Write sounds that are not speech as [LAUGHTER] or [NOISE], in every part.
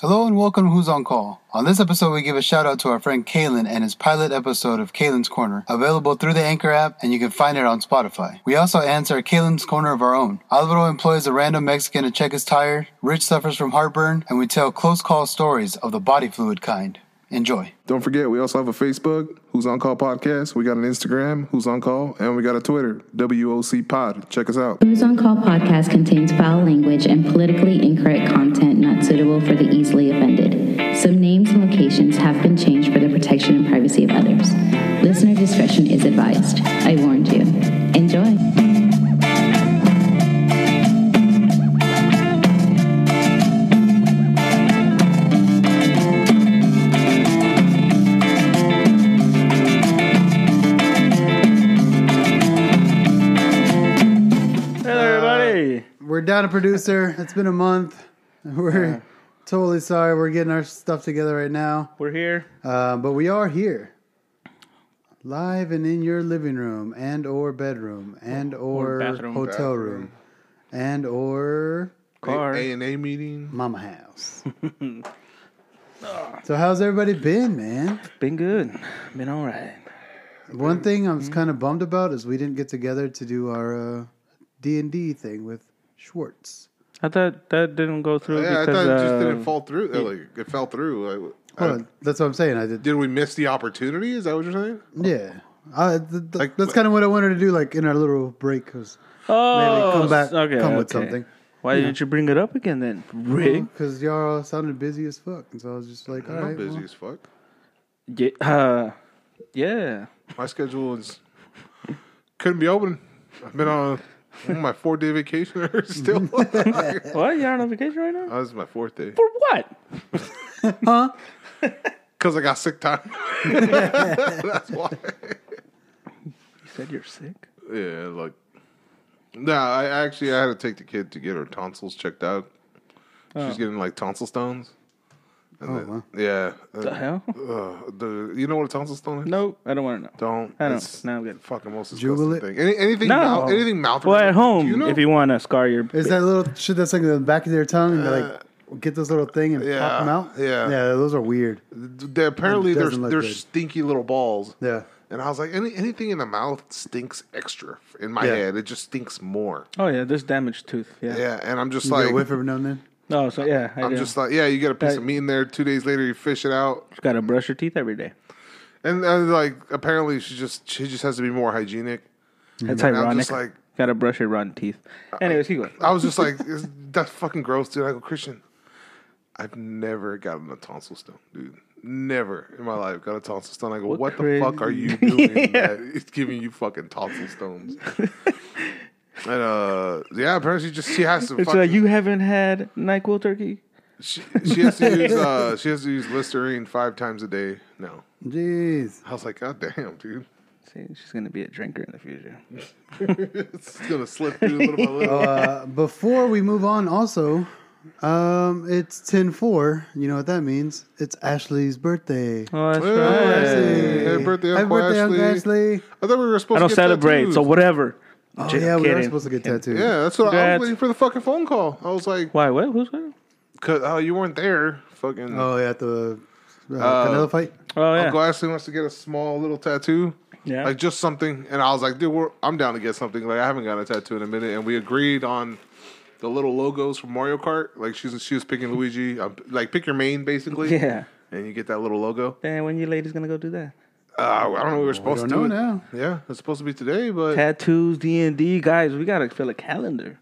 Hello and welcome to Who's on Call. On this episode, we give a shout out to our friend Kalen and his pilot episode of Kalen's Corner, available through the Anchor app, and you can find it on Spotify. We also answer Kalen's Corner of our own. Alvaro employs a random Mexican to check his tire, Rich suffers from heartburn, and we tell close call stories of the body fluid kind. Enjoy. Don't forget, we also have a Facebook, Who's On Call Podcast. We got an Instagram, Who's On Call, and we got a Twitter, WOC Pod. Check us out. Who's on Call podcast contains foul language and politically incorrect content not suitable for the easily offended. Some names and locations have been changed for the protection and privacy of others. Listener discretion is advised. I warned you. Down a producer. It's been a month. [LAUGHS] We're totally sorry. We're getting our stuff together right now. We're here. Uh, but we are here. Live and in your living room and or bedroom and or, bathroom. hotel room and or Car. A and A meeting. mama house. [LAUGHS] so how's everybody been, man? Been good. Been all right. One thing I Mm-hmm. was kind of bummed about is we didn't get together to do our uh, D and D thing with Schwartz. I thought that didn't go through Yeah, I thought it just uh, didn't fall through. uh, Like it fell through. Like, I- Well, that's what I'm saying. I did. did we miss the opportunity? Is that what you're saying? Yeah, I, th- th- Like- that's kind of what I wanted to do. Like in our little break, was Oh, maybe come back, okay, come with something. Why didn't you bring it up again then, Rick? Because y'all sounded busy as fuck, and so I was just like, I'm right, busy well, as fuck. Yeah, uh, yeah. My schedule is couldn't be open. I've been on, on [LAUGHS] my four day vacation [LAUGHS] still. What? You're on a vacation right now? Oh, this is my fourth day For what? [LAUGHS] Huh? Because I got sick time. That's why. You said you're sick. Yeah, like. No, I actually I had to take the kid to get her tonsils checked out. She's oh. getting like tonsil stones. And Oh, then- wow. Yeah. The hell? Uh, the you know what a tonsil stone is? Nope. I don't want to know. Don't. I don't. It's No, I'm good. Fucking most disgusting Jubilant? thing. Any, anything No. mouth, anything mouth. Well, at home, you know? if you want to scar your. is that little shit that's like in the back of their tongue, and they like get this little thing and pop them out? yeah. yeah, those are weird. They're, apparently It they're doesn't look they're good. stinky little balls. Yeah, And I was like, any anything in the mouth stinks extra. In my Yeah. head, it just stinks more. Oh yeah, this damaged tooth. Yeah. Yeah, and I'm just you like, get a whiff every now and then. Oh, so yeah, I I'm do. just like, yeah, you get a piece That- of meat in there. Two days later, you fish it out, Just gotta brush your teeth every day. and uh, like apparently she just she just has to be more hygienic. That's And I'm ironic. just like, Gotta brush your rotten teeth. Anyways, keep going. I was just like, that's fucking gross, dude. I go, Christian, I've never gotten a tonsil stone, dude. Never in my life got a tonsil stone. I go, what, What the fuck are you [LAUGHS] doing that it's giving you fucking tonsil stones? [LAUGHS] and uh, yeah, apparently she just she has to. It's fucking, like you haven't had Nyquil turkey. she, she has to use uh, she has to use Listerine five times a day now. Jeez, I was like, God damn, dude, See, she's gonna be a drinker in the future. [LAUGHS] it's gonna slip through a little by little. uh, before we move on, also, um, it's 10-4. You know what that means? It's Ashley's birthday. Oh, that's Hey, right. Happy birthday, Happy Uncle birthday, Uncle Ashley. Ashley. I thought we were supposed I don't to get celebrate, tattoos. so whatever. Oh J- yeah, we were supposed to get tattooed. Yeah, that's what I was Congrats. waiting for the fucking phone call. I was like, Why? What? Who's that? Cause oh, you weren't there. Fucking Oh yeah, at the uh, Uh, Canelo fight. Oh yeah. Uncle Ashley wants to get a small little tattoo, yeah. like just something. And I was like, dude, we're, I'm down to get something. Like I haven't gotten a tattoo in a minute, and we agreed on the little logos from Mario Kart. Like she's she was picking Luigi, um, like pick your main basically. [LAUGHS] yeah. And you get that little logo. Then when you ladies gonna go do that? Uh, I don't know. What we were supposed don't to do it. now. Yeah, it's supposed to be today, but Tattoos, D and D, guys. We gotta fill a calendar.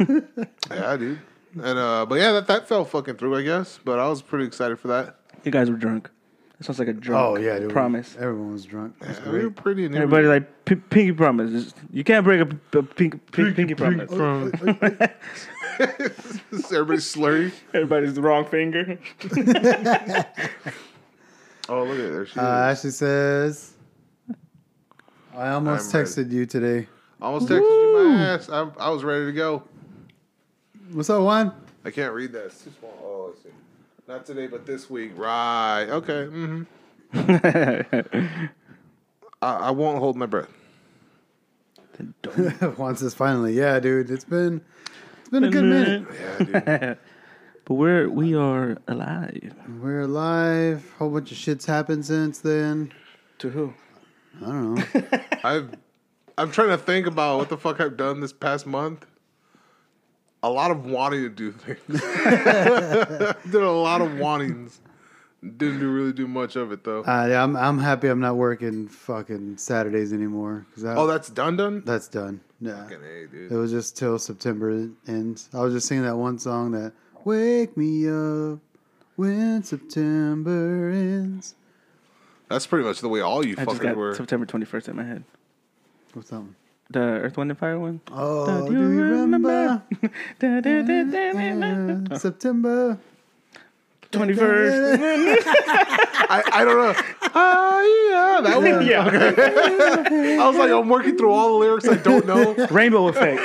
[LAUGHS] yeah, dude. And uh, but yeah, that that fell fucking through, I guess. But I was pretty excited for that. You guys were drunk. It sounds like a drunk. Oh yeah, dude. Promise. Everyone was drunk. That's Yeah, we were pretty. inebriated. Everybody like p- pinky promise. It's- You can't break a, p- a pink, pink, pinky promise. [LAUGHS] [LAUGHS] Everybody's slurry. Everybody's the wrong finger. Oh, look at it. There she Uh, is. Ashley says, "I almost I'm ready. texted you today. Almost texted you my ass. I, I was ready to go. What's up, Juan? I can't read that. It's too small. Oh, let's see. Not today, but this week. Right. Okay. Mm-hmm. [LAUGHS] I, I won't hold my breath. [LAUGHS] Juan says, finally, yeah, dude. It's been, it's been a good minute. Yeah, dude. [LAUGHS] But we're we are alive. We're alive. Whole bunch of shit's happened since then. To who? I don't know. [LAUGHS] I've I'm trying to think about what the fuck I've done this past month. A lot of wanting to do things. [LAUGHS] Did a lot of wantings. Didn't do really do much of it though. uh, yeah, I'm I'm happy I'm not working fucking Saturdays anymore because oh, that's done done. that's done. Yeah, Fucking A, dude. it was just till September ends. I was just singing that one song that "Wake Me Up When September Ends." That's pretty much the way all you I just fuckers got were. September 21st in my head. What's that one? The Earth, Wind, and Fire one. Oh, do you remember? [LAUGHS] Da, da, da, da, da, da. September. 21st. [LAUGHS] I, I don't know. Ah, [LAUGHS] yeah, that one. yeah. I was like, I'm working through all the lyrics I don't know, Rainbow effect.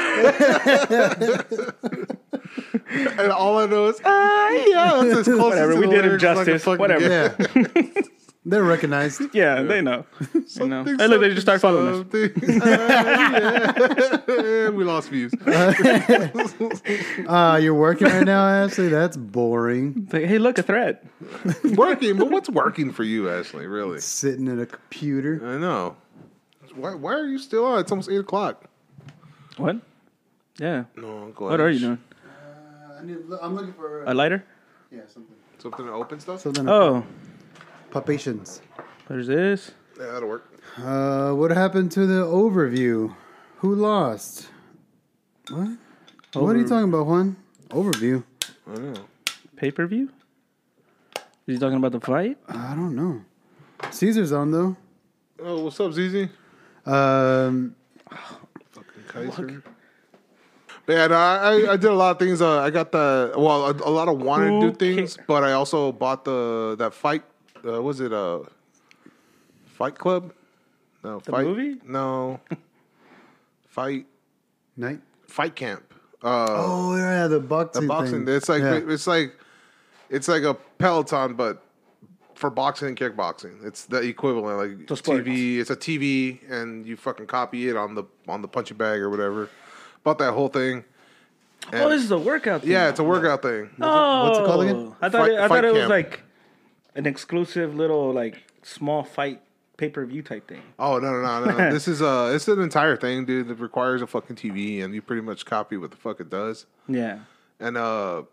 And all I know is ah, yeah. That's as close Whatever, to we did him lyrics as I can justice. fucking Whatever. Yeah, they're recognized. [LAUGHS] Yeah, they know. You know. Hey, look, they just start following us. something. [LAUGHS] Ah, yeah. [LAUGHS] we lost views. Ah, you're working right now, Ashley. That's boring. It's like, hey, look, a threat. working, but what's working for you, Ashley? Really? Sitting at a computer. I know. Why, why are you still on? It's almost eight o'clock. What? Yeah. No, go What are you doing? I'm looking for A lighter? yeah something. Something to open stuff? Something. Oh, Palpitations. there's this. Yeah, that'll work. Uh, what happened to the overview? Who lost? What? What are you talking about, Juan? Overview? I don't know. Pay per view? Is he talking about the fight? I don't know. Caesar's on though. Oh, what's up, ZZ? Um, Fucking Kaiser. But yeah, no, I, I did a lot of things. Uh, I got the well, a, a lot of wanted to do things, cares? but I also bought the that fight. Uh, was it a Fight Club? No, The fight movie? No, [LAUGHS] fight night. Fight Camp. Uh, Oh yeah, the boxing. the boxing. Thing. It's like Yeah. it's like it's like a Peloton, but for boxing and kickboxing. It's the equivalent. Like So sports. TV. It's a TV, and you fucking copy it on the on the punching bag or whatever. Bought that whole thing. Oh, this is a workout thing. Yeah, it's a workout thing. Oh, what's it called again? I thought Fight- it, I thought it was like an exclusive little like small fight pay per view type thing. Oh no no no no! [LAUGHS] this is uh it's an entire thing, dude. That requires a fucking TV, and you pretty much copy what the fuck it does. Yeah. And uh,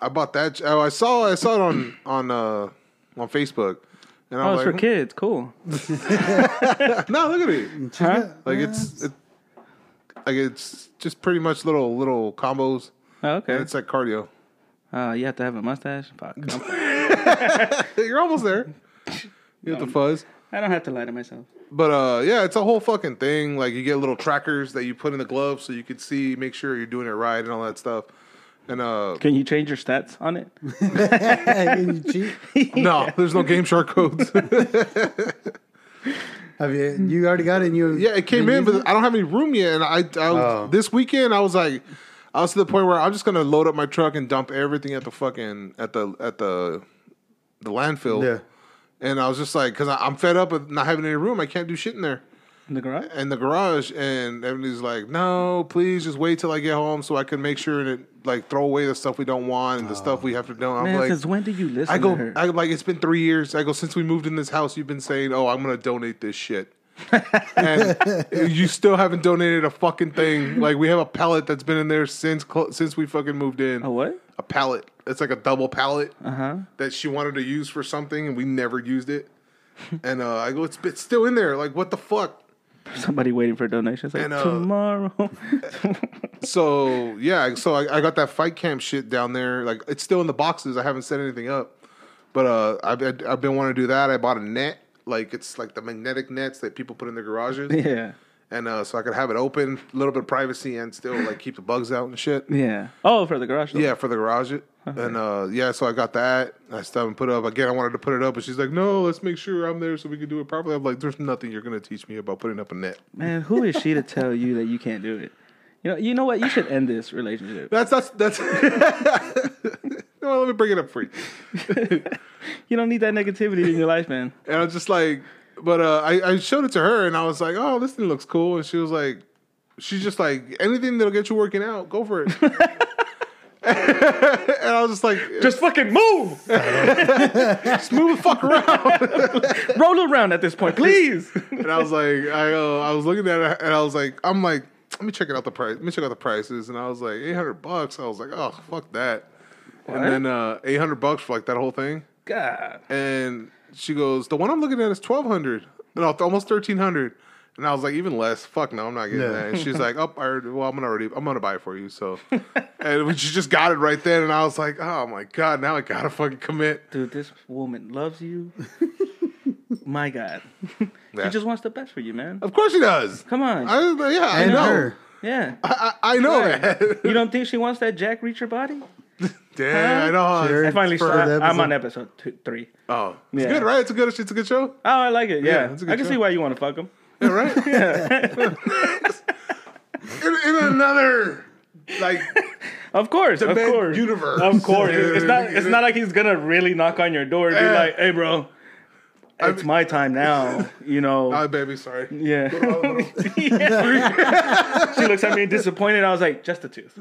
I bought that. Oh, I saw I saw it on [COUGHS] on uh on Facebook, and I Oh, was it's like, for kids. Cool. [LAUGHS] no, look at it. Huh? Like it's it, like it's just pretty much little little combos. Oh, okay. And it's like cardio. Uh, you have to have a mustache. Fuck. [LAUGHS] You're almost there. You have the fuzz. I don't have to lie to myself. But uh, yeah, it's a whole fucking thing. Like you get little trackers that you put in the glove so you can see, make sure you're doing it right and all that stuff. And uh, Can you change your stats on it? [LAUGHS] Can you cheat? [LAUGHS] no, there's no Game Shark codes. Have you? You already got it. And you? yeah, it came in, but I don't have any room yet. And I, I was, Oh. this weekend I was like, I was to the point where I'm just gonna load up my truck and dump everything at the fucking at the at the the landfill. Yeah. And I was just like, because I'm fed up with not having any room. I can't do shit in there. In the garage? in the garage and everybody's like, no, please just wait till I get home so I can make sure that like throw away the stuff we don't want and the stuff we have to do. I'm Man, like, because when did you listen I go, to her? I like it's been three years. I go since we moved in this house. You've been saying, oh, I'm gonna donate this shit. and you still haven't donated a fucking thing. Like we have a pallet that's been in there since cl- since we fucking moved in. a what? A pallet. It's like a double pallet Uh huh. that she wanted to use for something, and we never used it. and uh, I go, it's, it's still in there. Like what the fuck? Somebody waiting for donations. Like, And, uh, tomorrow. [LAUGHS] So yeah, so I, I got that fight camp shit down there. Like it's still in the boxes. I haven't set anything up, but uh, I've I've been wanting to do that. I bought a net, like it's like the magnetic nets that people put in their garages, [LAUGHS] yeah. And uh, so I could have it open, a little bit of privacy, and still like keep the bugs out and shit. Yeah. Oh, for the garage. door. Yeah, for the garage. And uh, yeah, so I got that. I still haven't put it up again. I wanted to put it up, but she's like, "No, let's make sure I'm there so we can do it properly." I'm like, "There's nothing you're gonna teach me about putting up a net." Man, who is she to tell you that you can't do it? You know, you know what? You should end this relationship. That's that's that's. [LAUGHS] no, let me bring it up for you. [LAUGHS] You don't need that negativity in your life, man. And I was just like, but uh, I, I showed it to her and I was like, oh, this thing looks cool. And she was like, she's just like, anything that'll get you working out, go for it. [LAUGHS] and I was just like, Just fucking move. [LAUGHS] just move the fuck around. [LAUGHS] Roll around at this point, please. and I was like, I uh, I was looking at it, and I was like, I'm like, let me check it out the price. Let me check out the prices, and I was like, eight hundred bucks. I was like, oh fuck that. And then uh, eight hundred bucks for like that whole thing. God. And she goes, the one I'm looking at is twelve hundred. No, almost thirteen hundred. And I was like, even less. Fuck no, I'm not getting Yeah. that. And she's like, oh, I already, well, I'm gonna already, I'm gonna buy it for you. So, [LAUGHS] and she just got it right then, and I was like, oh my god, now I gotta fucking commit. Dude, this woman loves you. [LAUGHS] My God. Yeah. She just wants the best for you, man. Of course she does. Come on. I, yeah, I And know. her. yeah. I, I I know Right. that. You don't think she wants that Jack Reacher body? [LAUGHS] Damn, I know. Sure. I finally For saw. the I'm on episode. episode two, three. Oh, it's Yeah. good, right? It's a good. It's a good show. Oh, I like it. Yeah, Yeah, it's a good I can show. see why you want to fuck him. Yeah, right. [LAUGHS] in, in another like Of course, of course, universe. of course. It's not. Yeah. It's not like he's gonna really knock on your door and be like, "Hey, bro, it's my time now." [LAUGHS] You know. oh baby, sorry. yeah. Yeah. she looks at me disappointed. I was like, "Just a tooth."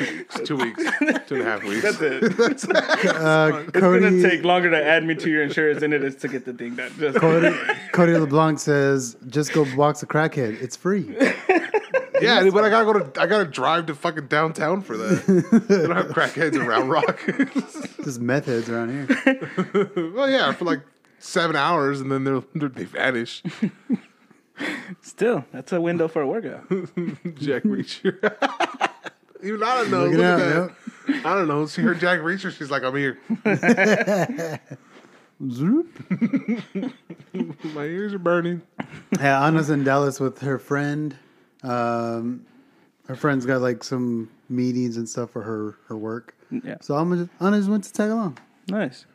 Two weeks, two weeks, two and a half weeks. That's it. [LAUGHS] Uh, It's Cody, gonna take longer to add me to your insurance than it is to get the thing done. Just, Cody, Cody LeBlanc says, "Just go box a crackhead. It's free." [LAUGHS] Yeah, dude, but I gotta go to I gotta drive to fucking downtown for that. they don't have [LAUGHS] crackheads in Round Rock. Just meth heads around here. well, yeah, for like seven hours, and then they'll they vanish. still, that's a window for a workout. Jack Reacher. Even I don't know. Look Look at out, that. I don't know. She heard Jack Reacher. She's like, I'm here. [LAUGHS] Zoop. [LAUGHS] My ears are burning. Yeah, Anna's in Dallas with her friend. Um, her friend's got like some meetings and stuff for her her work. Yeah, So I'm just, Anna just went to tag along. nice.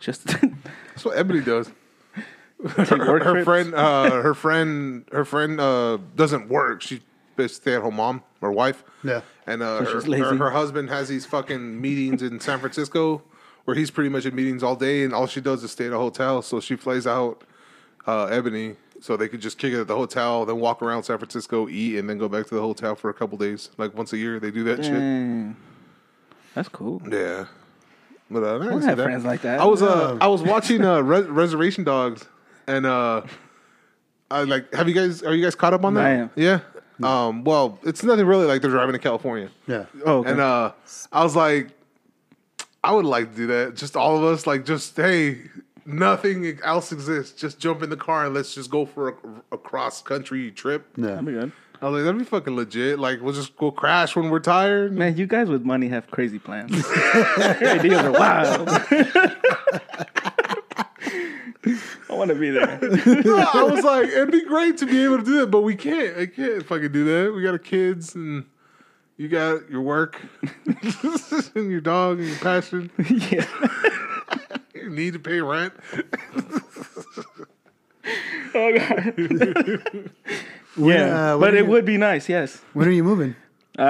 Just [LAUGHS] That's what Ebony does. take work her friend, uh, her friend, her friend uh, doesn't work. She's a stay-at-home mom or wife. Yeah. And uh, her, her, her husband has these fucking meetings in San Francisco where he's pretty much in meetings all day, and all she does is stay at a hotel. So she flies out uh, Ebony so they could just kick it at the hotel, then walk around San Francisco, eat, and then go back to the hotel for a couple days. Like once a year, they do that Dang. That's cool. Yeah. But uh, I I have friends like that. I was uh, I was watching uh, Res- Reservation Dogs, and uh, I like. Have you guys? Are you guys caught up on that? I am. Yeah. Um. Well, it's nothing really like they're driving to California, Yeah. Oh, okay. and uh, I was like, I would like to do that. Just all of us, like, just hey, nothing else exists. Just jump in the car and let's just go for a, a cross country trip. Yeah. that'd be good. I was like, that'd be fucking legit. Like, we'll just go crash when we're tired. Man, you guys with money have crazy plans. [LAUGHS] Your ideas are wild. [LAUGHS] [LAUGHS] I want to be there. [LAUGHS] I was like, it'd be great to be able to do that, but we can't. I can't fucking do that. We got our kids and you got your work [LAUGHS] and your dog and your passion. yeah. You need to pay rent. Oh god. When, Yeah, uh, when but it you- would be nice. Yes. When are you moving? Uh,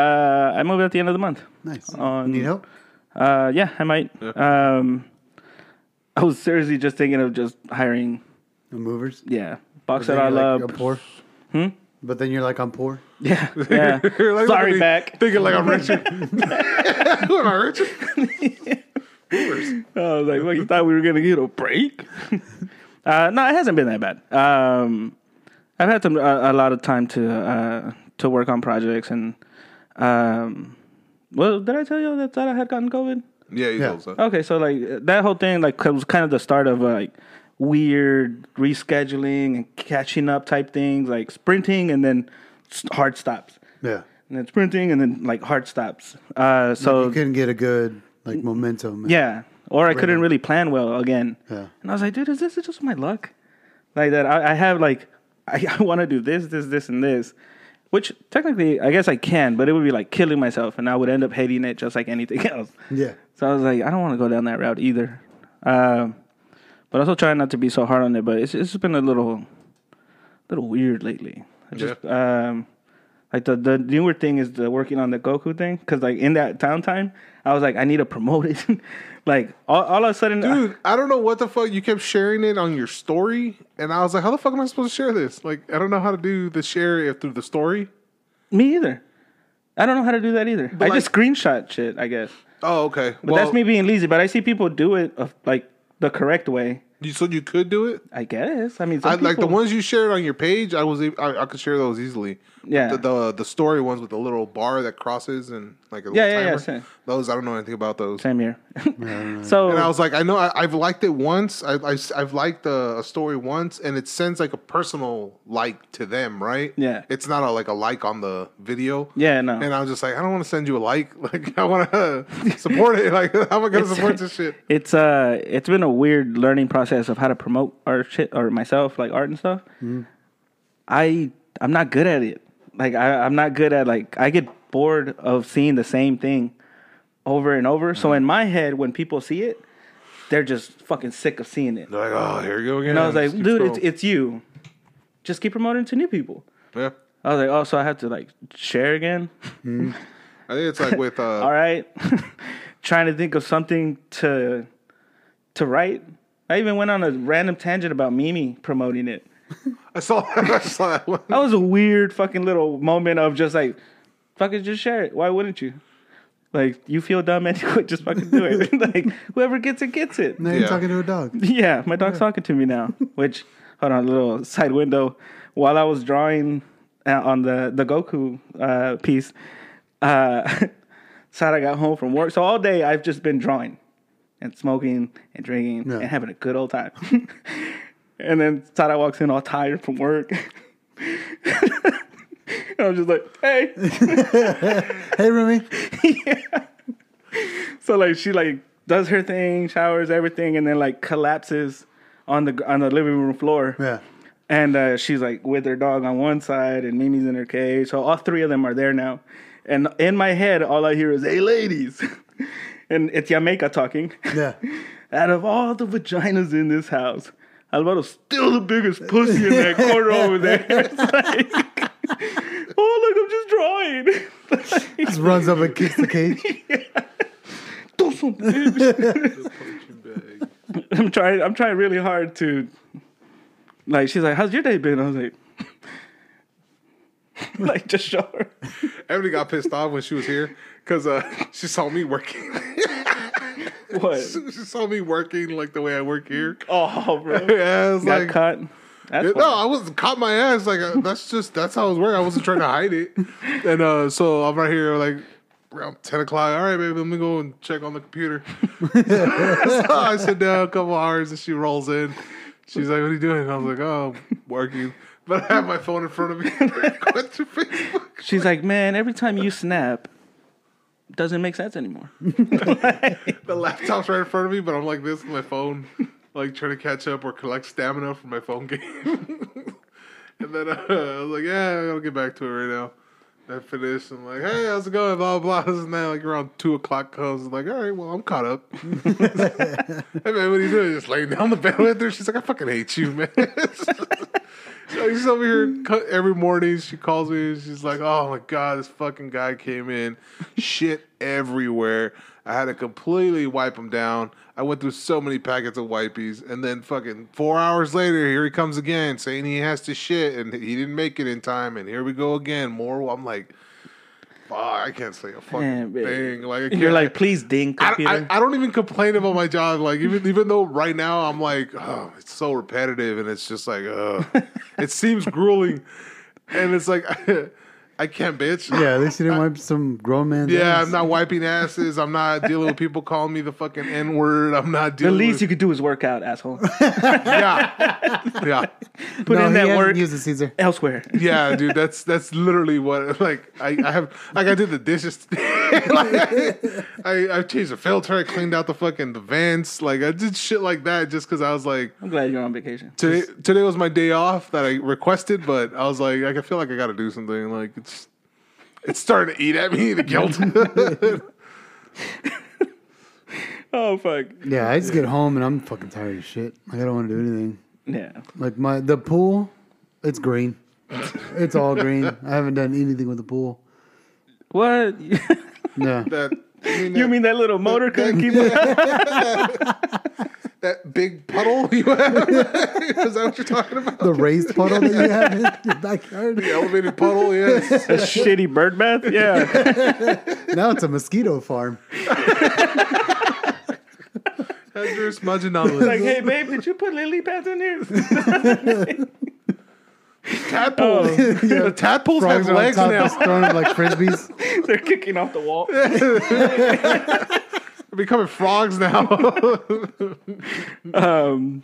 I move at the end of the month. Nice. On- Need help? Uh, yeah, I might. Um, I was seriously just thinking of just hiring. The movers? Yeah, box But that then I you're love. like, I'm poor. Hmm? But then you're like, I'm poor. Yeah, yeah. You're [LAUGHS] like, look at Sorry, me, back. Thinking like I'm Richard. [LAUGHS] [LAUGHS] Who am I, Richard? Movers. I was like, "What? You thought we were gonna get a break?" uh, no, it hasn't been that bad. Um, I've had some a, a lot of time to uh, to work on projects, and um, well, did I tell you that, that I had gotten COVID? Yeah, you Yeah. told us. Okay, so like that whole thing like was kind of the start of like weird rescheduling and catching up type things, like sprinting and then s- hard stops, Yeah. and then sprinting and then like hard stops. Uh, so You couldn't get a good like momentum. yeah, or I couldn't really plan well again. Yeah. And I was like, dude, is this just my luck? Like that, I, I have like, [LAUGHS] I, I want to do this, this, this, and this, which technically I guess I can, but it would be like killing myself, and I would end up hating it just like anything [LAUGHS] else. Yeah. So I was like, I don't want to go down that route either. Um, but also trying not to be so hard on it. But it's it's just been a little, little weird lately. I just um, like the the newer thing is the working on the Goku thing because like in that downtime, I was like, I need to promote it. [LAUGHS] like all, all of a sudden, Dude, I don't know what the fuck. You kept sharing it on your story, and I was like, how the fuck am I supposed to share this? Like, I don't know how to do the share through the story. me either. I don't know how to do that either. I like- just screenshot shit, I guess. Oh, okay. But that's me being lazy. But I see people do it of, like the correct way. You, so you could do it. I guess. I mean, some I, like the ones you shared on your page. I was I could share those easily. Yeah. The, the the story ones with the little bar that crosses and like a little Yeah, yeah, yeah, timer. same. Those I don't know anything about those. Same here. [LAUGHS] so And I was like, I know I, I've liked it once. I, I have liked a, a story once, and it sends like a personal like to them, right? Yeah. It's not a, like a like on the video. Yeah, no. And I was just like, I don't want to send you a like. [LAUGHS] Like I want to [LAUGHS] support it. Like how am I gonna support this shit? it's uh it's been a weird learning process of how to promote art shit or myself like art and stuff i i'm not good at it. Like I, i'm not good at like i get bored of seeing the same thing over and over. So in my head when people see it they're just fucking sick of seeing it. They're like, oh, here you go again. and i was like dude it's, it's you. Just keep promoting to new people. Yeah. i was like oh so i have to like share again? [LAUGHS] I think it's like with uh, all right. [LAUGHS] Trying to think of something to to write i even went on a random tangent about mimi promoting it. [LAUGHS] I saw I saw that one. that was a weird fucking little moment of just like fucking just share it. Why wouldn't you? Like you feel dumb anyway [LAUGHS] just fucking do it. [LAUGHS] Like whoever gets it gets it. Now you're Yeah. talking to a dog. yeah my dog's talking to me now which hold on a little side window. While i was drawing uh, on the the goku uh piece uh Sada got home from work. So all day i've just been drawing and smoking and drinking Yeah. and having a good old time [LAUGHS] and then Sada walks in all tired from work and i was just like hey [LAUGHS] Hey, Rumi. [LAUGHS] So like she like does her thing, showers everything, and then like collapses on the on the living room floor. Yeah. And uh, she's like with her dog on one side, and Mimi's in her cage. So all three of them are there now. And in my head, all I hear is "Hey, ladies," and it's Yameka talking. Yeah. [LAUGHS] Out of all the vaginas in this house, Alvaro's still the biggest pussy in that corner over there. [LAUGHS] It's like, [LAUGHS] oh look, I'm just drawing. Just runs up and kicks the cage. Do something. I'm trying. I'm trying really hard to. Like she's like, "How's your day been?" I was like, "Like just show her." Everybody got pissed off when she was here because uh, [LAUGHS] she saw me working. [LAUGHS] What? she saw me working like the way I work here. Oh, bro. [LAUGHS] Yeah, I was Got like, caught. That's no, I wasn't caught my ass. Like uh, that's just that's how I was working. I wasn't trying to hide it. And uh, so I'm right here like around ten o'clock. All right, baby, let me go and check on the computer. so I sit down a couple hours and she rolls in. She's like, "What are you doing?" I was like, "Oh, I'm working." But I have my phone in front of me. Going through Facebook. She's like, "Man, every time you snap, doesn't make sense anymore." [LAUGHS] The laptop's right in front of me, but I'm like this with my phone, like trying to catch up or collect stamina for my phone game. [LAUGHS] and then uh, I was like, yeah, I gotta get back to it right now. I finished. I'm like, hey, how's it going? Blah blah. blah. [LAUGHS] This and that. Like around two o'clock comes. I'm like, all right, well, I'm caught up. hey man, what are you doing? Just laying down the bed with her. She's like, I fucking hate you, man. So she's over here every morning. She calls me and she's like, "Oh my god, this fucking guy came in, shit everywhere. I had to completely wipe him down. I went through so many packets of wipies, and then fucking four hours later, here he comes again, saying he has to shit and he didn't make it in time. And here we go again. More. I'm like, fuck, I can't say a fucking Man, thing. Like You're like, "Please, ding, I. I, I don't even complain about my job. Like even even though right now I'm like, oh, it's so repetitive and it's just like, uh, [LAUGHS] it seems grueling, and it's like, [LAUGHS] I can't bitch. Yeah, at least you didn't wipe some grown man's Yeah, ass. I'm not wiping asses. I'm not dealing with people calling me the fucking N word. I'm not the dealing. least with, you could do is work out, asshole. [LAUGHS] yeah, yeah, Put no, in he that hasn't work used a Caesar. elsewhere. yeah, dude. That's that's literally what like I, I have like I did the dishes. [LAUGHS] like, I I changed the filter. I cleaned out the fucking the vents. Like I did shit like that just because I was like. I'm glad you're on vacation. Today, today was my day off that I requested, but I was like, I feel like I got to do something. Like it's, it's starting to eat at me. The guilt. [LAUGHS] Oh fuck. Yeah, I just get home and I'm fucking tired of shit. Like I don't want to do anything. Yeah. Like my the pool, it's green. It's all green. [LAUGHS] I haven't done anything with the pool. What? Yeah. [LAUGHS] that You mean that little motor couldn't keep it? [LAUGHS] that big puddle you have? [LAUGHS] Is that what you're talking about? The raised puddle that you have in your backyard. The elevated puddle, yes. A shitty bird bath? Yeah. Now it's a mosquito farm. As you're smudging on like, hey, babe, did you put lily pads in here? Tadpoles. [LAUGHS] The tadpoles Frogs have are on legs top, now. throwing them like [LAUGHS] frisbees. They're kicking off the wall. [LAUGHS] They're becoming frogs now. Um,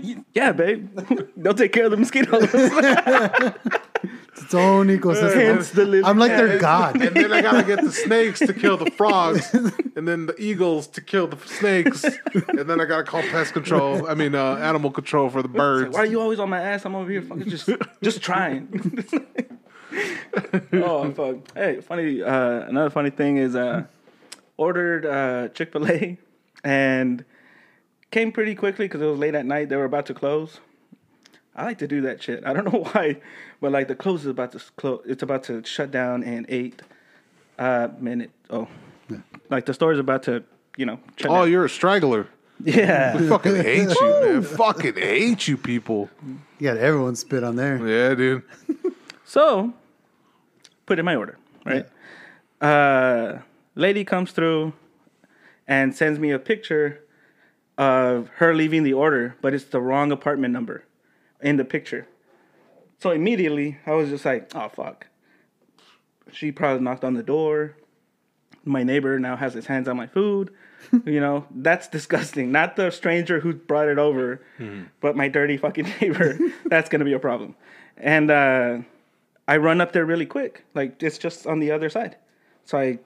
[LAUGHS] yeah, babe. [LAUGHS] They'll take care of the mosquitoes. [LAUGHS] It's its own ecosystem. the lily I'm like their god. and then I gotta get the snakes to kill the frogs, and then the eagles to kill the snakes, and then I gotta call pest control. I mean, uh, animal control for the birds. Why are you always on my ass? I'm over here fucking just just trying. oh fuck. Hey, funny uh another funny thing is uh ordered uh Chick-fil-A and came pretty quickly because it was late at night. They were about to close. I like to do that shit. [LAUGHS] I don't know why, but like the close is about to close. It's about to shut down in eight uh minute. Oh, like the store is about to, you know. Shut Oh, down. you're a straggler. [LAUGHS] yeah. Fucking hate you, man. Fucking hate you, people. You got everyone spit on there. Yeah, dude. So, put in my order, right? Uh, lady comes through and sends me a picture of her leaving the order, but it's the wrong apartment number in the picture. So immediately, I was just like, "Oh fuck!" She probably knocked on the door. My neighbor now has his hands on my food. [LAUGHS] you know, that's disgusting. Not the stranger who brought it over, but my dirty fucking neighbor. [LAUGHS] that's gonna be a problem. And uh, I run up there really quick. Like it's just on the other side. So I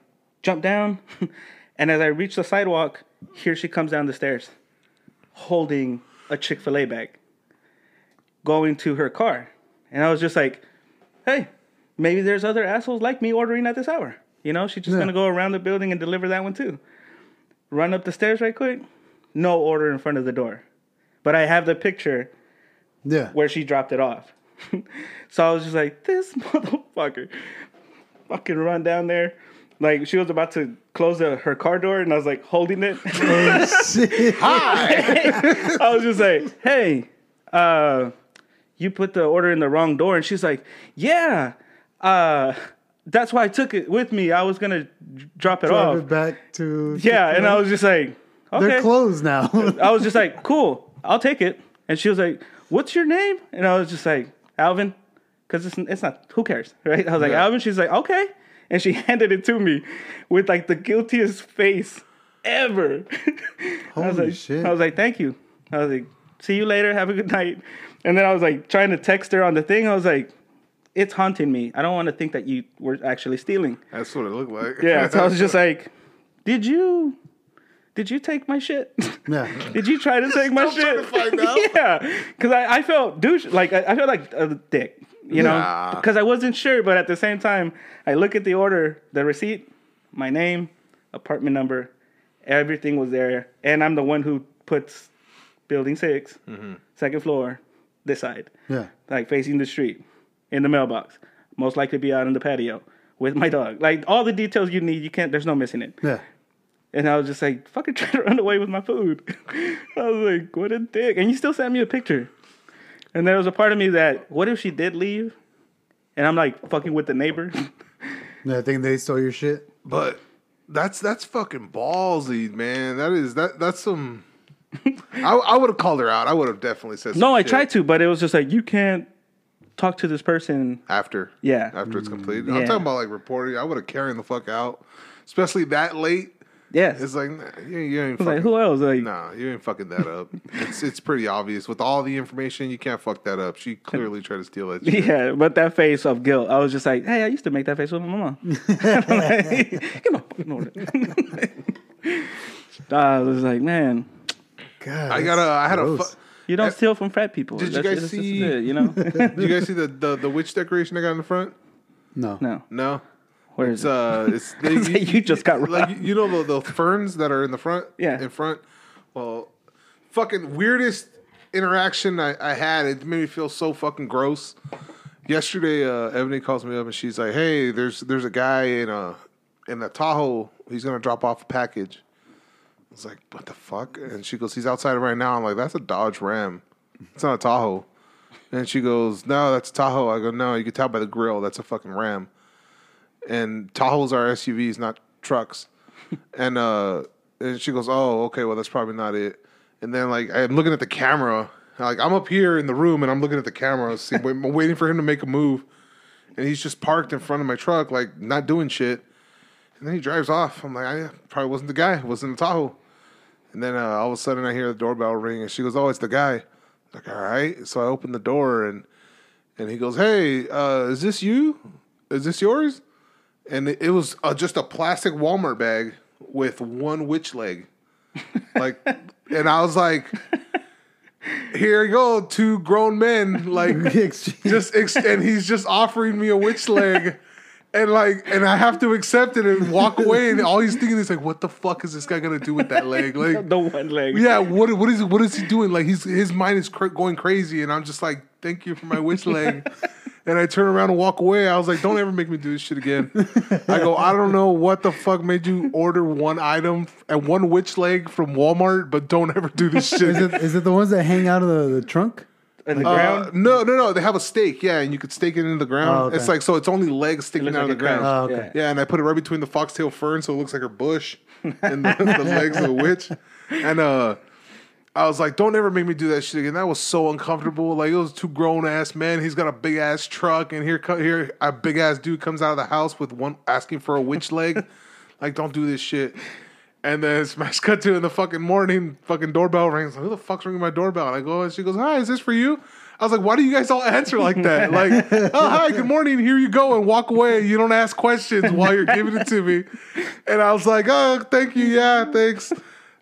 jump down, [LAUGHS] and as I reach the sidewalk, here she comes down the stairs, holding a Chick Fil A bag, going to her car, and I was just like, "Hey, maybe there's other assholes like me ordering at this hour. You know, she's just Yeah. gonna go around the building and deliver that one too. Run up the stairs right quick, no order in front of the door, but I have the picture Yeah. where she dropped it off. [LAUGHS] so I was just like, this [LAUGHS] motherfucker. Fucking run down there. Like she was about to close the, her car door and I was like holding it. [LAUGHS] Hi I was just like, hey, uh, you put the order in the wrong door. And she's like, yeah, uh, that's why I took it with me. I was gonna drop it Drive off. it back to. Yeah, and I was just like, okay. They're closed now. I was just like, cool, I'll take it. And she was like, what's your name? And I was just like, Alvin, because it's, it's not, who cares, right? I was like, Yeah. Alvin. She's like, okay. And she [LAUGHS] handed it to me with like the guiltiest face ever. I was Holy like, shit. I was like, thank you. I was like, see you later. Have a good night. And then I was like trying to text her on the thing. I was like, it's haunting me. I don't want to think that you were actually stealing. That's what it looked like. Yeah. So I was just [LAUGHS] like, did you, did you take my shit? [LAUGHS] yeah. Did you try to take my shit? to find out? yeah, because I, I felt douche like I, I felt like a dick, you know, Nah. because I wasn't sure. But at the same time, I look at the order, the receipt, my name, apartment number, everything was there, and I'm the one who puts building 6 Mm-hmm. second floor, this side, Yeah. like facing the street, in the mailbox, most likely be out in the patio with my dog, like all the details you need. You can't. There's no missing it. Yeah. And I was just like, fucking trying to run away with my food. [LAUGHS] I was like, what a dick. And you still sent me a picture. And there was a part of me that, what if she did leave? And I'm like fucking with the neighbor. [LAUGHS] Yeah. I think they stole your shit. But that's that's fucking ballsy, man. That is that that's some. I, I would have called her out. I would have definitely said. Some no, I shit tried to, but it was just like, you can't talk to this person. after. Yeah. after it's completed. Yeah. I'm talking about like reporting. I would have carried the fuck out, especially that late. Yes. It's like you, you ain't I was like, who else? Like, Nah, you ain't fucking that up. it's it's pretty obvious with all the information. You can't fuck that up. She clearly tried to steal that. [LAUGHS] Shit. yeah, but that face of guilt, I was just like, hey, I used to make that face with my mama. I'm [LAUGHS] like, [LAUGHS] Get my fucking order. I was like, man, God. I got a. I had a. Fu- you don't Uh, steal from frat people. did you guys that's just see- it, you know? Did you guys see the, the the witch decoration I got in the front? No. no. No. Where is It's it? uh, it's [LAUGHS] they, like you just got like you know the, the ferns that are in the front. Yeah. in front. Well, fucking weirdest interaction I, I had. It made me feel so fucking gross. Yesterday, uh, Ebony calls me up and she's like, "Hey, there's there's a guy in a in the Tahoe. He's gonna drop off a package. I was like, what the fuck? And she goes, he's outside right now. I'm like, that's a Dodge Ram. It's not a Tahoe. And she goes, no, that's a Tahoe. I go, no, you can tell by the grill. That's a fucking Ram. And Tahoes are SUVs, not trucks. [LAUGHS] and uh, and she goes, oh, okay, well that's probably not it. And then like I'm looking at the camera, like I'm up here in the room and I'm looking at the camera, see, [LAUGHS] I'm waiting for him to make a move, and he's just parked in front of my truck, like not doing shit. And then he drives off. I'm like, I probably wasn't the guy. It wasn't the Tahoe. And then uh, all of a sudden I hear the doorbell ring, and she goes, "Oh, it's the guy." Like, all right. So I open the door, and and he goes, "Hey, uh, is this you? Is this yours?" And it, it was uh, just a plastic Walmart bag with one witch leg, like, [LAUGHS] and I was like, "Here you go, two grown men, like." [LAUGHS] just ex- and he's just offering me a witch leg and like and I have to accept it and walk away and all he's thinking is like what the fuck is this guy gonna do with that leg [LAUGHS] like the one leg. yeah what what is what is he doing like he's his mind is cr- going crazy and I'm just like thank you for my witch leg and I turn around and walk away I was like don't ever make me do this shit again I go I don't know what the fuck made you order one item and one witch leg from Walmart but don't ever do this shit Is it is it the ones that hang out of the, the trunk? In the Uh, ground. no, no, no. They have a stake, yeah, and you could stake it into the ground. Oh, okay. It's like so. It's only legs sticking looks out of the ground. Oh, okay. Yeah, and I put it right between the foxtail fern, so it looks like her bush and the, [LAUGHS] the legs of a witch. And uh, I was like, "Don't ever make me do that shit again." That was so uncomfortable. Like it was two grown ass men. He's got a big ass truck, and here, here, a big ass dude comes out of the house with one asking for a witch leg. [LAUGHS] like, don't do this shit. And then smash cut to in the fucking morning, fucking doorbell rings. Who the fuck's ringing my doorbell? And I go, and she goes, "Hi, is this for you?" I was like, "Why do you guys all answer like that? [LAUGHS] Like, oh hi, good morning, here you go, and walk away. You don't ask questions while you're giving it to me." And I was like, "Oh, thank you, yeah, thanks."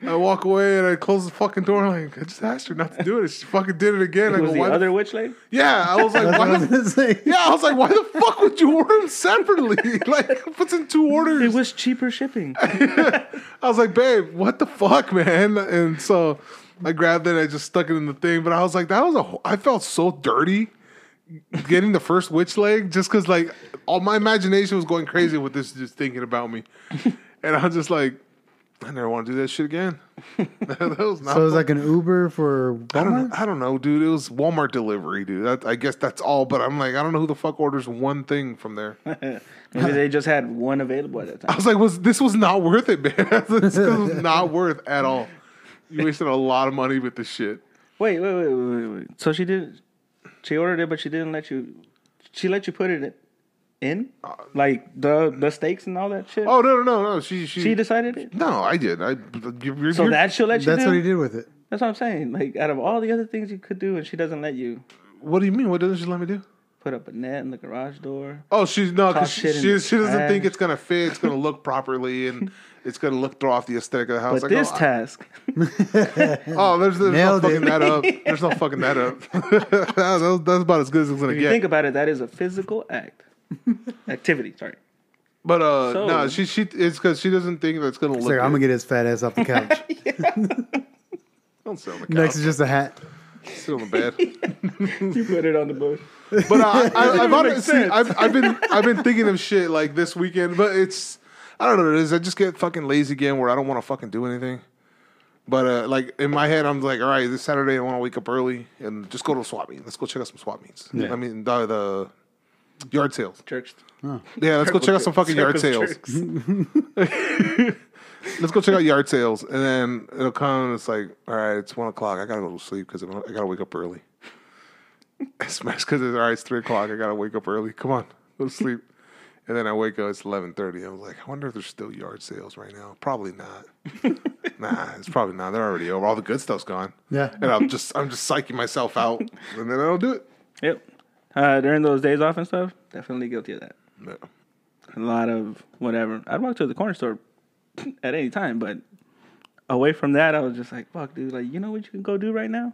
I walk away and I close the fucking door. Like, I just asked her not to do it. She fucking did it again. I It go, was the "Why the other witch leg. yeah, I was like, why what I the, gonna yeah, I was like, why the fuck would you order them separately? [LAUGHS] [LAUGHS] like, who puts in two orders? It was cheaper shipping. [LAUGHS] I was like, babe, what the fuck, man? And so I grabbed it, and I just stuck it in the thing. But I was like, that was a. wh- I felt so dirty getting the first witch leg, just because like all my imagination was going crazy with this, just thinking about me, and I was just like, I never want to do that shit again. [LAUGHS] that was not. So it was like an Uber for I don't, Walmart. know, I don't know, dude. It was Walmart delivery, dude. That, I guess that's all. But I'm like, I don't know who the fuck orders one thing from there. [LAUGHS] Maybe they just had one available at that time. I was like, was this was not worth it, man? [LAUGHS] this was not worth at all. You wasted a lot of money with this shit. Wait, wait, wait, wait, wait, wait. So she did. She ordered it, but she didn't let you. She let you put it in, uh, like the the stakes and all that shit. Oh no, no, no, no. She, she, she decided it. No, I did. I. You're, you're, So you're- that she'll let you That's do. what he did with it. That's what I'm saying. Like out of all the other things you could do, and she doesn't let you What do you mean? What doesn't she let me do? put up a net in the garage door. Oh, she's no, because she, she, she doesn't think it's gonna fit. It's gonna look properly, and it's gonna look throw off the aesthetic of the house. But Like, this oh, I- task, [LAUGHS] oh, there's, there's no Nailed fucking it. that up. There's no fucking that up. [LAUGHS] that's, that's about as good as it's gonna if you get. think about it, that is a physical act, [LAUGHS] activity. Sorry. But uh, So- no, she she it's because she doesn't think that's gonna It's look. like, I'm gonna get his fat ass off the couch. [LAUGHS] Don't sit on the couch. Next is just a hat. sit on the bed. [LAUGHS] You put it on the boat. But uh, I, I, I've, Makes honestly. I've, I've been I've been thinking of shit like this weekend, but it's I don't know what it is. I just get fucking lazy again where I don't want to fucking do anything. But uh, like in my head, I'm like, all right, this Saturday I want to wake up early and just go to a swap meet. Let's go check out some swap meets. Yeah. I mean the, the yard sales. Church. Yeah, let's go check out some fucking yard sales. [LAUGHS] Let's go check out yard sales, and then it'll come. and It's like, all right, it's one o'clock. I gotta go to sleep because I gotta wake up early. [LAUGHS] Smash because it's all right. It's three o'clock. I gotta wake up early. Come on, go to sleep. And then I wake up. It's eleven thirty. I was like, I wonder if there's still yard sales right now. Probably not. [LAUGHS] nah, it's probably not. They're already over. All the good stuff's gone. Yeah. And I'm just, I'm just psyching myself out, and then I don't do it. Yep. Uh, during those days off and stuff, definitely guilty of that. No. A lot of whatever. I'd walk to the corner store [LAUGHS] at any time, but away from that, I was just like, "Fuck, dude! Like, you know what you can go do right now?"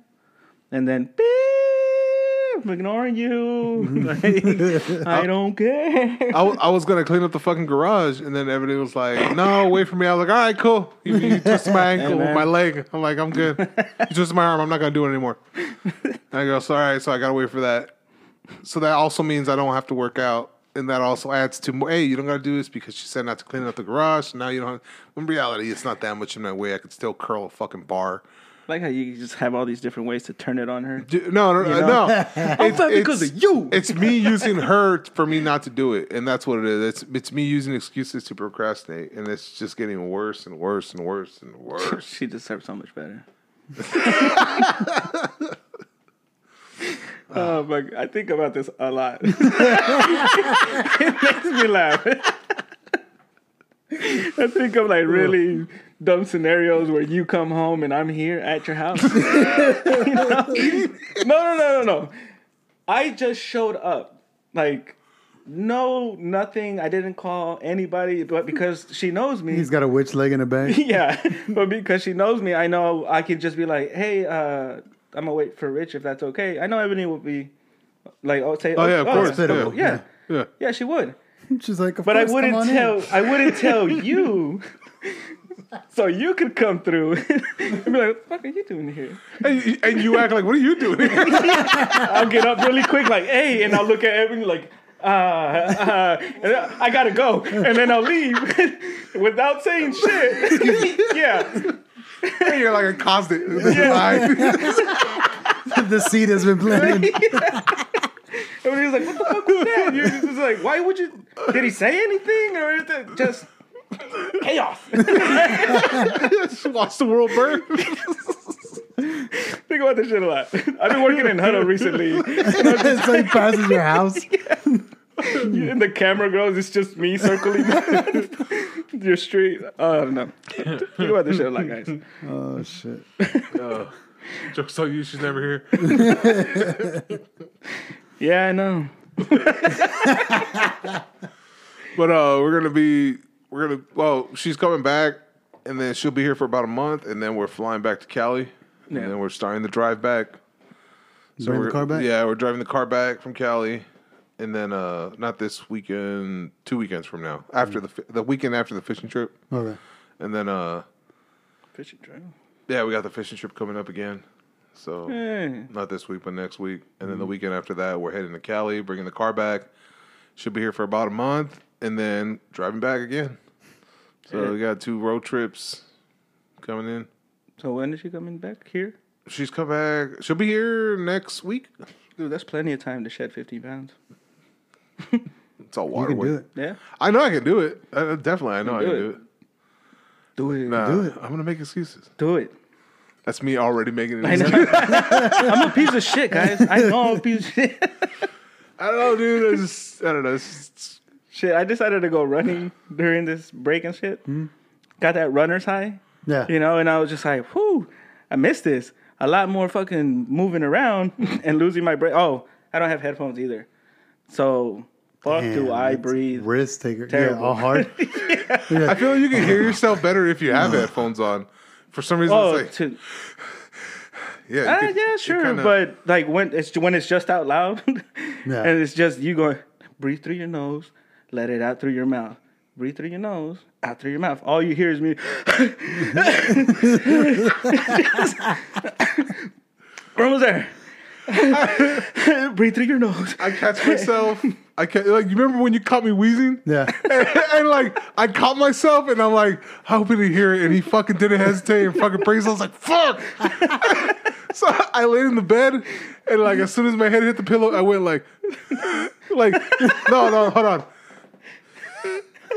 And then, beep, I'm ignoring you. [LAUGHS] Like, I don't care. I, w- I was gonna clean up the fucking garage, and then everybody was like, "No, wait for me." I was like, "All right, cool." You, you twisted my ankle, man. my leg. I'm like, "I'm good." You twisted my arm. I'm not gonna do it anymore. And I go, "So all right, so I gotta wait for that." So that also means I don't have to work out and that also adds to more. Hey, you don't got to do this because she said not to clean up the garage. Now you don't. Have, in reality, it's not that much in my way. I could still curl a fucking bar. like how you just have all these different ways to turn it on her. No, no, You no. know? no. [LAUGHS] It's, fat because of you. It's me using her for me not to do it, and that's what it is. It's it's me using excuses to procrastinate, and it's just getting worse and worse and worse and [LAUGHS] worse. She deserves so much better. [LAUGHS] oh my! I think about this a lot. [LAUGHS] [LAUGHS] it makes me laugh. I think of like really dumb scenarios where you come home and I'm here at your house. [LAUGHS] You know? No, no, no, no, no. I just showed up. Like, no, nothing. I didn't call anybody, but because she knows me. He's got a witch leg in a bag. yeah, but because she knows me, I know I can just be like, "Hey, uh, I'm gonna wait for Rich if that's okay." I know Ebony would be like, I'll say, Oh yeah, of course. yeah. Yeah. yeah, yeah. yeah, she would." [LAUGHS] She's like, of But I course, come wouldn't on in. tell. I wouldn't tell [LAUGHS] you, so you could come through [LAUGHS] and be like, "What the fuck are you doing here?" And, and you act like, what are you doing? I'll get up really quick, like, "Hey," and I'll look at Ebony like. Uh, uh, I gotta go, and then I'll leave without saying shit. yeah, [LAUGHS] You're like accosted. Yeah. [LAUGHS] [LAUGHS] the seed has been planted. And he was like, what the fuck was that? You're just like, why would you? Did he say anything or is it just chaos? Just watch the world burn. Think about this shit a lot. I've been working in Huddle recently. so he passes your house. [LAUGHS] And the camera goes, it's just me circling [LAUGHS] your street. Oh, no. Think about this shit a lot, guys. Oh shit! Joke's on you. She's never here. [LAUGHS] Yeah, I know. But uh, we're gonna be we're gonna well, she's coming back, and then she'll be here for about a month, and then we're flying back to Cali, Yeah. and then we're starting the drive back. Bring we're, the car back. Yeah, we're driving the car back from Cali, and then uh, not this weekend, two weekends from now, after the fi- the weekend after the fishing trip, Okay. and then uh, Fishing trip. yeah, we got the fishing trip coming up again. So Hey. not this week, but next week, and then the weekend after that, we're heading to Cali, bringing the car back. Should be here for about a month, and then driving back again. So Yeah. we got two road trips coming in. So when is she coming back here? She's come back. She'll be here next week. Dude, that's plenty of time to shed 15 pounds. [LAUGHS] It's all You water can do it. Yeah? I know I can do it. Uh, definitely, I know I do can it. do it. Do it. Nah, Do it. I'm gonna make excuses. Do it. That's me already making I it. know. [LAUGHS] I'm a piece of shit, guys. I know I'm a piece of shit. [LAUGHS] I don't know, dude. I just, I don't know. It's, it's- Shit, I decided to go running during this break and shit. Got that runner's high, Yeah. you know, and I was just like, whew, I missed this. A lot more fucking moving around and losing my breath. Oh, I don't have headphones either. So, fuck do I breathe. Risk taker. Terrible. [LAUGHS] Yeah, all hard. I feel like you can hear yourself better if you have headphones on. For some reason, Oh, it's like, to, yeah, uh, could- yeah, sure. kinda- But like when it's when it's just out loud, [LAUGHS] Yeah. and it's just you going breathe through your nose, let it out through your mouth. Breathe through your nose, out through your mouth. All you hear is me. [LAUGHS] We're almost there. breathe through your nose. I catch myself. I can't. like you remember when you caught me wheezing? Yeah. [LAUGHS] and, like I caught myself and I'm like hoping to hear it and he fucking didn't hesitate and fucking breaks. I was like, fuck. [LAUGHS] so I laid in the bed and like as soon as my head hit the pillow, I went like [LAUGHS] like no, no, hold on.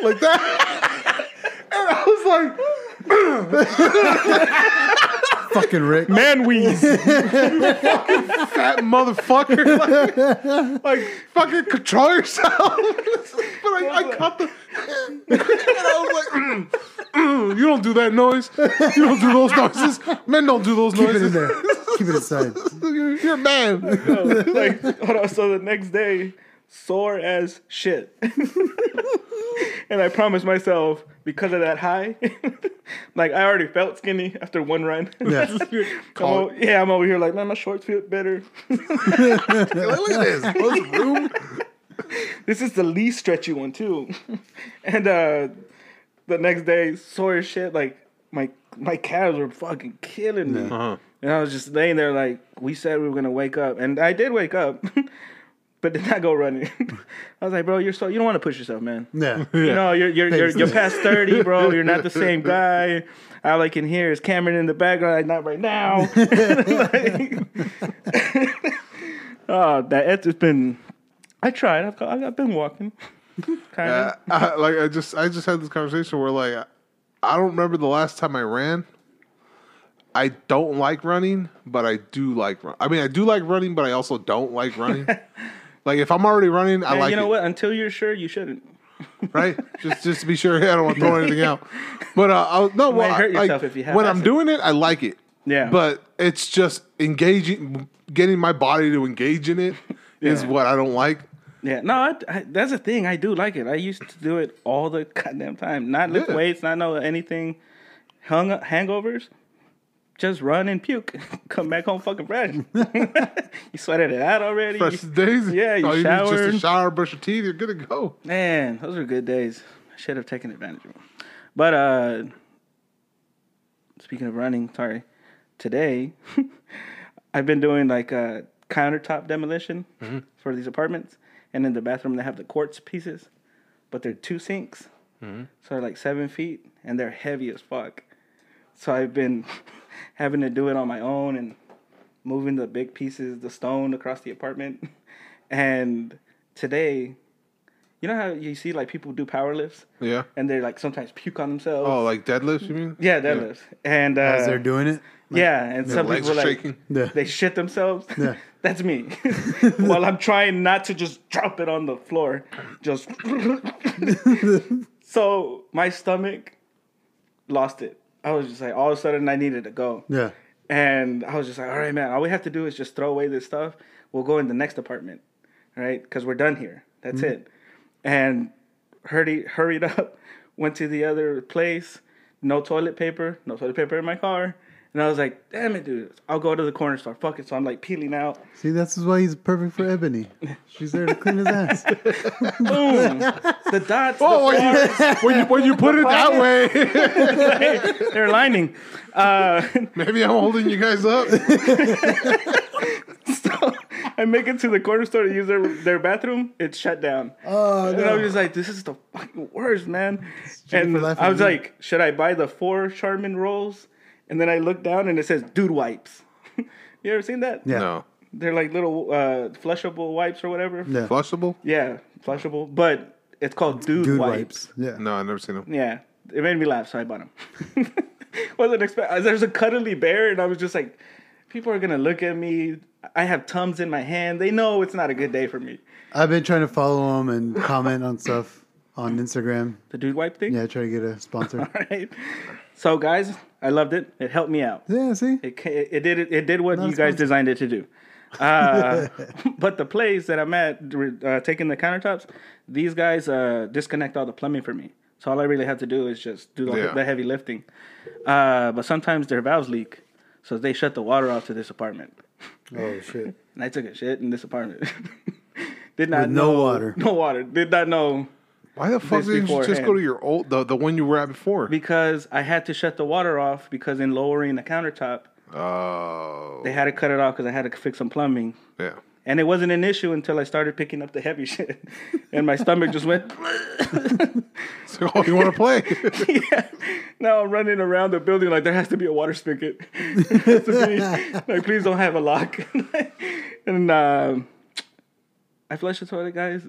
Like that. and I was like [CLEARS THROAT] Fucking Rick. Man [LAUGHS] wheeze. Fucking fat motherfucker. [LAUGHS] Like, like fucking control yourself. [LAUGHS] but I, I caught the. and I was like, mm, mm, you don't do that noise. You don't do those noises. Men don't do those Keep it in noises. there. Keep it inside. You're, you're a man. like, hold on. So the next day, sore as shit. [LAUGHS] and I promised myself because of that high, [LAUGHS] like I already felt skinny after one run. Yeah. [LAUGHS] I'm o- yeah, I'm over here like, man, my shorts fit better. Like, look at this. What's room? This is the least stretchy one too. and uh the next day, sore as shit. Like my my calves were fucking killing me. Uh-huh. And I was just laying there like we said we were gonna wake up, and I did wake up. But did not go running. [LAUGHS] I was like, bro, you're so you don't want to push yourself, man. Yeah. You know, you're you're you're, you're past thirty, bro. [LAUGHS] You're not the same guy. All I can hear is Cameron in the background. Like, not right now. [LAUGHS] Like- oh, that it's just been. I tried. I've, I've been walking. kind of. Uh, I, like I just I just had this conversation where like I don't remember the last time I ran. I don't like running, but I do like run. I mean, I do like running, but I also don't like running. Like if I'm already running, I And like you know it, what? Until you're sure, you shouldn't. [LAUGHS] right? just just to be sure, [LAUGHS] I don't want to throw anything out. [LAUGHS] But uh, I, no, well, might hurt I- yourself like, if you have when I'm doing it, I like it. Yeah. But it's just engaging, getting my body to engage in it is Yeah. what I don't like. Yeah, no, I, I, that's the thing. I do like it. I used to do it all the goddamn time. Not lift Yeah. weights, not know anything. Hung hangovers, just run and puke. [LAUGHS] Come back home fucking fresh. [LAUGHS] you sweated it out already. Fresh days. Yeah, you oh, All need is just showered. a shower, brush your teeth, you're good to go. Man, those were good days. I should have taken advantage of them. But uh speaking of running, sorry. Today [LAUGHS] I've been doing like a countertop demolition mm-hmm. for these apartments. And in the bathroom they have the quartz pieces. But they're two sinks. Mm-hmm. So they're like seven feet and they're heavy as fuck. So I've been having to do it on my own and moving the big pieces, the stone across the apartment. [LAUGHS] And today, you know how you see like people do power lifts Yeah. and they're like sometimes puke on themselves. Oh, like deadlifts, you mean? yeah, deadlifts. And uh, As they're doing it. yeah, and some Legs people are like shaking. They shit themselves. Yeah. [LAUGHS] That's me. [LAUGHS] While I'm trying not to just drop it on the floor, just so my stomach lost it. I was just like, all of a sudden, I needed to go. Yeah. And I was just like, all right, man, all we have to do is just throw away this stuff. We'll go in the next apartment, right? Because we're done here. That's mm-hmm. it. And hurried, hurried [LAUGHS] up, went to the other place. No toilet paper, no toilet paper in my car. And I was like, damn it, dude. I'll go to the corner store. Fuck it. So I'm like peeling out. See, this is why he's perfect for Ebony. She's there to clean his ass. [LAUGHS] Boom. the dots. Oh, the when you, [LAUGHS] when you when you put it that way, flowers, [LAUGHS] they're lining. Uh, maybe I'm holding you guys up. so I make it to the corner store to use their, their bathroom. It's shut down. Oh, And I was just like, this is the fucking worst, man. And I was of like, should I buy the four Charmin rolls? And then I look down and it says dude wipes. [LAUGHS] you ever seen that? Yeah. No, They're like little uh, flushable wipes or whatever. Yeah. flushable. Yeah, flushable. But it's called dude, Dude wipes. wipes. Yeah. No, I've never seen them. Yeah, it made me laugh, so I bought them. [LAUGHS] Wasn't expect. There's a cuddly bear, and I was just like, people are gonna look at me. I have tums in my hand. They know it's not a good day for me. I've been trying to follow him and comment on stuff on Instagram. The dude wipe thing. Yeah, try to get a sponsor. [LAUGHS] All right. So guys, I loved it. It helped me out. yeah, see? It ca- it did it, it did what Not you guys designed it to do. Uh, [LAUGHS] [LAUGHS] but the place that I'm at, uh, taking the countertops, these guys uh, disconnect all the plumbing for me. So all I really have to do is just do the, Yeah. the heavy lifting. Uh, but sometimes their valves leak, so they shut the water off to this apartment. Oh, shit. [LAUGHS] And I took a shit in this apartment. Did not With no know water. No water. Did not know Why the fuck didn't you just go to your old the the one you were at before? because I had to shut the water off because in lowering the countertop, Oh, they had to cut it off because I had to fix some plumbing. yeah. And it wasn't an issue until I started picking up the heavy [LAUGHS] shit. And my stomach just went, [LAUGHS] So oh, you want to play? [LAUGHS] yeah. Now I'm running around the building like there has to be a water spigot. There has to be- like, please don't have a lock. and um, I flushed the toilet, guys.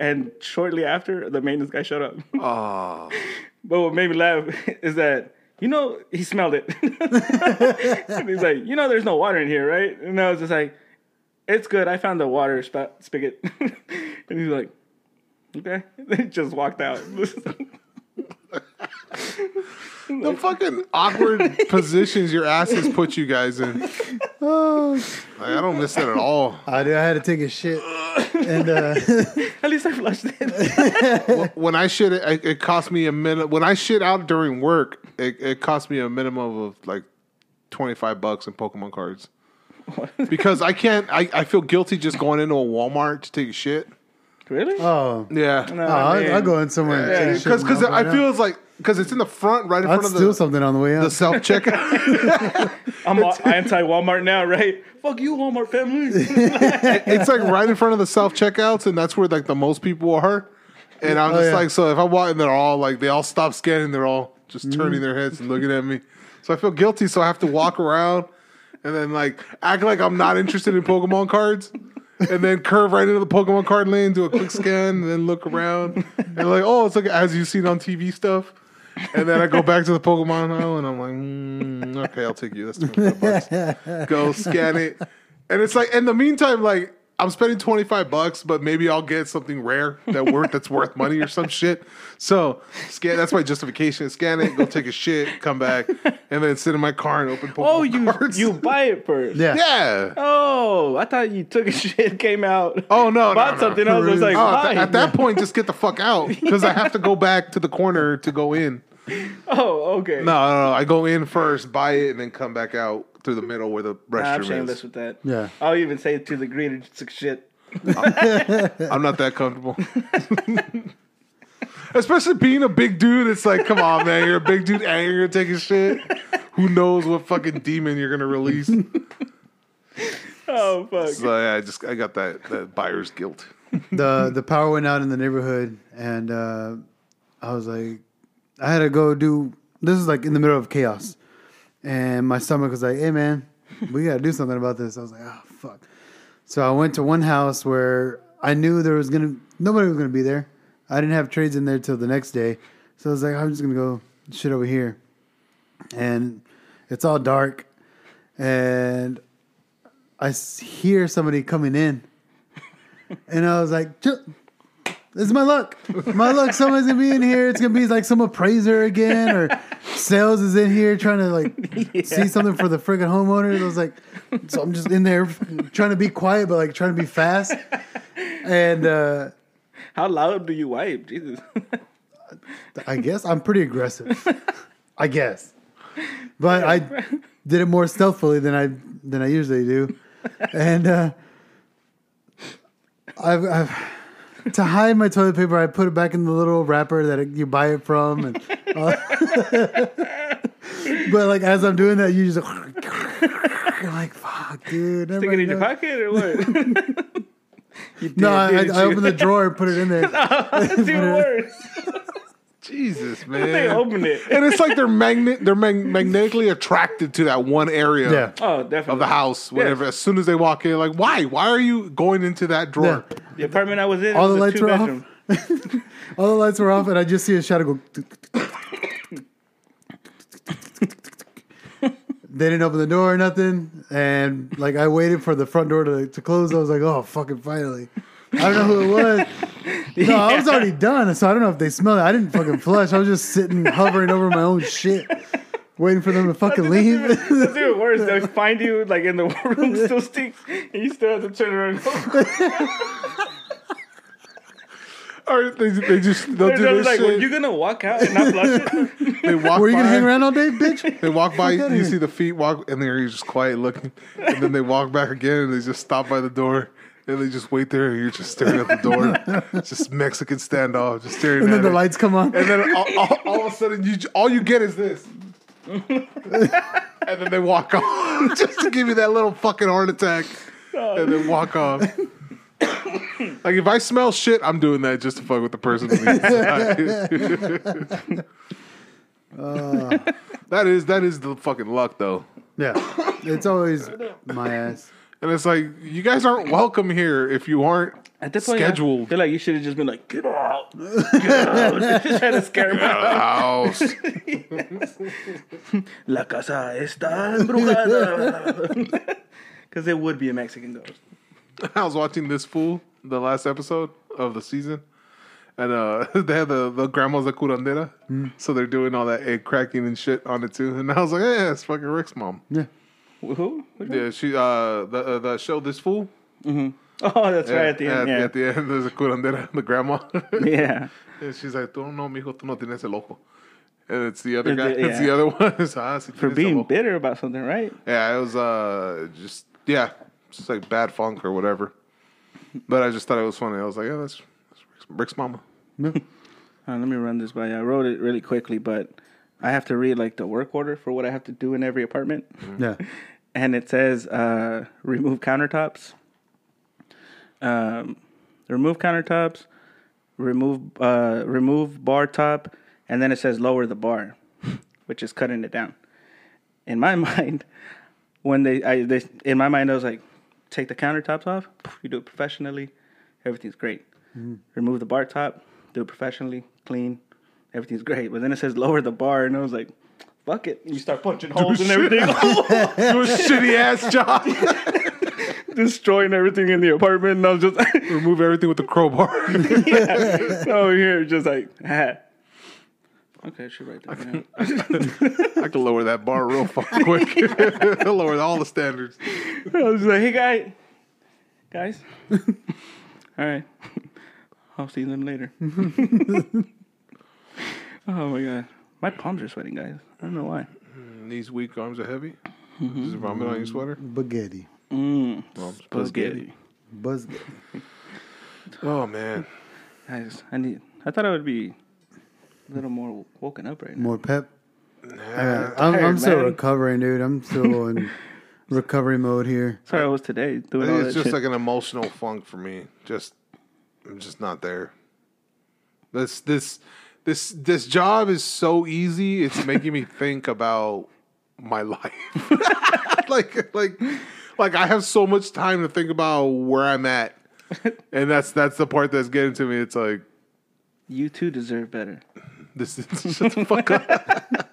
And shortly after, the maintenance guy showed up. oh, [LAUGHS] But what made me laugh [LAUGHS] is that, you know, he smelled it. [LAUGHS] he's like, you know, there's no water in here, right? And I was just like, it's good. I found the water sp- spigot. and he's like, okay. They just walked out. The fucking awkward [LAUGHS] positions your asses put you guys in. Oh, Like, I don't miss that at all. I, did- I had to take a shit. And uh, [LAUGHS] At least I flushed it. [LAUGHS] When I shit, it, it cost me a minute. When I shit out during work, it, it cost me a minimum of like twenty five bucks in Pokemon cards. because I can't. I, I feel guilty just going into a Walmart to take a shit. really? oh, Yeah. No, Oh, I'll. I'll go in somewhere and take a shit Because because I feel it's like because it's in the front, right in I'd front of steal the, something on the way the self checkout. [LAUGHS] I'm anti Walmart now, right? Fuck you, Walmart family. [LAUGHS] it's like right in front of the self checkouts, and that's where like the most people are. And I'm Oh, just yeah. like, so if I walk, and they're all like, they all stop scanning, they're all just Mm-hmm. turning their heads and looking at me. So I feel guilty, so I have to walk around and then like act like I'm not interested in Pokemon cards. And then curve right into the Pokemon card lane, do a quick scan, and then look around. And like, oh, it's like as you've seen on TV stuff. And then I go back to the Pokemon aisle, and I'm like, mm, okay, I'll take you. That's 25 bucks. Go scan it. And it's like, in the meantime, like, I'm spending 25 bucks, but maybe I'll get something rare that worth that's worth money or some shit. So scan that's my justification. Scan it, go take a shit, come back, and then sit in my car and open oh, Pokemon oh, you cards. you buy it first. Yeah. yeah. Oh, I thought you took a [LAUGHS] shit, came out. Oh no, bought no, no. something else. I was like, Oh, at, th- at that point, just get the fuck out because I have to go back to the corner to go in. [LAUGHS] oh, okay. No, no, no. I go in first, buy it, and then come back out through the middle where the Nah, I'm restroom shameless is. with that. Yeah. I'll even say it to the greeter, just took shit. I'm not that comfortable. [LAUGHS] Especially being a big dude, it's like, come on, man, you're a big dude and you're gonna take a shit. Who knows what fucking demon you're gonna release? [LAUGHS] Oh fuck. So yeah, I just I got that that buyer's guilt. the the power went out in the neighborhood, and uh, I was like, I had to go do. This is like in the middle of chaos, and my stomach was like, "Hey man, we got to do something about this." I was like, "Oh fuck!" So I went to one house where I knew there was gonna nobody was gonna be there. I didn't have trades in there till the next day, so I was like, "I'm just gonna go shit over here," and it's all dark, and I hear somebody coming in. And I was like, "Ju- this is my luck. My luck. Someone's gonna be in here. It's gonna be like some appraiser again, or sales is in here trying to like [LAUGHS] see something for the friggin' homeowner. I was like, so I'm just in there trying to be quiet, but like trying to be fast. And uh, How loud do you wipe? Jesus. I guess I'm pretty aggressive. I guess, but I [LAUGHS] did it more stealthily than I than I usually do, and uh, I've, I've [LAUGHS] to hide my toilet paper. I put it back in the little wrapper that you buy it from, and uh, [LAUGHS] but like as I'm doing that, you just [LAUGHS] you're like, "Fuck, dude." Stick it in your pocket or what? did, No, I, I, I opened the drawer and put it in there. That's even worse. Jesus, man. [LAUGHS] They man. opened it. And it's like they're magnet they're mag- magnetically attracted to that one area Yeah. Oh, definitely. of the house. Whenever as soon as they walk in, like, why? Why are you going into that drawer? Yeah. The apartment I was in, All it was the a lights were off? two-bedroom. [LAUGHS] All the lights were off, and I just see a shadow go. they didn't open the door or nothing, and like I waited for the front door to, to close. I was like, "Oh, fucking finally!" I don't know who it was. [LAUGHS] No, I was already done, so I don't know if they smelled it. I didn't fucking flush. I was just sitting, [LAUGHS] hovering over my own shit, waiting for them to fucking leave. That's even worse. They [LAUGHS] find you like in the room still stinks, and you still have to turn around. Or they, they just they'll They're this like, were shit. you gonna walk out and not flush it? they walk Were you by, gonna hang around all day, bitch? They walk by, you see the feet walk, and they're just quiet looking. And then they walk back again, and they just stop by the door, and they just wait there, and you're just staring at the door. It's [LAUGHS] just Mexican standoff, just staring And then the it. lights come on. And then all, all, all of a sudden, you all you get is this. and then they walk off [LAUGHS] just to give you that little fucking heart attack, and then walk off. like if I smell shit, I'm doing that just to fuck with the person. inside. [LAUGHS] Uh. that is that is the fucking luck though. Yeah, it's always my ass. And it's like you guys aren't welcome here if you aren't At that point, I scheduled. feel like you should have just been like, "Get out, [LAUGHS] get out!" just [LAUGHS] trying to scare him out. House. [LAUGHS] La casa está embrujada. Because it would be a Mexican ghost. I was watching this fool the last episode of the season, and uh, they had the the grandma's a curandera, so they're doing all that egg cracking and shit on it too. And I was like, yeah, it's fucking Rick's mom. Yeah, Who? Which one? Yeah, she uh the uh, the show this fool. Oh, that's right at the end. At, Yeah, at the end, there's a curandera, the grandma. [LAUGHS] yeah. and she's like, tú no, mijo, tú no tienes el ojo. And it's the other It's guy. the- [LAUGHS] It's the other one. [LAUGHS] It's, ah, sí For tienes el being ojo. bitter about something, right? Yeah, it was uh just yeah, just like bad funk or whatever. But I just thought it was funny. I was like, yeah, that's, that's Rick's, Rick's mama. Yeah. Uh, let me run this by you. I wrote it really quickly, but I have to read like the work order for what I have to do in every apartment. Yeah. And it says uh, remove countertops, um, remove countertops, remove uh, remove bar top, and then it says lower the bar, [LAUGHS] which is cutting it down. In my [LAUGHS] mind, when they, I, they in my mind, I was like, take the countertops off. You do it professionally, everything's great. Remove the bar top, do it professionally, clean, everything's [LAUGHS] great. But then it says lower the bar, and I was like, fuck it. You start punching holes and everything. [LAUGHS] Do a shitty ass job. [LAUGHS] destroying everything in the apartment, and I was just [LAUGHS] Remove everything with the crowbar. yeah. over here, just like, ah. okay, I should write that down. I can lower that bar real fucking quick. lower all the standards. I was like, hey, guy, guys, all right, I'll see them later. oh my god, my palms are sweating, guys. I don't know why. These weak arms are heavy. Just vomit on your sweater. Spaghetti. Mm, Well, spaghetti. Buzz. Oh man. Guys, I need. I thought I would be a little more woken up right now. More pep. Nah, I'm, I'm still man. recovering, dude. I'm still [LAUGHS] in recovery mode here. Sorry, I was today I doing all think that it's just shit. like an emotional funk for me. Just I'm just not there. This this this this job is so easy. It's making me [LAUGHS] think about my life. [LAUGHS] like like like I have so much time to think about where I'm at. And that's that's the part that's getting to me. It's like you too deserve better. this is [LAUGHS] shut the fuck up.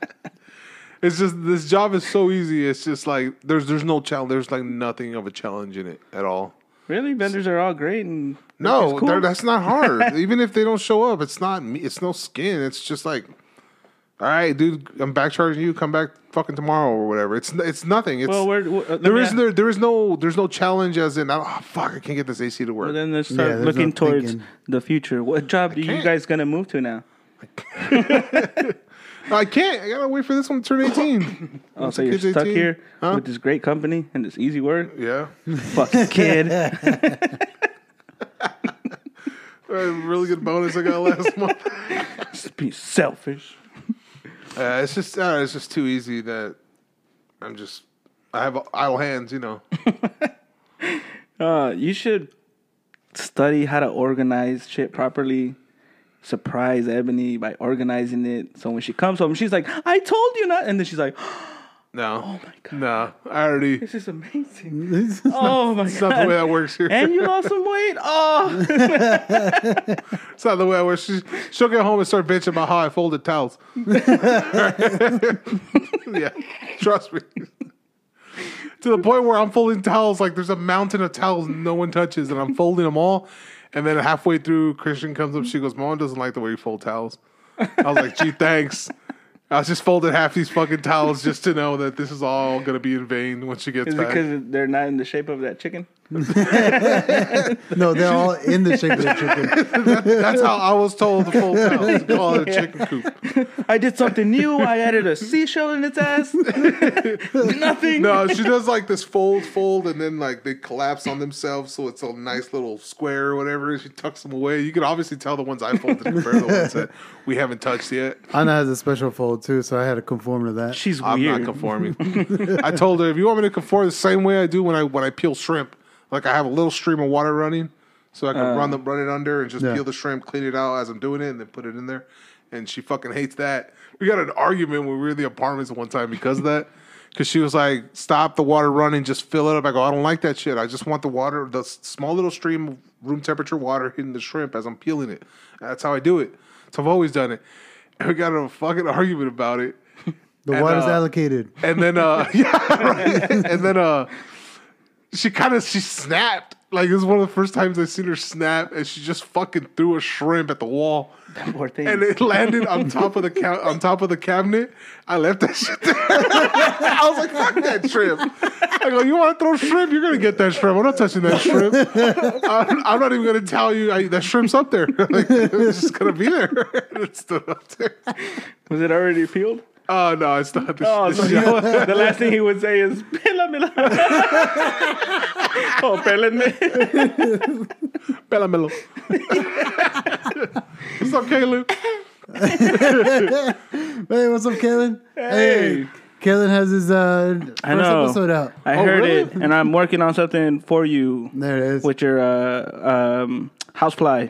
It's just this job is so easy. It's just like there's there's no challenge. There's like nothing of a challenge in it at all. Really, vendors are all great and No, cool. that's not hard. [LAUGHS] Even if they don't show up, it's not me. It's no skin. It's just like, all right, dude, I'm back charging you. Come back fucking tomorrow or whatever. It's it's nothing. It's Well, we're, we're, uh, let there me is ask- there there is no there's no challenge as in oh fuck I can't get this AC to work. Well, then let's Yeah, start there's looking no towards thinking. the future. What job are you guys gonna move to now? [LAUGHS] I can't. I gotta wait for this one to turn 18. [LAUGHS] Oh, Once so you're stuck 18. here Huh? with this great company and this easy work. Yeah, Fucking kid. A really good bonus I got last month. [LAUGHS] Just be selfish. Uh, it's just uh, it's just too easy that I'm just I have idle hands. You know. [LAUGHS] Uh, you should study how to organize shit properly. Surprise Ebony by organizing it. So when she comes home, she's like, "I told you not," and then she's like, No. "Oh my god, No. I already. this is amazing." [LAUGHS] oh my god. It's not the way that works here. And you lost some weight. Oh, [LAUGHS] It's not the way I works. She, she'll get home and start bitching about how I folded towels. [LAUGHS] yeah, trust me. to the point where I'm folding towels like there's a mountain of towels no one touches, and I'm folding them all. And then halfway through, Christian comes up. She goes, "Mom doesn't like the way you fold towels." I was like, "Gee, thanks." I was just folding half these fucking towels just to know that this is all gonna be in vain when she gets is back. because they're not in the shape of that chicken? No, they're all in the shape of the chicken. That's how I was told the fold towels. Call it a chicken coop. I did something new. I added a seashell in its ass. [LAUGHS] Nothing. No, she does like this fold, fold, and then like they collapse on themselves, so it's a nice little square or whatever. She tucks them away. You can obviously tell the ones I folded compared to the ones that we haven't touched yet. Anna has a special fold too, so I had to conform to that. She's I'm weird. not conforming. I told her if you want me to conform the same way I do when I when I peel shrimp, like I have a little stream of water running, so I can run the run it under and just Yeah. peel the shrimp, clean it out as I'm doing it, and then put it in there. And she fucking hates that. We got an argument when we were in the apartments one time because of that. [LAUGHS] Because she was like, "Stop the water running, just fill it up." I go, "I don't like that shit. I just want the water, the small little stream of room temperature water hitting the shrimp as I'm peeling it. That's how I do it. So I've always done it." And we got in a fucking argument about it. [LAUGHS] The And, water's uh, allocated. And then uh [LAUGHS] yeah, right. And then uh she kind of she snapped. Like this is one of the first times I've seen her snap and she just fucking threw a shrimp at the wall. Poor thing. And it landed on top of the ca- on top of the cabinet. I left that shit there. [LAUGHS] I was like, "Fuck that shrimp!" I go, "You want to throw shrimp? You're gonna get that shrimp. I'm not touching that shrimp. I'm, I'm not even gonna tell you I, that shrimp's up there. [LAUGHS] like, it's just gonna be there. [LAUGHS] it's still up there. Was it already peeled? Oh no, it's not. The, Oh, the so shit. you- the last thing he would say is "Pélamela." [LAUGHS] oh, pélenme. Bella Mello. What's up, Caleb? [LAUGHS] Hey, what's up, Kalen? Hey. Kalen has his uh, first I know. episode out. I Oh, heard really? it, and I'm working on something for you There it is. with your uh, um, housefly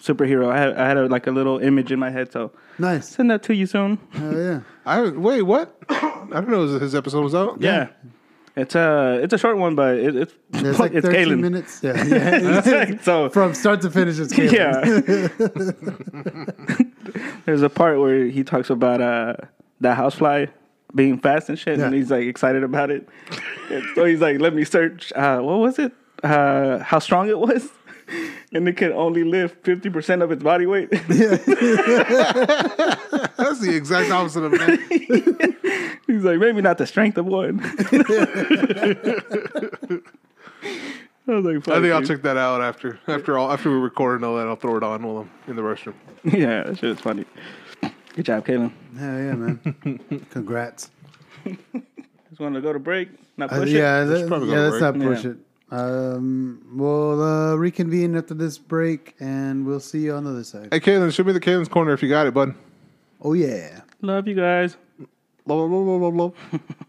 superhero. I had, I had a, like a little image in my head, so Nice. send that to you soon. Oh yeah. I wait. What? [COUGHS] I don't know his episode was out. Yeah. It's a it's a short one, but it, it's There's like [LAUGHS] it's 13 Kalen. minutes. Yeah. [LAUGHS] yeah. so [LAUGHS] From start to finish, it's Kalen. yeah, there's a part where he talks about uh that housefly being fast and shit, and he's like excited about it. And so he's like, "Let me search. Uh, what was it? Uh, how strong it was." [LAUGHS] And it can only lift fifty percent of its body weight. [LAUGHS] Yeah. [LAUGHS] That's the exact opposite of that. He's like, maybe not the strength of one. I was like, I fuck think I'll check that out after after all after we record and all that. I'll throw it on while I'm in the restroom. Yeah, that shit is funny. Good job, Kaylin. Hell yeah, man. Congrats. Just want to go to break, not Uh, push yeah, it. that- probably yeah, go let's break. not push Yeah. it. Um, we'll uh, reconvene after this break, and we'll see you on the other side. Hey, Kaylin, show me the Kaylin's corner if you got it, bud. Oh yeah. Love you guys. Love, love, love, love, love. [LAUGHS]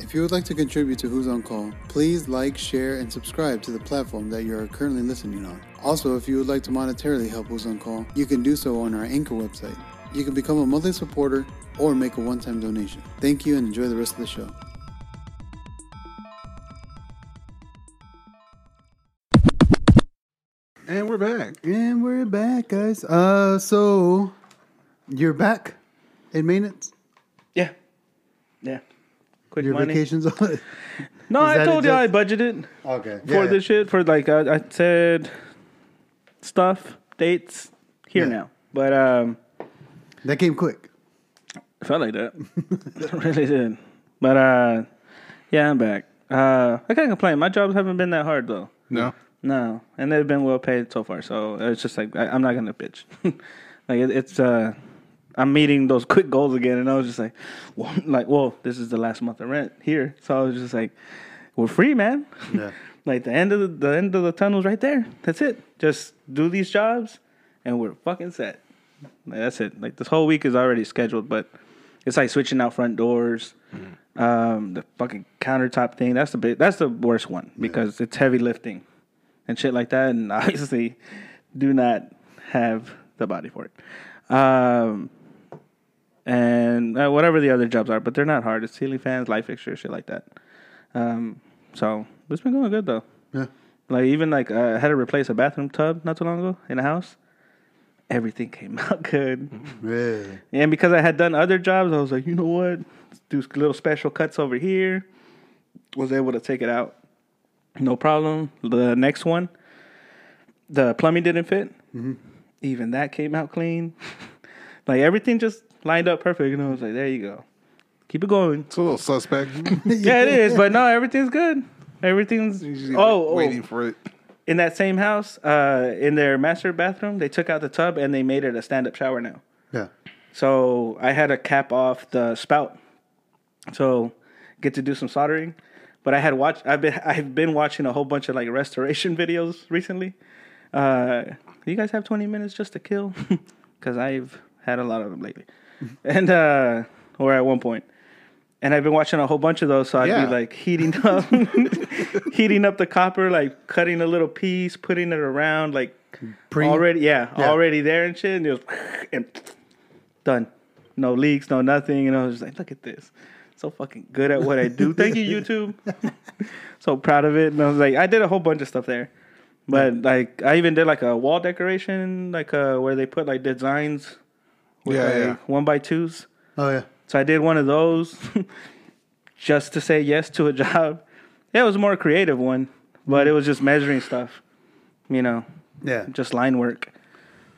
If you would like to contribute to Who's on Call, please like, share, and subscribe to the platform that you are currently listening on. Also, if you would like to monetarily help Who's on Call, you can do so on our Anchor website. You can become a monthly supporter or make a one time donation. Thank you and enjoy the rest of the show. And we're back. And we're back, guys. Uh, so you're back in maintenance. Yeah. Yeah. Quick Your money. vacations on. it. No, I told it you I budgeted okay. for this shit. For like, I, I said stuff, dates, here Yeah. now. But um, That came quick. it felt like that. [LAUGHS] it really did. But uh, yeah, I'm back. Uh, I can't complain. My jobs haven't been that hard, though. No. No, and they've been well paid so far. So it's just like I, I'm not gonna bitch. [LAUGHS] like it, it's uh, I'm meeting those quick goals again, and I was just like, well, [LAUGHS] like, well, this is the last month of rent here, so I was just like, we're free, man. Yeah. [LAUGHS] like the end of the, the end of the tunnel's right there. That's it. Just do these jobs, and we're fucking set. Like, that's it. Like this whole week is already scheduled, but it's like switching out front doors. Um, the fucking countertop thing. That's the big. That's the worst one because it's heavy lifting and shit like that, and [LAUGHS] obviously do not have the body for it. Um, and uh, whatever the other jobs are, but they're not hard. It's ceiling fans, light fixtures, shit like that. Um, so it's been going good though. Yeah. Like even like uh, I had to replace a bathroom tub not too long ago in a house. Everything [LAUGHS] came out good. Really. And because I had done other jobs, I was like, you know what? Let's do little special cuts over here. Was able to take it out. No problem. The next one, the plumbing didn't fit. Even that came out clean. [LAUGHS] like everything just lined up perfect. And I was like, there you go. Keep it going. It's a little suspect. [LAUGHS] [LAUGHS] yeah, it is. But no, everything's good. Everything's. Oh, oh, waiting for it. in that same house, uh, in their master bathroom, they took out the tub and they made it a stand up shower now. Yeah. So I had to cap off the spout. So get to do some soldering. But I had watched I've been [LAUGHS] I've been watching a whole bunch of like restoration [LAUGHS] videos recently. Uh you guys have 20 minutes just to kill [LAUGHS] cuz I've had a lot of them lately. and uh or at one point. And I've been watching a whole bunch of those so I'd Yeah. be like heating up heating up the copper like cutting a little piece, putting it around like Pre- already yeah, Yeah. already there and shit and it was and [SNIFFS] done. No leaks, no nothing. And I was just like, look at this. So fucking good at what I do. Thank you, YouTube. [LAUGHS] so proud of it. And I was like, I did a whole bunch of stuff there. But like I even did like a wall decoration, like uh where they put like designs with Yeah, like yeah. one by twos. Oh yeah. So I did one of those [LAUGHS] just to say yes to a job. Yeah, it was a more creative one, but it was just measuring stuff. You know, Yeah. just line work.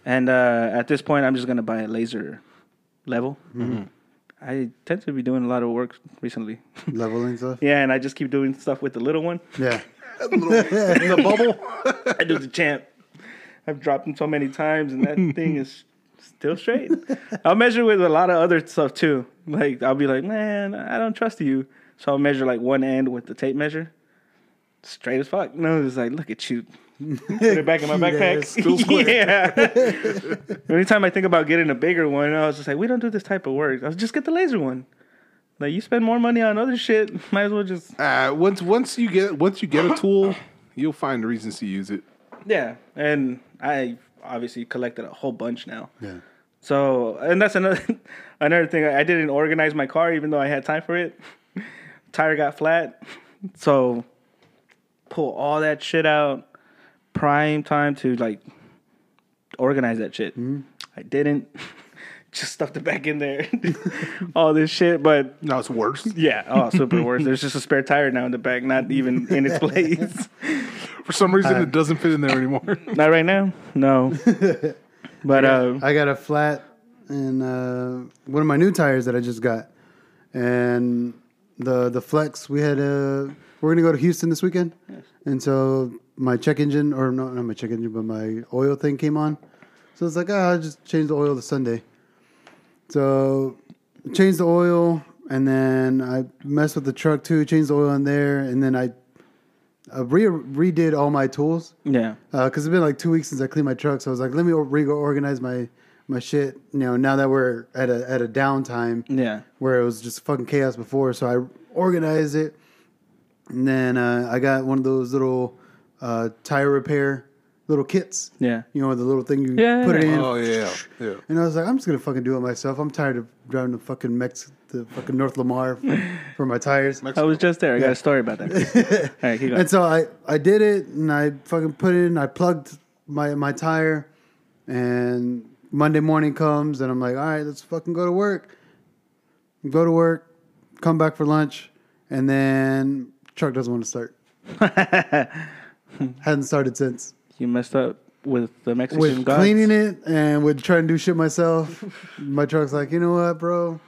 And uh, at this point, I'm just gonna buy a laser level. I tend to be doing a lot of work recently. [LAUGHS] Leveling stuff. yeah, and I just keep doing stuff with the little one. Yeah. [LAUGHS] In the bubble. I do the champ. I've dropped him so many times, and that thing is still straight. [LAUGHS] I'll measure with a lot of other stuff too. Like I'll be like, man, I don't trust you, so I'll measure like one end with the tape measure. straight as fuck. No, it's like, look at you. Put it back in my [LAUGHS] backpack. ass. Still [LAUGHS] yeah. Anytime I think about getting a bigger one, I was just like, we don't do this type of work. I was just get the laser one. Like you spend more money on other shit, [LAUGHS] might as well just Uh, once once you get once you get a tool, you'll find reasons to use it. yeah. And I obviously collected a whole bunch now. Yeah. So, and that's another another thing. I didn't organize my car, even though I had time for it. Tire got flat, so pull all that shit out. Prime time to like organize that shit. I didn't. [LAUGHS] Just stuffed it back in there. [LAUGHS] all this shit, but Now it's worse. yeah, oh, super worse. There's just a spare tire now in the back, not even in its [LAUGHS] place. For some reason, it doesn't fit in there anymore. not right now, no. But uh, I got a flat in uh, one of my new tires that I just got, and the the flex we had. Uh, we're gonna go to Houston this weekend, and so my check engine, or not, not my check engine, but my oil thing came on. So it's like, ah, I'll just change the oil to Sunday. So changed the oil, and then I messed with the truck too. Changed the oil in there, and then I uh, re- redid all my tools yeah, because Uh, it's been like two weeks since I cleaned my truck. So I was like, let me reorganize my my shit. You know, now that we're at a at a downtime yeah, where it was just fucking chaos before, so I organized it, and then uh, I got one of those little uh, tire repair little kits. yeah. You know, the little thing you Yeah, put it yeah. in. Oh yeah, yeah. And I was like, I'm just gonna fucking do it myself. I'm tired of driving the fucking Mex to fucking North Lamar for, for my tires. I was just there. I got a story about that. [LAUGHS] All right, keep going. And so I, I did it and I fucking put it in, I plugged my, my tire and Monday morning comes and I'm like, all right, let's fucking go to work. Go to work, come back for lunch, and then truck doesn't want to start. [LAUGHS] Hasn't started since. You messed up with the Mexican With gods. cleaning it and with trying to do shit myself, my truck's like, you know what, bro?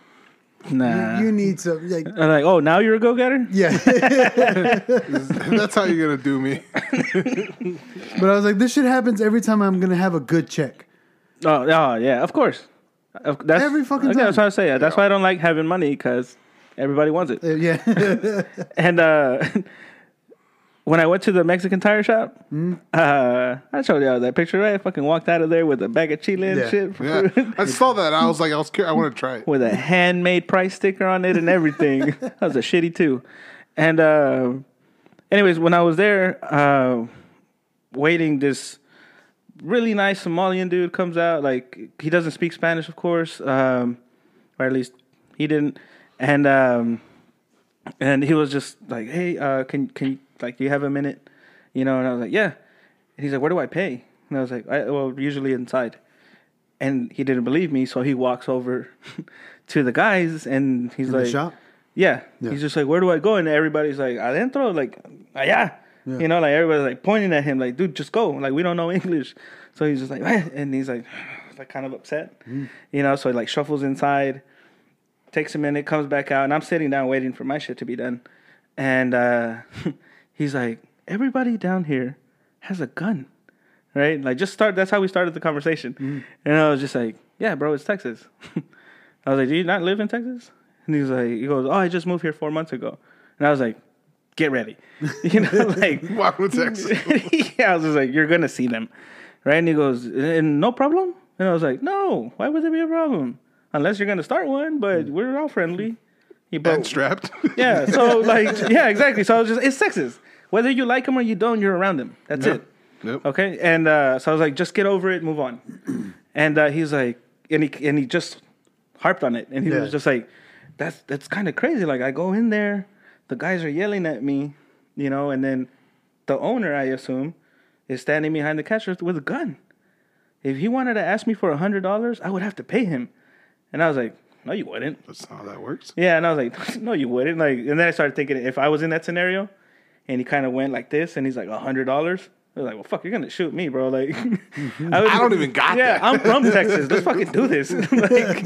Nah. You, you need some. Like, I'm like, oh, now you're a go getter? yeah. [LAUGHS] That's how you're gonna do me. [LAUGHS] but I was like, this shit happens every time I'm going to have a good check. Oh, oh, yeah, of course. That's, Every fucking okay, That's time. what I say. That's why I don't like having money because everybody wants it. Uh, yeah. [LAUGHS] And uh, [LAUGHS] when I went to the Mexican tire shop, Hmm? uh, I showed y'all that picture, right? I fucking walked out of there with a bag of chile and Yeah. shit. Yeah. I [LAUGHS] saw that. I was like, I was. cur- I want to try it. with a handmade price sticker on it and everything. that was a shitty too. And uh, anyways, when I was there, uh, waiting, this really nice Somalian dude comes out. Like he doesn't speak Spanish, of course, um, or at least he didn't. And um, and he was just like, "Hey, uh, can can you, like do you have a minute?" You know, and I was like, "Yeah." And he's like, "Where do I pay?" And I was like, I, "Well, usually inside." and he didn't believe me, so he walks over [LAUGHS] to the guys and he's In like, shop? Yeah. Yeah. He's just like, Where do I go? And everybody's like, Adentro, like, allá. Yeah. You know, like everybody's like pointing at him, like, dude, just go. Like, we don't know [LAUGHS] English. So he's just like, "Eh," and he's like, [SIGHS] like kind of upset. Mm. You know, so he like shuffles inside, takes a minute, comes back out, and I'm sitting down waiting for my shit to be done. And uh, [LAUGHS] he's like, Everybody down here has a gun right? Like just start. That's how we started the conversation. Mm-hmm. And I was just like, "Yeah, bro, it's Texas." [LAUGHS] I was like, "Do you not live in Texas?" And he was like, "He goes, oh, I just moved here four months ago." And I was like, "Get ready," [LAUGHS] you know, like Welcome to Texas. yeah. I was just like, "You're gonna see them," right? And he goes, "And no problem." And I was like, "No, why would there be a problem? Unless you're gonna start one, but Mm. we're all friendly." He And strapped. [LAUGHS] yeah, so [LAUGHS] like yeah, exactly. So I was just it's Texas. Whether you like them or you don't, you're around them. That's it. Yep. Okay, and uh, so I was like, just get over it, move on. [CLEARS THROAT] And uh, he's like, and he and he just harped on it, and he Yeah. was just like, that's that's kind of crazy. Like I go in there, the guys are yelling at me, you know, and then the owner, I assume, is standing behind the cash with a gun. If he wanted to ask me for a hundred dollars, I would have to pay him. And I was like, no, you wouldn't. That's not how that works. Yeah, and I was like, [LAUGHS] no, you wouldn't. Like, and then I started thinking, if I was in that scenario, and he kind of went like this, and he's like a hundred dollars. I was like, well, fuck, you're gonna shoot me, bro. Like, I, was, [LAUGHS] [LAUGHS] I don't even got yeah, that. I'm from Texas. Let's fucking do this. like,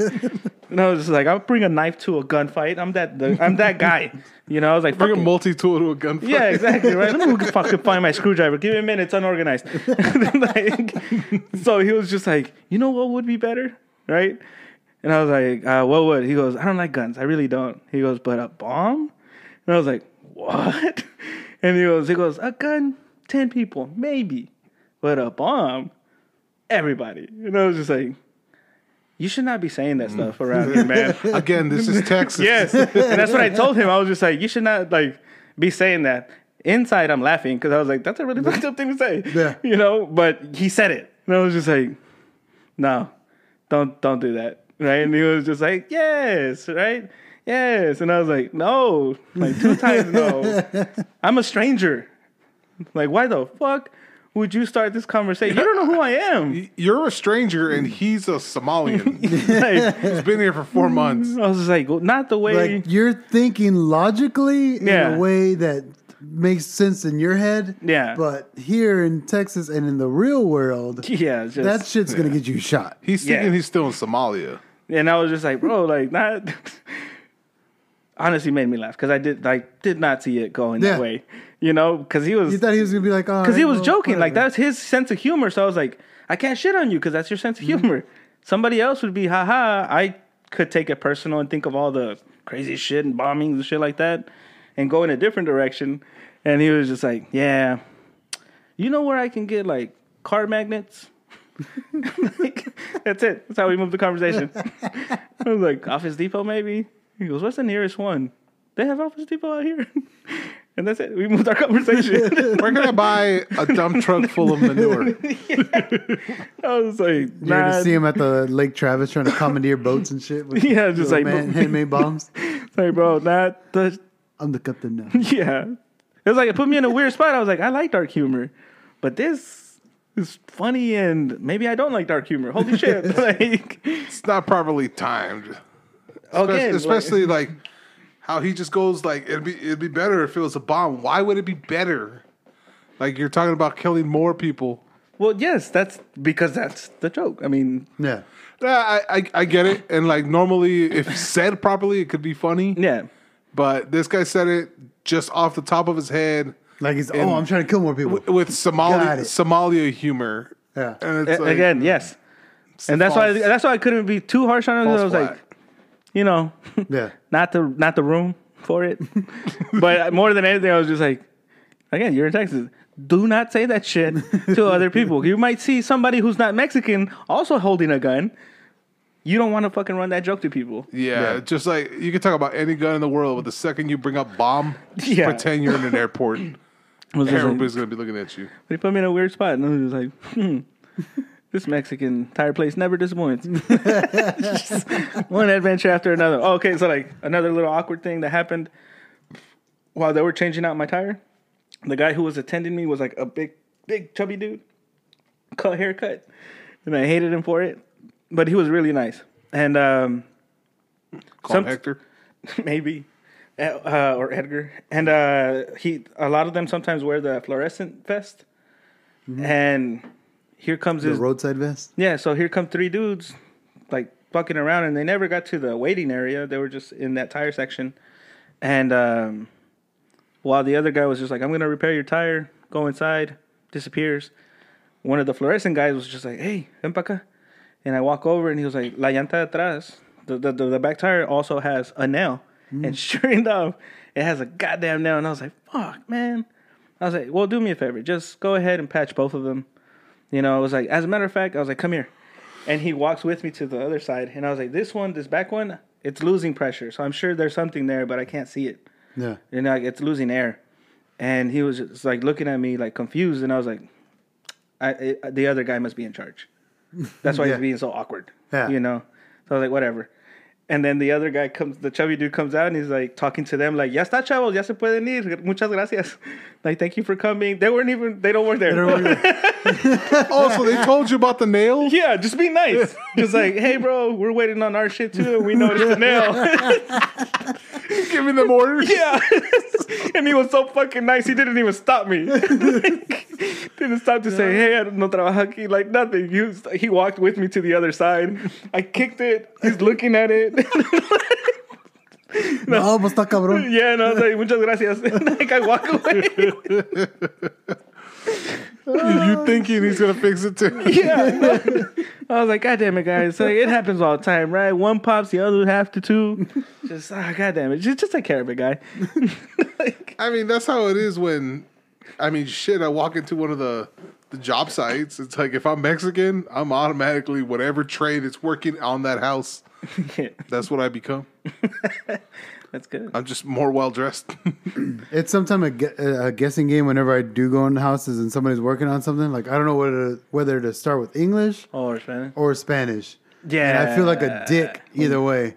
and I was just like, I'll bring a knife to a gunfight. I'm that, the, I'm that guy. You know, I was like, Bring a fucking- multi tool to a gunfight. yeah, exactly, right? Let me fucking find my screwdriver. Give me a minute, it's unorganized. like, so he was just like, you know what would be better, right? And I was like, uh, what would? He goes, I don't like guns. I really don't. He goes, but a bomb? And I was like, what? [LAUGHS] And he goes, he goes, a gun, ten people, maybe, but a bomb, everybody. And I was just like, you should not be saying that stuff around here, man. [LAUGHS] Again, this is Texas. [LAUGHS] yes, and that's what I told him. I was just like, you should not like be saying that. Inside, I'm laughing because I was like, that's a really fucked up thing to say. Yeah. you know. But he said it, and I was just like, no, don't don't do that, right? And he was just like, yes, right, yes, and I was like, no, like two times no. [LAUGHS] I'm a stranger. Like, why the fuck would you start this conversation? You don't know who I am. You're a stranger and he's a Somalian. [LAUGHS] Like, He's been here for four months. I was just like, well, not the way. Like you're thinking logically in Yeah. a way that makes sense in your head. Yeah. But here in Texas and in the real world, [LAUGHS] yeah, just, that shit's gonna get you shot. He's Yeah. thinking he's still in Somalia. And I was just like, bro, like not. [LAUGHS] Honestly, made me laugh because I did like did not see it going Yeah. that way, you know, because he was You thought he was gonna be like, oh, because he was joking, like whatever. that's his sense of humor. So I was like, I can't shit on you because that's your sense of mm-hmm. humor. Somebody else would be, haha. I could take it personal and think of all the crazy shit and bombings and shit like that, and go in a different direction. And he was just like, yeah, you know where I can get like car magnets. [LAUGHS] like, that's it. That's how we moved the conversation. I was like, Office Depot, maybe. He goes, "What's the nearest one?" They have Office Depot out here, [LAUGHS] and that's it. We moved our conversation. [LAUGHS] We're gonna buy a dump truck full of manure? I was like, You're gonna see him at the Lake Travis trying to commandeer boats and shit. With Yeah, just like- man, handmade bombs. Like, bro, not the. I'm the captain now. Yeah, it was like it put me in a weird spot. I was like, I like dark humor, but this is funny, and maybe I don't like dark humor. Holy shit! [LAUGHS] like, It's not properly timed. again, especially like how he just goes like it'd be it'd be better if it was a bomb. Why would it be better? Like you're talking about killing more people. well, yes, that's because that's the joke. I mean, Yeah. Yeah, I, I I get it. And like normally, if said properly, it could be funny. yeah, But this guy said it just off the top of his head Like he's, And- oh, I'm trying to kill more people. w- with Somali Somalia humor. Yeah. And it's A- like, again, yes, and that's why false- that's why I couldn't be too harsh on it. false I was flag. like, you know, Yeah. [LAUGHS] not the not the room for it. [LAUGHS] but more than anything, I was just like, again, you're in Texas. Do not say that shit to [LAUGHS] other people. You might see somebody who's not Mexican also holding a gun. You don't want to fucking run that joke to people. yeah, just like you can talk about any gun in the world, but the second you bring up bomb, Yeah. pretend you're in an airport. Just like- Everybody's gonna be looking at you. But he put me in a weird spot, and I was like, hmm, this Mexican tire place never disappoints. [LAUGHS] One adventure after another. Oh, okay, so like another little awkward thing that happened while they were changing out my tire. The guy who was attending me was like a big, big chubby dude, cut haircut, and I hated him for it. But he was really nice, and um, Call Some- Hector. [LAUGHS] maybe uh, or Edgar, and uh, he a lot of them sometimes wear the fluorescent vest, and here comes The his roadside vest. yeah. So here come three dudes like fucking around, and they never got to the waiting area. They were just in that tire section, and um, while the other guy was just like, "I'm gonna repair your tire," go inside, disappears. One of the fluorescent guys was just like, "Hey, ven pa acá." And I walk over, and he was like, "La llanta de atrás, the the, the, the back tire also has a nail." And mm. sure [LAUGHS] enough, it has a goddamn nail. And I was like, "Fuck, man!" I was like, "Well, do me a favor, just go ahead and patch both of them." You know, I was like, as a matter of fact, I was like, "Come here," and he walks with me to the other side, and I was like, "This one, this back one, it's losing pressure, so I'm sure there's something there, but I can't see it." Yeah. and like it's losing air. And he was just like looking at me like confused, and I was like, I, it, "The other guy must be in charge." [LAUGHS] That's why Yeah. he's being so awkward. Yeah. you know. So I was like, whatever. And then the other guy comes, the chubby dude comes out and he's like talking to them, like, "Ya está, chavos, ya se pueden ir. Muchas gracias. Like, thank you for coming." They weren't even, they don't work there. [LAUGHS] Oh, so they told you about the nail? yeah, just be nice. [LAUGHS] just like, hey, bro, we're waiting on our shit too, and we noticed the nail. [LAUGHS] Giving them orders? Yeah. and he was so fucking nice, he didn't even stop me. didn't stop to say, hey, I no trabajo aquí, like nothing. He, was, he walked with me to the other side. I kicked it. He's looking at it. [LAUGHS] No, pues está cabrón. yeah, and I was like, muchas gracias. [LAUGHS] [LAUGHS] walk away. You thinking he's gonna fix it too? yeah. I was like, God damn it, guys. Like, it happens all the time, right? One pops, the other half to two. Just, ah, God damn it. Just, just take care of it, guy. like, I mean, that's how it is when, I mean, shit. I walk into one of the the job sites. It's like if I'm Mexican, I'm automatically whatever trade it's working on that house. That's what I become. [LAUGHS] That's good. I'm just more well dressed. [LAUGHS] It's sometimes a, gue- a guessing game whenever I do go into houses and somebody's working on something. Like I don't know whether to, whether to start with English or Spanish. or Spanish. Yeah. And I feel like a dick either way.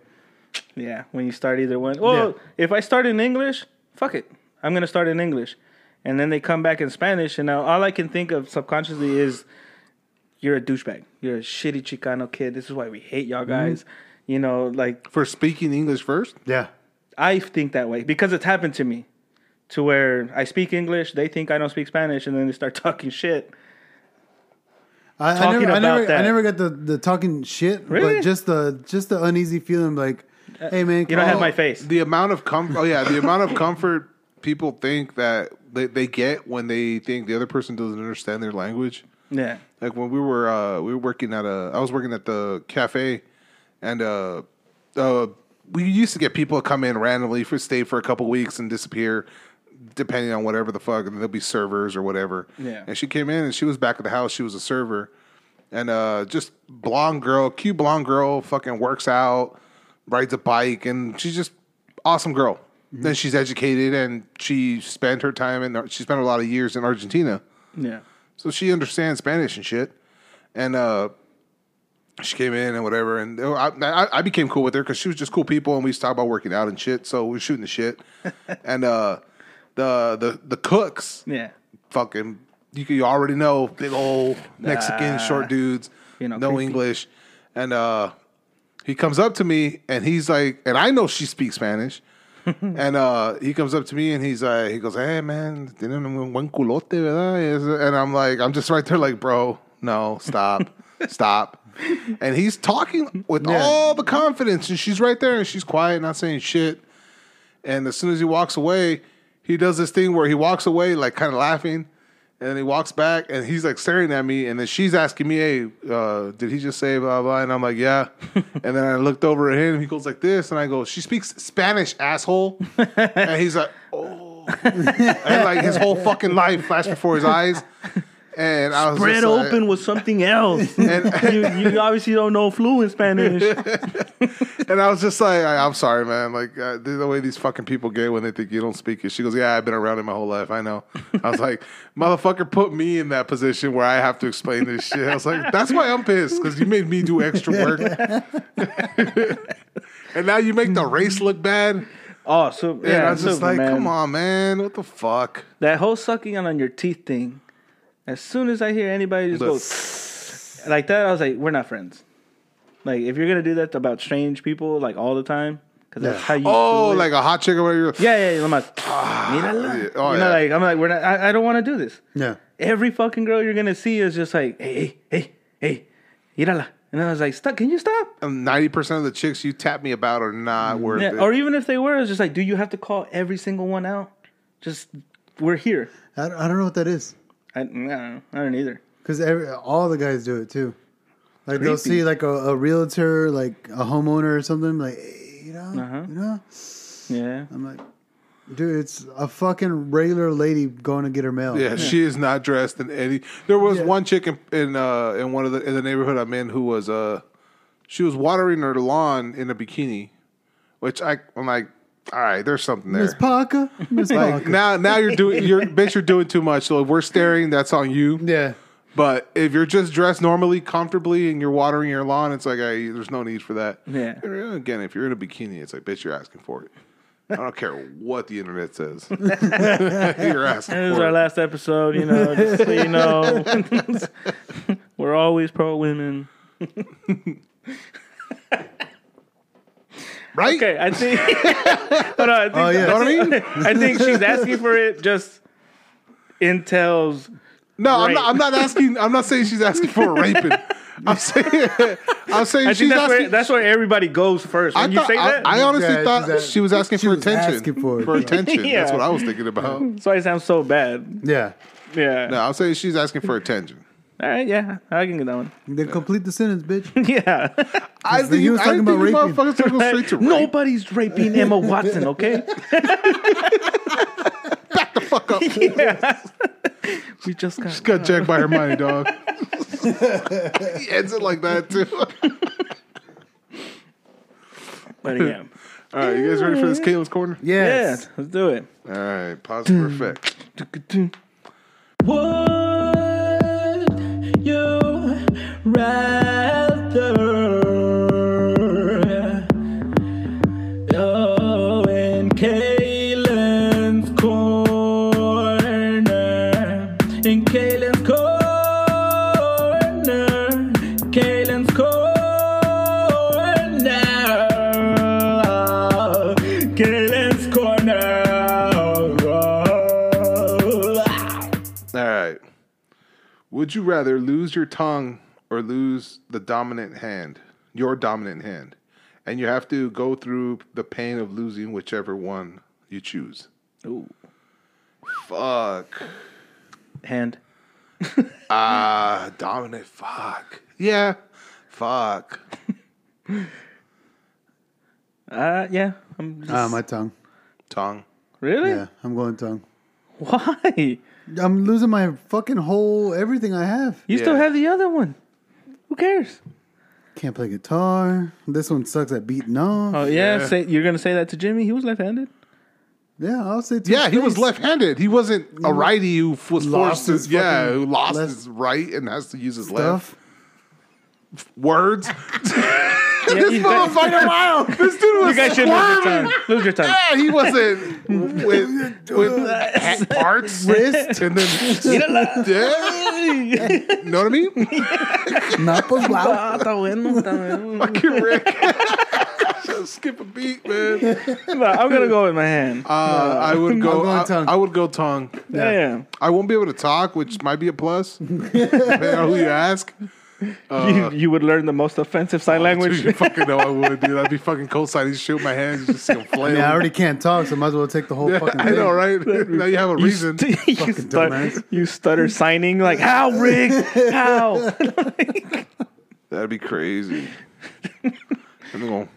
Yeah, when you start either one. Well, Yeah. if I start in English, fuck it. I'm gonna start in English, and then they come back in Spanish, and now all I can think of subconsciously is, you're a douchebag. You're a shitty Chicano kid. This is why we hate y'all guys. Mm-hmm. You know, like For speaking English first, Yeah. I think that way because it's happened to me, to where I speak English, they think I don't speak Spanish, and then they start [LAUGHS] talking shit. I, I Talking never, I about never, I never got the, the talking shit, Really? but just the just the uneasy feeling, like, hey man, You don't have my face. the amount of comfort. Oh yeah, the amount of comfort people think that they, they get when they think the other person doesn't understand their language. Yeah. Like when we were uh, we were working at a I was working at the cafe, and uh, uh, we used to get people to come in randomly for stay for a couple weeks and disappear, depending on whatever the fuck, and there'll be servers or whatever. Yeah. And she came in and she was back at the house. She was a server, and uh, just blonde girl, cute blonde girl, fucking works out, rides a bike, and she's just awesome girl. Then she's educated and she spent her time in she spent a lot of years in Argentina. Yeah. So she understands Spanish and shit. And uh, she came in and whatever. And I, I, I became cool with her because she was just cool people. And we used to talk about working out and shit. So we were shooting the shit. [LAUGHS] and uh, the, the, the cooks, Yeah. fucking, you, you already know, big old Mexican short dudes, You know, no creepy. English. And uh, he comes up to me and he's like, and I know she speaks Spanish. [LAUGHS] and uh, he comes up to me and he's like, he goes, "Hey man, tienen un buen culote, verdad?" And I'm like, I'm just right there, like, bro, no, stop, [LAUGHS] stop. [LAUGHS] And he's talking with all the confidence, and she's right there, and she's quiet, not saying shit. And as soon as he walks away, he does this thing where he walks away, like kind of laughing, and then he walks back, and he's like staring at me, and then she's asking me, "Hey, uh, did he just say blah blah?" And I'm like, "Yeah." [LAUGHS] and then I looked over at him, and he goes like this, and I go, "She speaks Spanish, asshole." and he's like, "Oh," [LAUGHS] and like his whole fucking life flashed before his eyes, and I was Spread just like- open was something else. [LAUGHS] And- [LAUGHS] you, you obviously don't know fluent Spanish. [LAUGHS] And I was just like, I, I'm sorry, man. Like uh, the the way these fucking people get when they think you don't speak it. She goes, Yeah, I've been around it my whole life. I know. I was like, Motherfucker, put me in that position where I have to explain this shit. I was like, That's why I'm pissed because you made me do extra work, and now you make the race look bad. Oh, so And yeah, I was just like, man. Come on, man. What the fuck? That whole sucking on your teeth thing. As soon as I hear anybody just The- go [LAUGHS] like that, I was like, we're not friends. Like if you're gonna do that about strange people like all the time, because that's how you. Oh, do it. like a hot chick or whatever. yeah, yeah. yeah, I'm like, ah, [SIGHS] mírala. yeah. Oh, you know, yeah. like I'm like, we're not. I, I don't want to do this. Yeah. Every fucking girl you're gonna see is just like, hey, hey, hey, hey, mírala. And then I was like, stop. Can you stop? Um, ninety percent of the chicks you tap me about are not mm-hmm. worth Yeah, it. or even if they were, it's just like, do you have to call every single one out? Just we're here. I, I don't know what that is I, I don't know. I don't either. because all the guys do it too. Like they'll see like a, a realtor, like a homeowner or something, like hey, you know, Uh-huh. you know. Yeah. I'm like, dude, it's a fucking regular lady going to get her mail. Yeah, she [LAUGHS] is not dressed in any. There was Yeah. one chick in in, uh, in one of the in the neighborhood I'm in who was uh she was watering her lawn in a bikini, which I I'm like, all right, there's something there. Miss Parker, Miss Like Parker. now now you're doing you're bitch you're doing too much. So if we're staring, that's on you. yeah, But if you're just dressed normally, comfortably, and you're watering your lawn, it's like hey, there's no need for that. Yeah. Uh, again, if you're in a bikini, it's like bitch, you're asking for it. I don't care what the internet says. [LAUGHS] you're asking for it. This is for our it. last episode, you know, just so you know. [LAUGHS] [LAUGHS] We're always pro women. Right? Okay, I think. [LAUGHS] Hold on, I think Oh, yeah. Know what I mean? [LAUGHS] I think she's asking for it just intel's. No, I'm not. I'm not asking. I'm not saying she's asking for a raping. [LAUGHS] I'm saying. I'm saying I she's think that's asking. where that's where everybody goes first. I, When you thought, say I, that, I honestly Yeah, thought she's a- she was asking she for was attention. asking for it. attention. Yeah. That's what I was thinking about. that's why it sounds so bad. yeah. Yeah. No, I'm saying she's asking for attention. All right. Yeah, I can get that one. Then complete the sentence, bitch. [LAUGHS] yeah. [LAUGHS] I he think was I talking didn't about you motherfuckers gonna go straight to [LAUGHS] rape. Nobody's raping Emma Watson. Okay. Back the fuck up. Yeah. we just got. Just got jacked by Hermione, dog. he ends it like that too. But yeah. All right, you guys ready for this Caitlin's corner? Yes. Yeah, let's do it. All right, pause for effect. Would you rather Would you rather lose your tongue or lose the dominant hand, your dominant hand, and you have to go through the pain of losing whichever one you choose? Ooh. Fuck. Hand. [LAUGHS] Ah, dominant. Fuck. Yeah. Fuck. [LAUGHS] Uh, yeah. I'm just, Ah, my tongue. Tongue. really? Yeah, I'm going tongue. Why? I'm losing my fucking whole everything I have. You still Yeah. have the other one. Who cares? Can't play guitar. This one sucks at beating off. Oh yeah, Yeah. say you're gonna say that to Jimmy. He was left-handed. yeah, I'll say. to Yeah, his he was face. left-handed. He wasn't a mm-hmm. righty who f- was Lost forced to. his Yeah, fucking who lost left his right and has to use his left. Words. [LAUGHS] Yeah, you, guys, Wow, this dude was you guys should lose your squirming. tongue. Lose your tongue. Yeah, he wasn't with, with ha- [LAUGHS] parts Wrist. and then [LAUGHS] yeah, know what I mean? [LAUGHS] Not pues wow. Ah, está bueno, está bueno. Fucking Rick. Skip a beat, man. No, I'm gonna go with my hand. Uh, I would go. going I, tongue. I would go tongue. yeah. yeah. I won't be able to talk, which might be a plus. depending on who you ask. You, you would learn the most offensive sign language. Dude, you fucking know I would, dude. I'd be [LAUGHS] fucking cold signing shit with my hands, just flail. mean, I already can't talk, so might as well take the whole Yeah, fucking [LAUGHS] I know, right? [LAUGHS] now you have a You, reason. st- you, stut- you stutter signing like how Rick how That'd be crazy. and then go.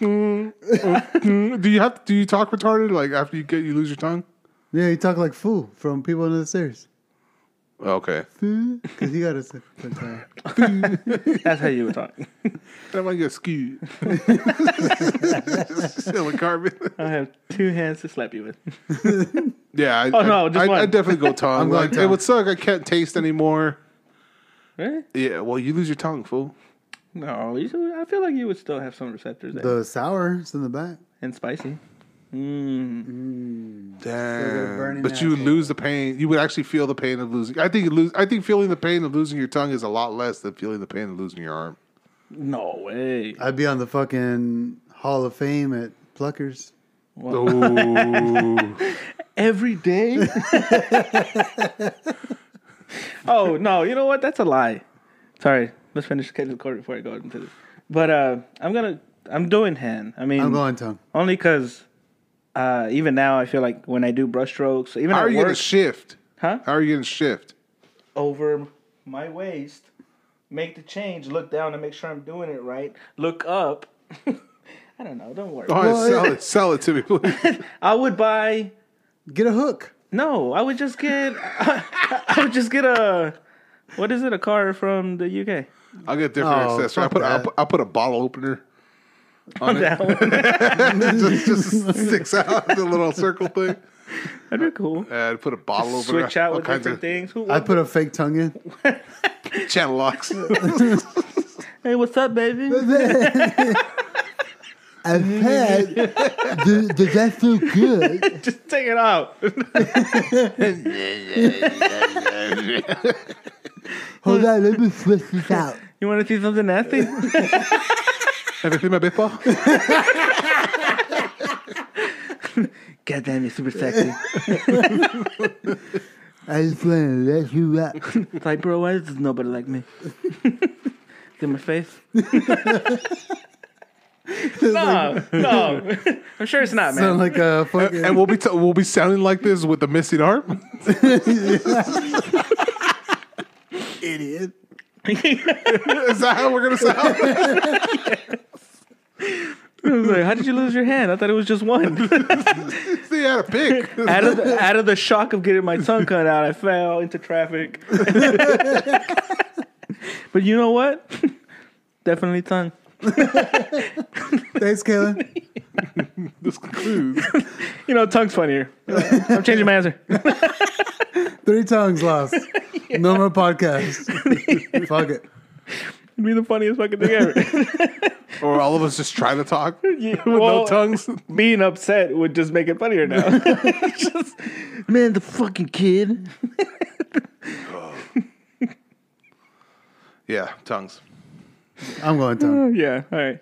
"Mm, mm." do you have? Do you talk retarded? Like after you get, you lose your tongue. Yeah, you talk like fool from people under the stairs. Oh, okay. Because he got a say. [LAUGHS] that's how you would talk. [LAUGHS] That might get skewed. [LAUGHS] Stealing carbon. I have two hands to slap you with. Yeah. I, Oh, no, just I, one. I definitely go tongue. I'm going like, It would suck. I can't taste anymore. Really? Yeah. Well, you lose your tongue, fool. No, you should, I feel like you would still have some receptors there. The sour is in the back. and spicy. Mm. Damn. burning But you would lose the pain. You would actually feel the pain of losing. I think you lose. I think feeling the pain of losing your tongue is a lot less than feeling the pain of losing your arm. No way. I'd be on the fucking Hall of Fame at Pluckers. Oh. [LAUGHS] Every day? [LAUGHS] oh, no. You know what? That's a lie. Sorry. Let's finish the record before I go into this. But uh, I'm going to, I'm doing hand. I mean, I'm going tongue. only because uh, even now I feel like when I do brushstrokes, even How at are you work, gonna shift? huh? How are you gonna shift? over my waist, make the change, look down and make sure I'm doing it right, look up. [LAUGHS] I don't know. Don't worry. Oh, Well, sell it. Sell it to me, please. [LAUGHS] I would buy. Get a hook. No, I would just get. [LAUGHS] I would just get a. What is it? A car from the UK. I'll get different Oh, accessories. I'll fuck put, I'll put I'll put a bottle opener. On that one. [LAUGHS] just, just sticks out [LAUGHS] the little circle thing. That'd be cool. And I'd put a bottle opener. Switch out all with kinds different of things. Who, I'd put a fake tongue in. [LAUGHS] channel locks. hey, what's up, baby? I've had. does, does that feel good? just take it out. Hold on, let me switch this out. you want to see something nasty? Have you seen my baseball? God damn, you're super sexy. I just want to let you up. It's like, bro, why does nobody like me? [LAUGHS] See my face? no, no. I'm sure it's not, man. Sound like a fucking. and we'll be t- we'll be sounding like this with the missing arm. [LAUGHS] idiot. [LAUGHS] Is that how we're gonna sound? Was like, "How did you lose your hand? I thought it was just one." [LAUGHS] See, I had a pick. out of the, out of the shock of getting my tongue cut out, I fell into traffic. [LAUGHS] but you know what? [LAUGHS] Definitely tongue. Thanks, Kaylin. this concludes. You know, tongue's funnier. I'm changing my answer. Three tongues lost. No more podcast. Fuck it. It'd be the funniest fucking thing ever. [LAUGHS] Or all of us just try to talk [LAUGHS] with Yeah, no tongues. Being upset would just make it funnier now. [LAUGHS] Just, man, the fucking kid. Yeah, tongues. I'm going tongue. Uh, yeah, all right.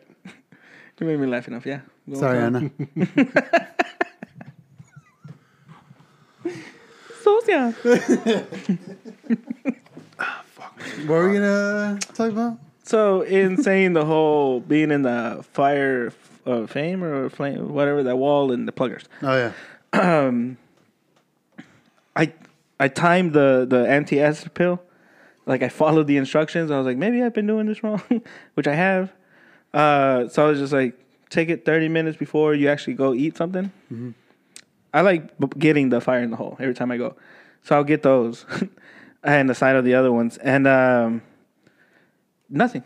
You made me laugh enough, yeah. Go Sorry, on. Anna. Socia. Ah, what were we gonna talk about? So, in saying the whole being in the fire of fame or flame, whatever, that wall and the Pluckers, Oh yeah. I I timed the the anti acid pill. Like I followed the instructions. I was like, maybe I've been doing this wrong, [LAUGHS] which I have. Uh, so I was just like, take it thirty minutes before you actually go eat something. I like b- getting the fire in the hole every time I go, so I'll get those [LAUGHS] and the side of the other ones, and um, nothing.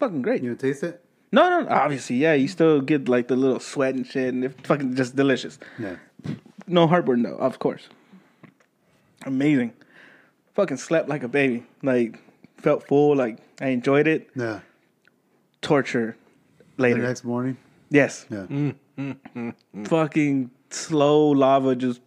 Fucking great. You taste it? No, no, no, obviously, yeah. You still get like the little sweat and shit, and it's fucking just delicious. Yeah. No heartburn though, of course. Amazing. Fucking slept like a baby. Like felt full. Like I enjoyed it. Yeah. Torture The later. next morning. yes. Yeah. Mm, mm, mm, fucking slow lava just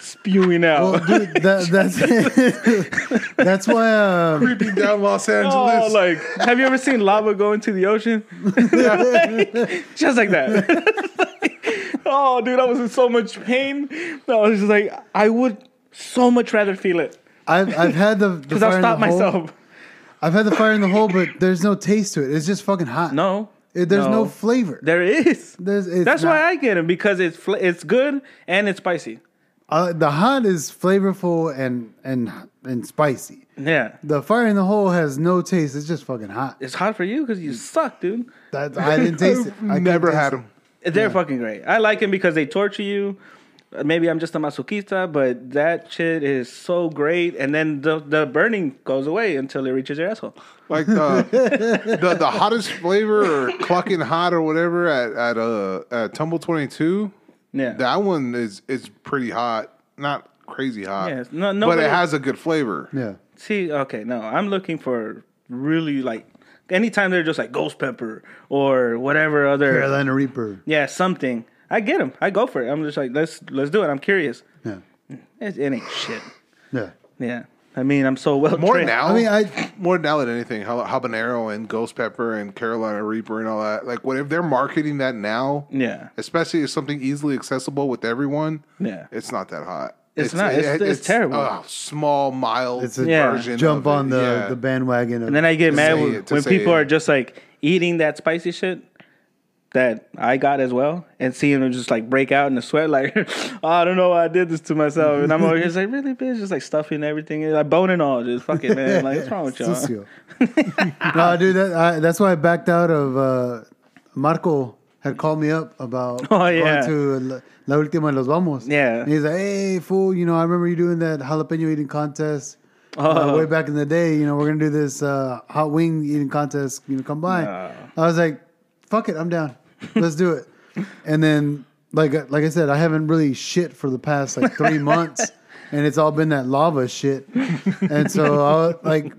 spewing out. Well, dude, that, that's [LAUGHS] that's why. Uh, Creeping down Los Angeles. Oh, like have you ever seen lava go into the ocean? [LAUGHS] just like that. [LAUGHS] oh, dude, I was in so much pain. I was just like, I would so much rather feel it I've I've had the because I'll stop myself. I've had the fire in the hole, but there's no taste to it. It's just fucking hot. No, It- there's no, flavor. There is. There's, it's That's not- why I get them because it's fl- it's good and it's spicy. Uh, the hot is flavorful and and and spicy. Yeah, The fire in the hole has no taste. It's just fucking hot. it's hot for you because you suck, dude. That I didn't [LAUGHS] taste it. I Never taste had it. them. They're fucking great. I like them because they torture you. Maybe I'm just a masochista, but that shit is so great. And then the the burning goes away until it reaches your asshole. Like the, [LAUGHS] the the hottest flavor or clucking hot or whatever at at uh at Tumble Twenty Two. Yeah. That one is is pretty hot. Not crazy hot. Yeah, no- but it has a good flavor. Yeah. See, okay, no, I'm looking for really like anytime they're just like ghost pepper or whatever other Carolina Reaper. yeah something. I get them. I go for it. I'm just like let's let's do it. I'm curious. Yeah. It, it ain't shit. Yeah. Yeah. I mean, I'm so well More trained. now. I mean, I more now than anything, habanero and ghost pepper and Carolina Reaper and all that. Like, what if they're marketing that now? Yeah. especially if something easily accessible with everyone. Yeah. it's not that hot. It's not. It's- it's terrible. A small, mild It's a Yeah. version. jump of it. on the, Yeah. the bandwagon. Of, And then I get mad when, it, when people it. are just like eating that spicy shit that I got as well, and seeing them just like break out in the sweat, [LAUGHS] like oh, I don't know why I did this to myself, and I'm over here like really bitch, just like stuffing everything, like bone and all, just fuck it, man. Like what's wrong with y'all? No, [LAUGHS] dude, that, I, that's why I backed out of. Uh, Marco had called me up about [LAUGHS] Oh, yeah. going to La, La Última de los Vamos. Yeah. And he's like, hey, fool, you know, I remember you doing that jalapeno eating contest. Oh. Uh, way back in the day, you know, we're gonna do this uh, hot wing eating contest. You know, come by. No. I was like, "Fuck it, I'm down. Let's do it." And then, like, like I said, I haven't really shit for the past like three months, [LAUGHS] and it's all been that lava shit. And so, I, like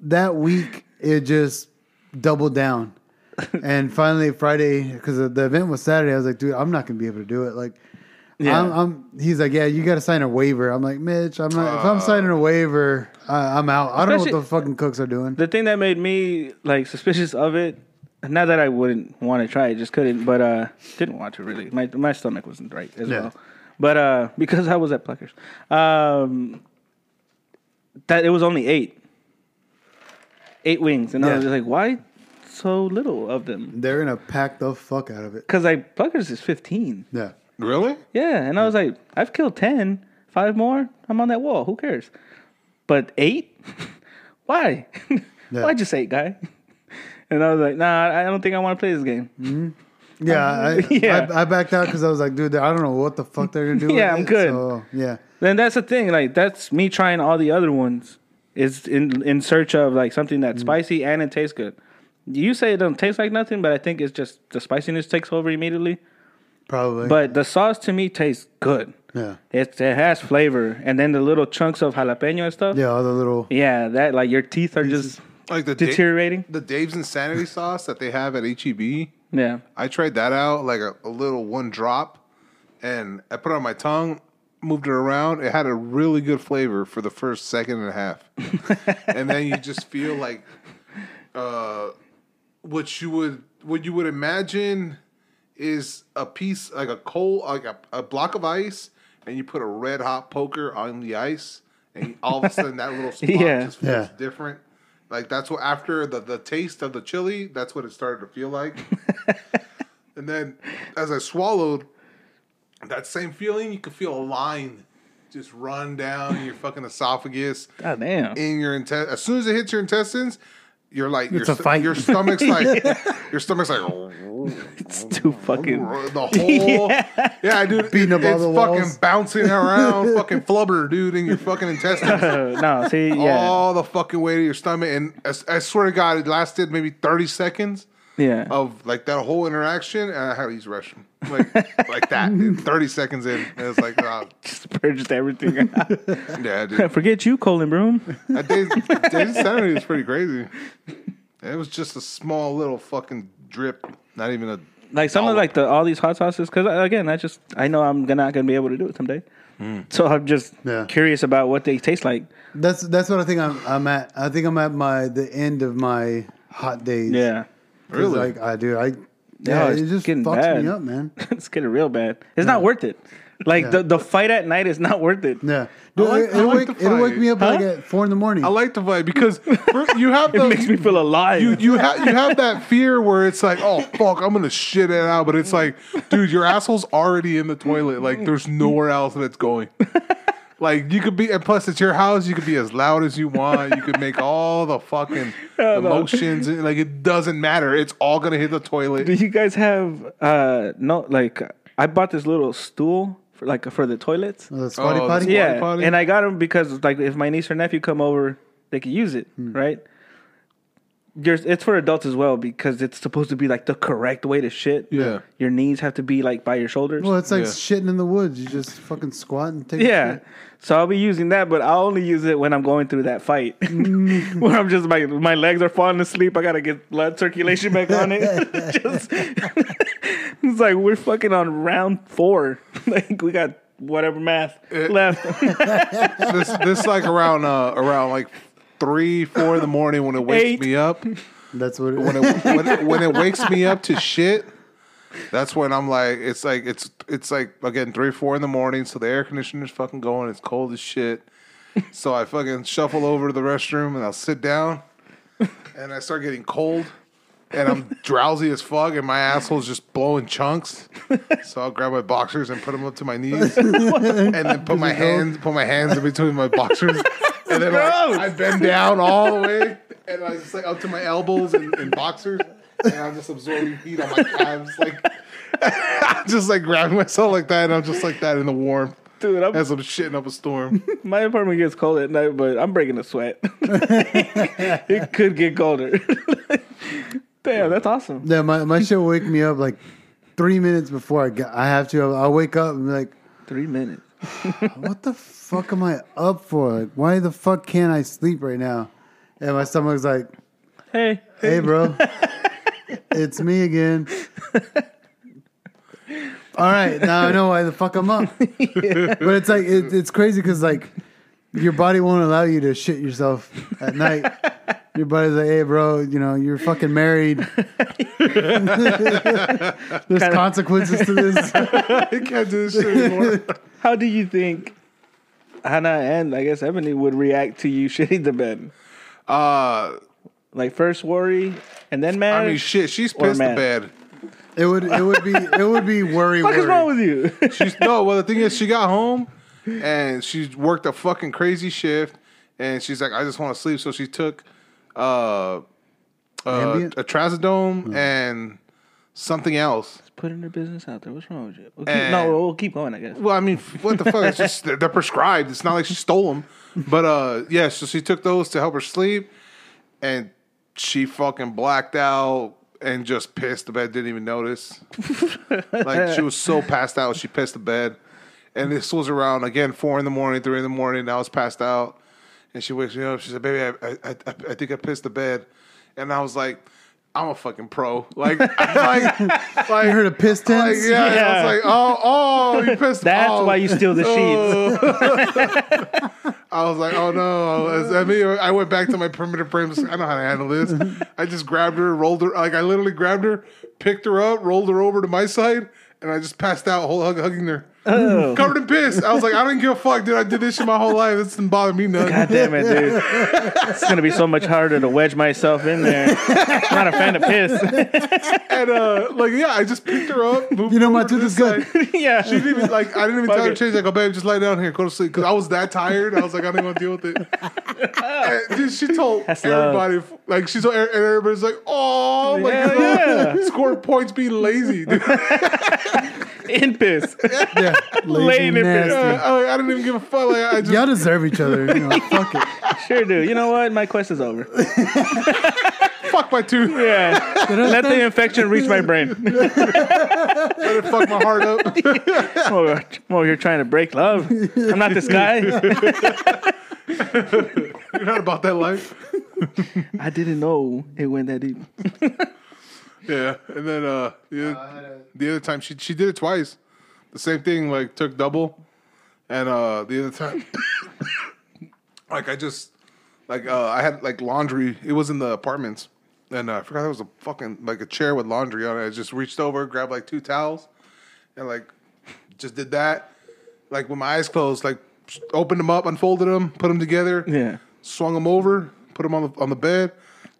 that week, it just doubled down. And finally, Friday, because the event was Saturday, I was like, "Dude, I'm not gonna be able to do it." Like, Yeah. I'm, I'm. He's like, "Yeah, you got to sign a waiver." I'm like, "Mitch, I'm not. if I'm uh. signing a waiver, I, I'm out. I don't know what the fucking cooks are doing." The thing that made me like suspicious of it, not that I wouldn't want to try it, just couldn't, but uh, didn't want to really. My my stomach wasn't right as Yeah. well, but uh, because I was at Pluckers, um, that it was only eight, eight wings, and I was like, why so little of them? They're gonna pack the fuck out of it. Because like Pluckers is fifteen, Yeah. really? yeah, and I was like, I've killed ten, five more, I'm on that wall. Who cares? But eight, [LAUGHS] why? Yeah. Why just eight, guy? And I was like, nah, I don't think I want to play this game. Yeah, I, [LAUGHS] Yeah. I, I backed out because I was like, dude, I don't know what the fuck they're gonna do. [LAUGHS] with Yeah, I'm it, good. So, yeah, Then that's the thing. Like that's me trying all the other ones. Is in in search of like something that's Mm. spicy and it tastes good. You say it doesn't taste like nothing, but I think it's just the spiciness takes over immediately. probably. But the sauce to me tastes good. yeah, It it has flavor, and then the little chunks of jalapeno and stuff. yeah, all the little. Yeah, that like your teeth are just Like the Da- deteriorating. the Dave's Insanity sauce that they have at HEB. Yeah. I tried that out, like a, a little one drop, and I put it on my tongue, moved it around. It had a really good flavor for the first second and a half, [LAUGHS] and then you just feel like uh, what you would what you would imagine is a piece like a coal like a, a block of ice, and you put a red hot poker on the ice, and all of a sudden that little [LAUGHS] spot Yeah. just feels Yeah. different. Like that's what after the, the taste of the chili, that's what it started to feel like. [LAUGHS] and then as I swallowed, that same feeling, you could feel a line just run down your fucking esophagus God damn. in your intestine. As soon as it hits your intestines, you're like It's your, a fight. your stomach's like [LAUGHS] your stomach's like It's too fucking. [LAUGHS] the [LAUGHS] whole yeah, dude. Beating up all it's fucking walls. bouncing around, fucking flubber, dude, in your fucking intestines. No, see, yeah, All the fucking way to your stomach, and I, I swear to God, it lasted maybe thirty seconds yeah. of like that whole interaction, and I had to use restroom, like [LAUGHS] like that. And thirty seconds in, and it's like, uh, [LAUGHS] Just purged everything. [LAUGHS] yeah, dude. Forget you, Colin Broom. That day, Days Saturday was pretty crazy. It was just a small little fucking drip, not even a Like some of like the all these hot sauces, because again, I just I know I'm gonna, not gonna be able to do it someday. So I'm just Yeah. curious about what they taste like. That's that's what I think I'm I'm at. I think I'm at my the end of my hot days. Yeah, 'Cause, Really? Like I do. I Yeah, yeah, it's it just getting fucks bad. me up, man. [LAUGHS] it's getting real bad. It's not worth it. Like Yeah. the the fight at night is not worth it. Yeah, Dude, like- it'll, like wake, it'll wake me up like at four in the morning. I like the fight because first, you have [LAUGHS] the It makes me feel alive. you you have you have that fear where it's like, oh fuck, I'm gonna shit it out, but it's like, dude, your asshole's already in the toilet. Like, there's nowhere else that it's going. [LAUGHS] Like you could be, and plus it's your house. You could be as loud as you want. You could make all the fucking [LAUGHS] emotions. and, Like it doesn't matter. It's all gonna hit the toilet. Do you guys have uh no like I bought this little stool for like for the toilets. the squatty Oh, potty. the yeah, potty? and I got them because like if my niece or nephew come over, they could use it, Hmm. right? There's, it's for adults as well because it's supposed to be like the correct way to shit. Yeah. your knees have to be like by your shoulders. Well, it's like Yeah. shitting in the woods. You just fucking squat and take. a Yeah. shit. So I'll be using that, but I'll only use it when I'm going through that fight. [LAUGHS] when I'm just my my legs are falling asleep, I gotta get blood circulation back on it. [LAUGHS] just, [LAUGHS] it's like we're fucking on round four. like we got whatever math left. this this like around uh around like three four in the morning when it wakes Eight. me up. That's what. It, when it when it, when it wakes me up to [LAUGHS] shit, that's when I'm like, it's like it's it's like again three four in the morning, so the air conditioner's fucking going. It's cold as shit. So I fucking shuffle over to the restroom and I'll sit down, and I start getting cold, and I'm drowsy as fuck, and my asshole's just blowing chunks. So I'll grab my boxers and put them up to my knees, [LAUGHS] and then put my hands put my hands in between my boxers, and then like, I bend down all the way, and I just like up to my elbows in, in boxers, and I'm just absorbing heat on my calves, like I'm [LAUGHS] just like grabbing myself like that, and I'm just like that in the warmth Dude, I'm, as I'm shitting up a storm. [LAUGHS] my apartment gets cold at night, but I'm breaking a sweat. [LAUGHS] it could get colder. Damn, that's awesome. yeah, my my shit will wake me up like three minutes before I get, I have to. I'll wake up and be like, Three minutes. [SIGHS] what the fuck am I up for? Like, why the fuck can't I sleep right now? And my stomach's like, Hey, hey, bro, [LAUGHS] it's me again. All right, now I know why the fuck I'm up. [LAUGHS] But it's like it, it's crazy because like your body won't allow you to shit yourself at night. Your body's like, hey, bro, you know you're fucking married. [LAUGHS] There's consequences to this. I can't do this shit anymore. how do you think Hannah and I guess Ebony would react to you [LAUGHS] shitting the bed? Uh, Like first worry and then mad. I mean, shit, she's Or pissed the mad. bed. It would it would be it would be worry what is wrong with you? [LAUGHS] She's no. Well, the thing is, she got home and she worked a fucking crazy shift, and she's like, I just want to sleep. So she took uh, uh, Ambien? a trazodone and something else. Just putting their business out there. What's wrong with you? We'll keep, And- no, we'll keep going. I guess. Well, I mean, what the fuck? It's just they're, they're prescribed. It's not like she stole them. But uh, yeah, so she took those to help her sleep, and she fucking blacked out and just pissed the bed. Didn't even notice. [LAUGHS] like she was so passed out, she pissed the bed. And this was around again four in the morning, three in the morning. I was passed out, and she wakes me up. She said, "Baby, I, I, I, I think I pissed the bed," and I was like. I'm a fucking pro. Like, like, [LAUGHS] like You heard of piss like, tents? yeah, I was like, oh, oh, you pissed. [LAUGHS] That's oh. why you steal the oh. sheets. [LAUGHS] I was like, oh no. I mean, I went back to my primitive brain. I was like, I know how to handle this. I just grabbed her, rolled her. Like I literally grabbed her, picked her up, rolled her over to my side, and I just passed out, whole hug, hugging her, Oh. covered in piss. I was like, I don't give a fuck, dude. I did this shit my whole life. This didn't bother me none. God damn it, dude. [LAUGHS] It's gonna be so much harder to wedge myself in there. I'm not a fan of piss. [LAUGHS] And uh, like, yeah, I just picked her up. moved You know my over tooth is this good. [LAUGHS] yeah. She didn't even like. I didn't even Fuck tell her it. to change. Like, oh, babe, just lie down here, go to sleep. Because I was that tired. I was like, I don't want to deal with it. And dude, she told That's love. everybody, like, she's and everybody's like, oh, like, Hell you yeah. scored points being lazy. Dude. In piss. Yeah, lazy Laying in nasty. bed. I, I, I didn't even give a fuck. Like, I just Y'all deserve each other. You know, [LAUGHS] fuck it. Sure do. You know what? My quest is over. [LAUGHS] fuck my tooth. Yeah. Let the infection reach my brain. [LAUGHS] Let it fuck my heart up. Oh, oh, you're trying to break love. I'm not this guy. You're not about that life. I didn't know it went that deep. Yeah, and then uh, the, other, the other time she she did it twice. The same thing, like took double, and uh, the other time, [COUGHS] like I just like uh, I had like laundry. It was in the apartments, and uh, I forgot there was a fucking like a chair with laundry on it. I just reached over, grabbed like two towels, and like just did that, like with my eyes closed, like opened them up, unfolded them, put them together, Yeah. swung them over, put them on the on the bed.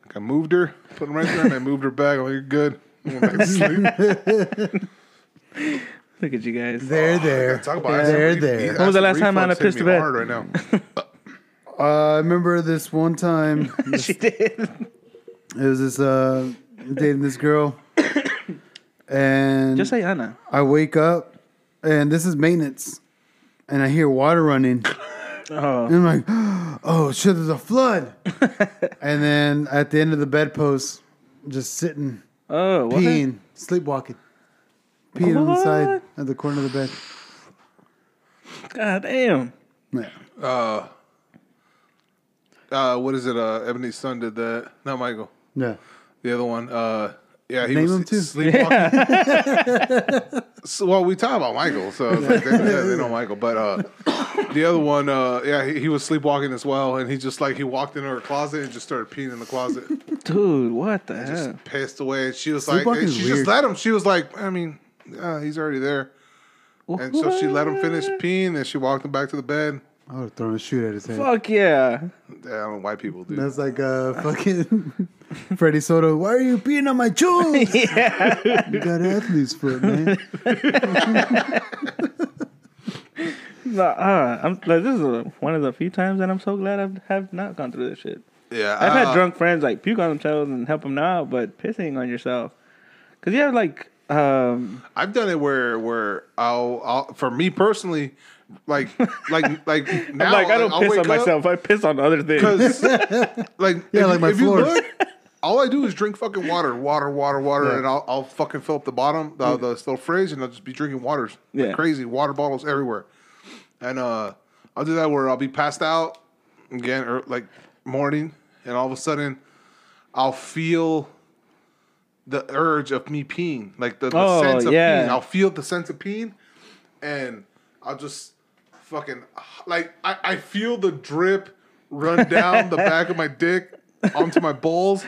Like I moved her, put them right there, and I moved her back. I'm like, you're good. I went back to sleep. [LAUGHS] Look at you guys. There, there. Talk about there, acid there. reflux. When was the last Acid time Anna reflux pissed hitting the me bed? Hard right now. [LAUGHS] Uh, I remember this one time. [LAUGHS] she did. It was this uh, dating this girl, [COUGHS] and Just say Anna. I wake up, and this is maintenance, and I hear water running. Oh. And I'm like, oh shit, there's a flood. [LAUGHS] and then at the end of the bedpost, just sitting, Oh, what? peeing, sleepwalking, peeing on the side What? at the corner of the bed. God damn. Yeah. Uh, what is it? Uh, Ebony's son did that. Not Michael. Yeah. The other one. Uh, yeah, he Name was him too. sleepwalking. [LAUGHS] so, well, we talk about Michael, so it's like, they, yeah, they know Michael. But uh, the other one, uh, yeah, he, he was sleepwalking as well, and he just like he walked into her closet and just started peeing in the closet. Dude, what the hell? just pissed away. And she was like, and she weird. just let him. She was like, I mean, uh, he's already there. And so she let him finish peeing, and she walked him back to the bed. I would have thrown a shoot at his head. Fuck yeah. Yeah, I don't know why people do. That's like uh, fucking [LAUGHS] [LAUGHS] Freddie Soto. Why are you peeing on my shoes? [LAUGHS] Yeah. you got athlete's foot, man. [LAUGHS] No, uh, I'm like this is a, one of the few times that I'm so glad I have not gone through this shit. yeah, I've had uh, drunk friends like puke on themselves and help them out, but pissing on yourself because you have like um I've done it where where I'll, I'll for me personally, like like like now, I'm like I don't I'll piss on up myself. I piss on other things. like Yeah, if, like my if you floors. look, all I do is drink fucking water, water, water, water, Yeah. and I'll I'll fucking fill up the bottom the, the little fridge and I'll just be drinking waters like crazy, water bottles everywhere, and uh I'll do that where I'll be passed out again or like morning, and all of a sudden I'll feel the urge of me peeing, like the, the Oh, sense of yeah. peeing. I'll feel the sense of peeing, and I'll just fucking like I, I feel the drip run down the back of my dick onto my balls.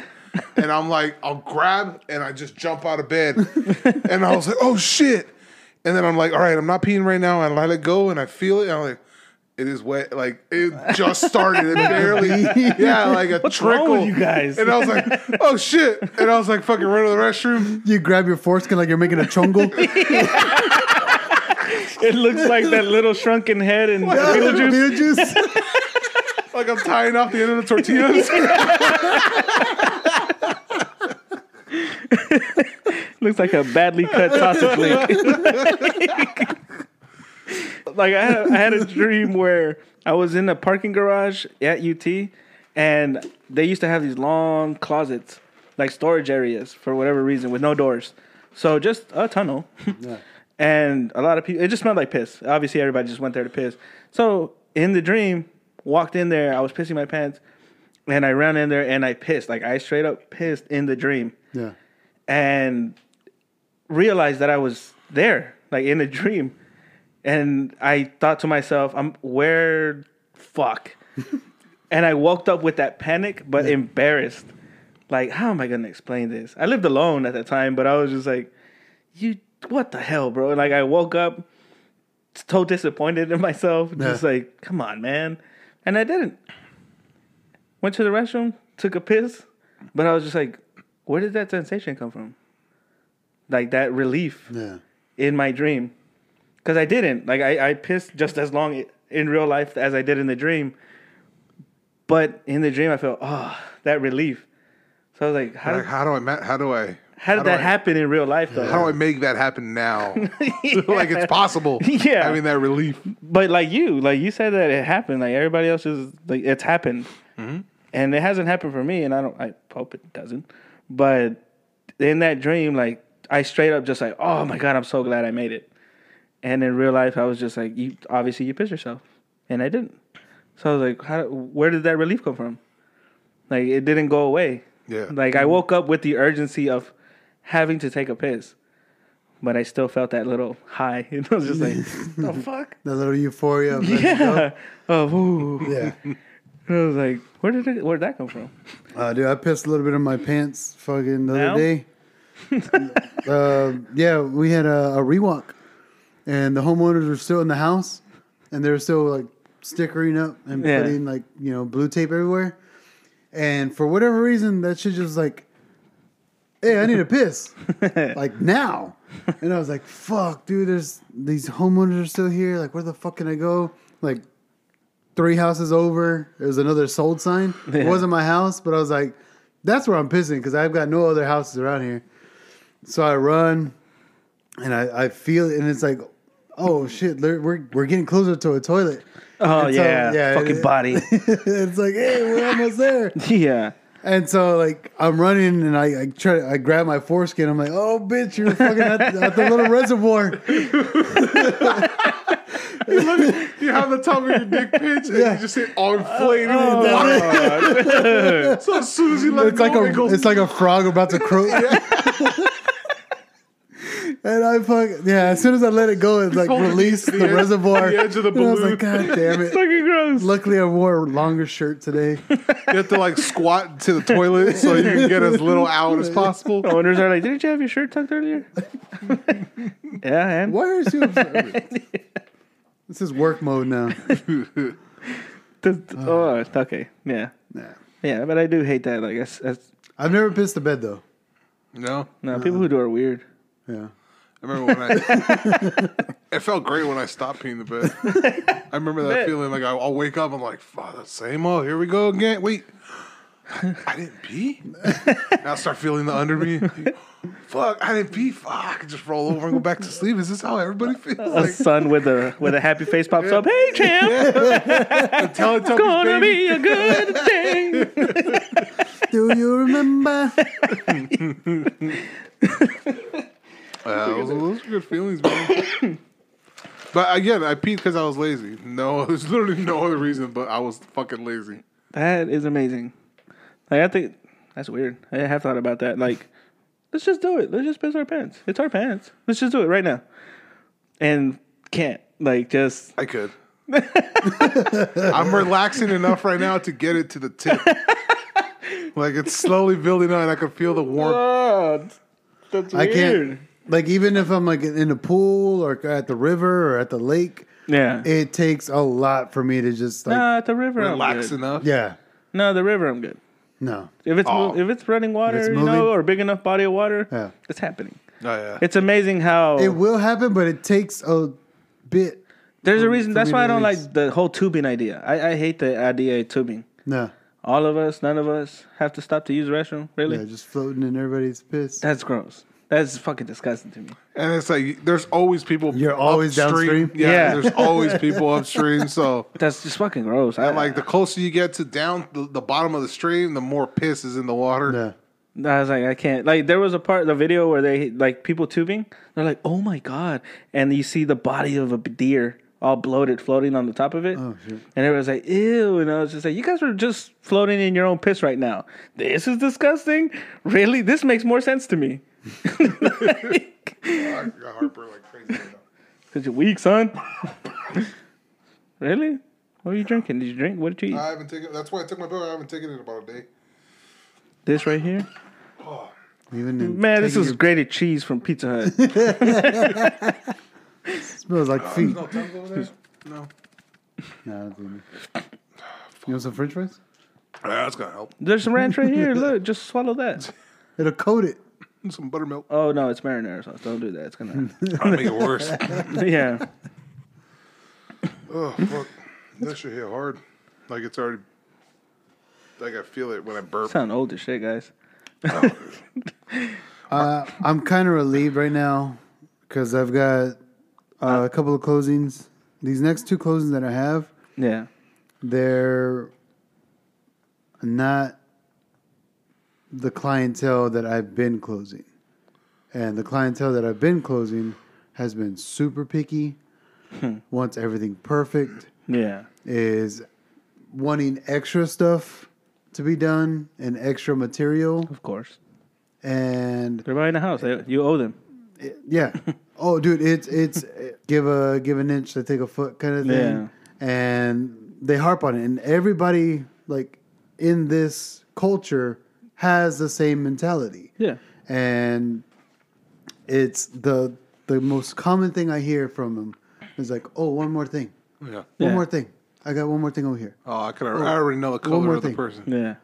And I'm like, I'll grab and I just jump out of bed. And I was like, oh shit. And then I'm like, all right, I'm not peeing right now. And I let it go and I feel it. And I'm like, it is wet. Like it just started. It barely, yeah, like a What's wrong trickle. with you guys? And I was like, oh shit. And I was like, fucking run to the restroom. You grab your foreskin like you're making a chongo. [LAUGHS] it looks like that little shrunken head in Beetlejuice. [LAUGHS] Beetlejuice. Like I'm tying off the end of the tortillas. [LAUGHS] Looks like a badly cut sausage [LAUGHS] link. like I had, I had a dream where I was in a parking garage at UT, and they used to have these long closets, like storage areas for whatever reason, with no doors. So just a tunnel, [LAUGHS] and a lot of people. It just smelled like piss. Obviously, everybody just went there to piss. So in the dream, walked in there. I was pissing my pants, and I ran in there and I pissed. Like I straight up pissed in the dream Yeah. and realized that I was there, like in a dream. And I thought to myself, I'm where fuck. [LAUGHS] and I woke up with that panic, but embarrassed. Like, how am I gonna explain this? I lived alone at that time, but I was just like, you what the hell, bro? And like I woke up so disappointed in myself, just Yeah. like, come on, man. And I didn't. Went to the restroom, took a piss, but I was just like, where did that sensation come from? Like that relief Yeah. in my dream. Because I didn't. Like I, I pissed just as long in real life as I did in the dream. But in the dream I felt, oh, that relief. So I was like, how, Like, how do I? ma- How do I? how did do that I- happen in real life though? How do I make that happen now? [LAUGHS] [LAUGHS] like it's possible. [LAUGHS] Yeah. Having that relief. But like you, like you said that it happened. Like everybody else is like it's happened, mm-hmm. and it hasn't happened for me. And I don't. I hope it doesn't. But in that dream, like I straight up just like, oh my god, I'm so glad I made it. And in real life, I was just like, you obviously you pissed yourself, and I didn't. So I was like, how? Where did that relief come from? Like it didn't go away. Yeah. Like I woke up with the urgency of having to take a piss. But I still felt that little high. [LAUGHS] And I was just like, [LAUGHS] the fuck? That little euphoria. Of letting it go. Yeah. Oh, ooh. Yeah. And I was like, where did it, where did that come from? Uh, dude, I pissed a little bit in my pants fucking the Now? other day. Uh, yeah, we had a, a rewalk, and the homeowners were still in the house, and they were still like stickering up and Yeah. putting like you know blue tape everywhere. And for whatever reason, that shit just like, hey, I need a piss, [LAUGHS] like now. And I was like, fuck, dude, there's these homeowners are still here. Like, where the fuck can I go? Like, three houses over, there's another sold sign. It Yeah. wasn't my house, but I was like, that's where I'm pissing because I've got no other houses around here. So I run, and I, I feel it, and it's like, oh shit, we're we're, we're getting closer to a toilet. Oh so, yeah, yeah, fucking it- body. [LAUGHS] it's like, hey, we're almost there. [LAUGHS] yeah. And so like I'm running and I, I try I grab my foreskin. I'm like, oh bitch, you're fucking at, at the little reservoir. [LAUGHS] You have the top of your dick pitch and Yeah. you just see it all inflated Oh, oh with water. so as soon as you let It's it like a it goes. it's like a frog about to croak. And I fuck yeah. As soon as I let it go, it like holding released the the, [LAUGHS] edge- reservoir. the edge of the And I was balloon. like, God damn it! [LAUGHS] Fucking gross. Luckily, I wore a longer shirt today. [LAUGHS] you have to like squat to the toilet so you can get as little out as possible. The owners are like, didn't you have your shirt tucked earlier? yeah, and Why are you? this is work mode now. Th- oh, okay, yeah, Nah. yeah. But I do hate that. Like, that's, that's I've never pissed the bed though. No, no people who do are weird. Yeah. I remember when I. [LAUGHS] it felt great when I stopped peeing the bed. I remember that Bet. feeling like I- I'll wake up. I'm like, fuck, the same old. Here we go again. Wait, I didn't pee. now I start feeling the under me. [LAUGHS] Fuck, I didn't pee. Fuck, I can just roll over and go back to sleep. Is this how everybody feels? A Like, son with a with a happy face pops up. Hey, champ, [LAUGHS] Teletubbies, gonna baby. be a good day. Do you remember? [LAUGHS] Uh, those, those are good feelings, man. [COUGHS] but again, I peed because I was lazy. No, [LAUGHS] there's literally no other reason, but I was fucking lazy. That is amazing. Like I think that's weird. I have thought about that. Like, let's just do it. Let's just piss our pants. It's our pants. Let's just do it right now. And can't like just I could. [LAUGHS] I'm relaxing enough right now to get it to the tip. like it's slowly building up, and I can feel the warmth. oh, that's I can't. Like even if I'm like in a pool or at the river or at the lake, Yeah. it takes a lot for me to just like no, at the river. I'm Relax good. enough. yeah. No, the river. I'm good. No. If it's Oh. if it's running water, it's you know, or big enough body of water, Yeah. it's happening. Oh yeah. It's amazing how It will happen, but it takes a bit. there's a reason. That's why I don't release. like the whole tubing idea. I, I hate the idea of tubing. No. All of us, none of us, have to stop to use the restroom. Really, Yeah, just floating in everybody's piss. that's gross. That's fucking disgusting to me. And it's like there's always people. You're always upstream. downstream? Yeah, Yeah. there's always people upstream. So [LAUGHS] That's just fucking gross. I and like the closer you get to down the, the bottom of the stream, the more piss is in the water. Yeah. I was like, I can't. Like, there was a part of the video where they like people tubing. They're like, oh my god, and you see the body of a deer all bloated floating on the top of it. Oh, shit. And everyone's like, ew. And I was just like, you guys are just floating in your own piss right now. This is disgusting. Really, this makes more sense to me. I got heartburn like crazy. right. Cause you're weak, son. really? What are you drinking? Did you drink? What did you eat? I haven't taken. That's why I took my pill. I haven't taken it in about a day. this right here. Oh. Even in Man, this is your- grated cheese from Pizza Hut. [LAUGHS] smells like feet. No Tums over there. No. Nah, that's me. You want some French fries? Yeah, that's gonna help. There's some ranch right here. [LAUGHS] Look, just swallow that. It'll coat it. Some buttermilk. Oh no, it's marinara sauce. Don't do that. It's gonna. [LAUGHS] I'll make it worse. [LAUGHS] yeah. oh fuck, that shit hit hard. Like it's already. Like I feel it when I burp. Sound old as shit, guys. [LAUGHS] Uh, I'm kind of relieved right now because I've got uh, a couple of closings. These next two closings that I have, Yeah. they're not the clientele that I've been closing. And the clientele that I've been closing has been super picky, hmm. wants everything perfect, Yeah. is wanting extra stuff to be done and extra material. Of course. And They're buying a house. You owe them. yeah. [LAUGHS] Oh, dude, it's it's give a give an inch to take a foot kind of thing, Yeah. and they harp on it, and everybody like in this culture has the same mentality, Yeah. and it's the the most common thing I hear from him is like, oh, one more thing, Yeah. one Yeah. more thing, I got one more thing over here, Oh, I could. Oh, I already know the one more color of the thing. person. Yeah.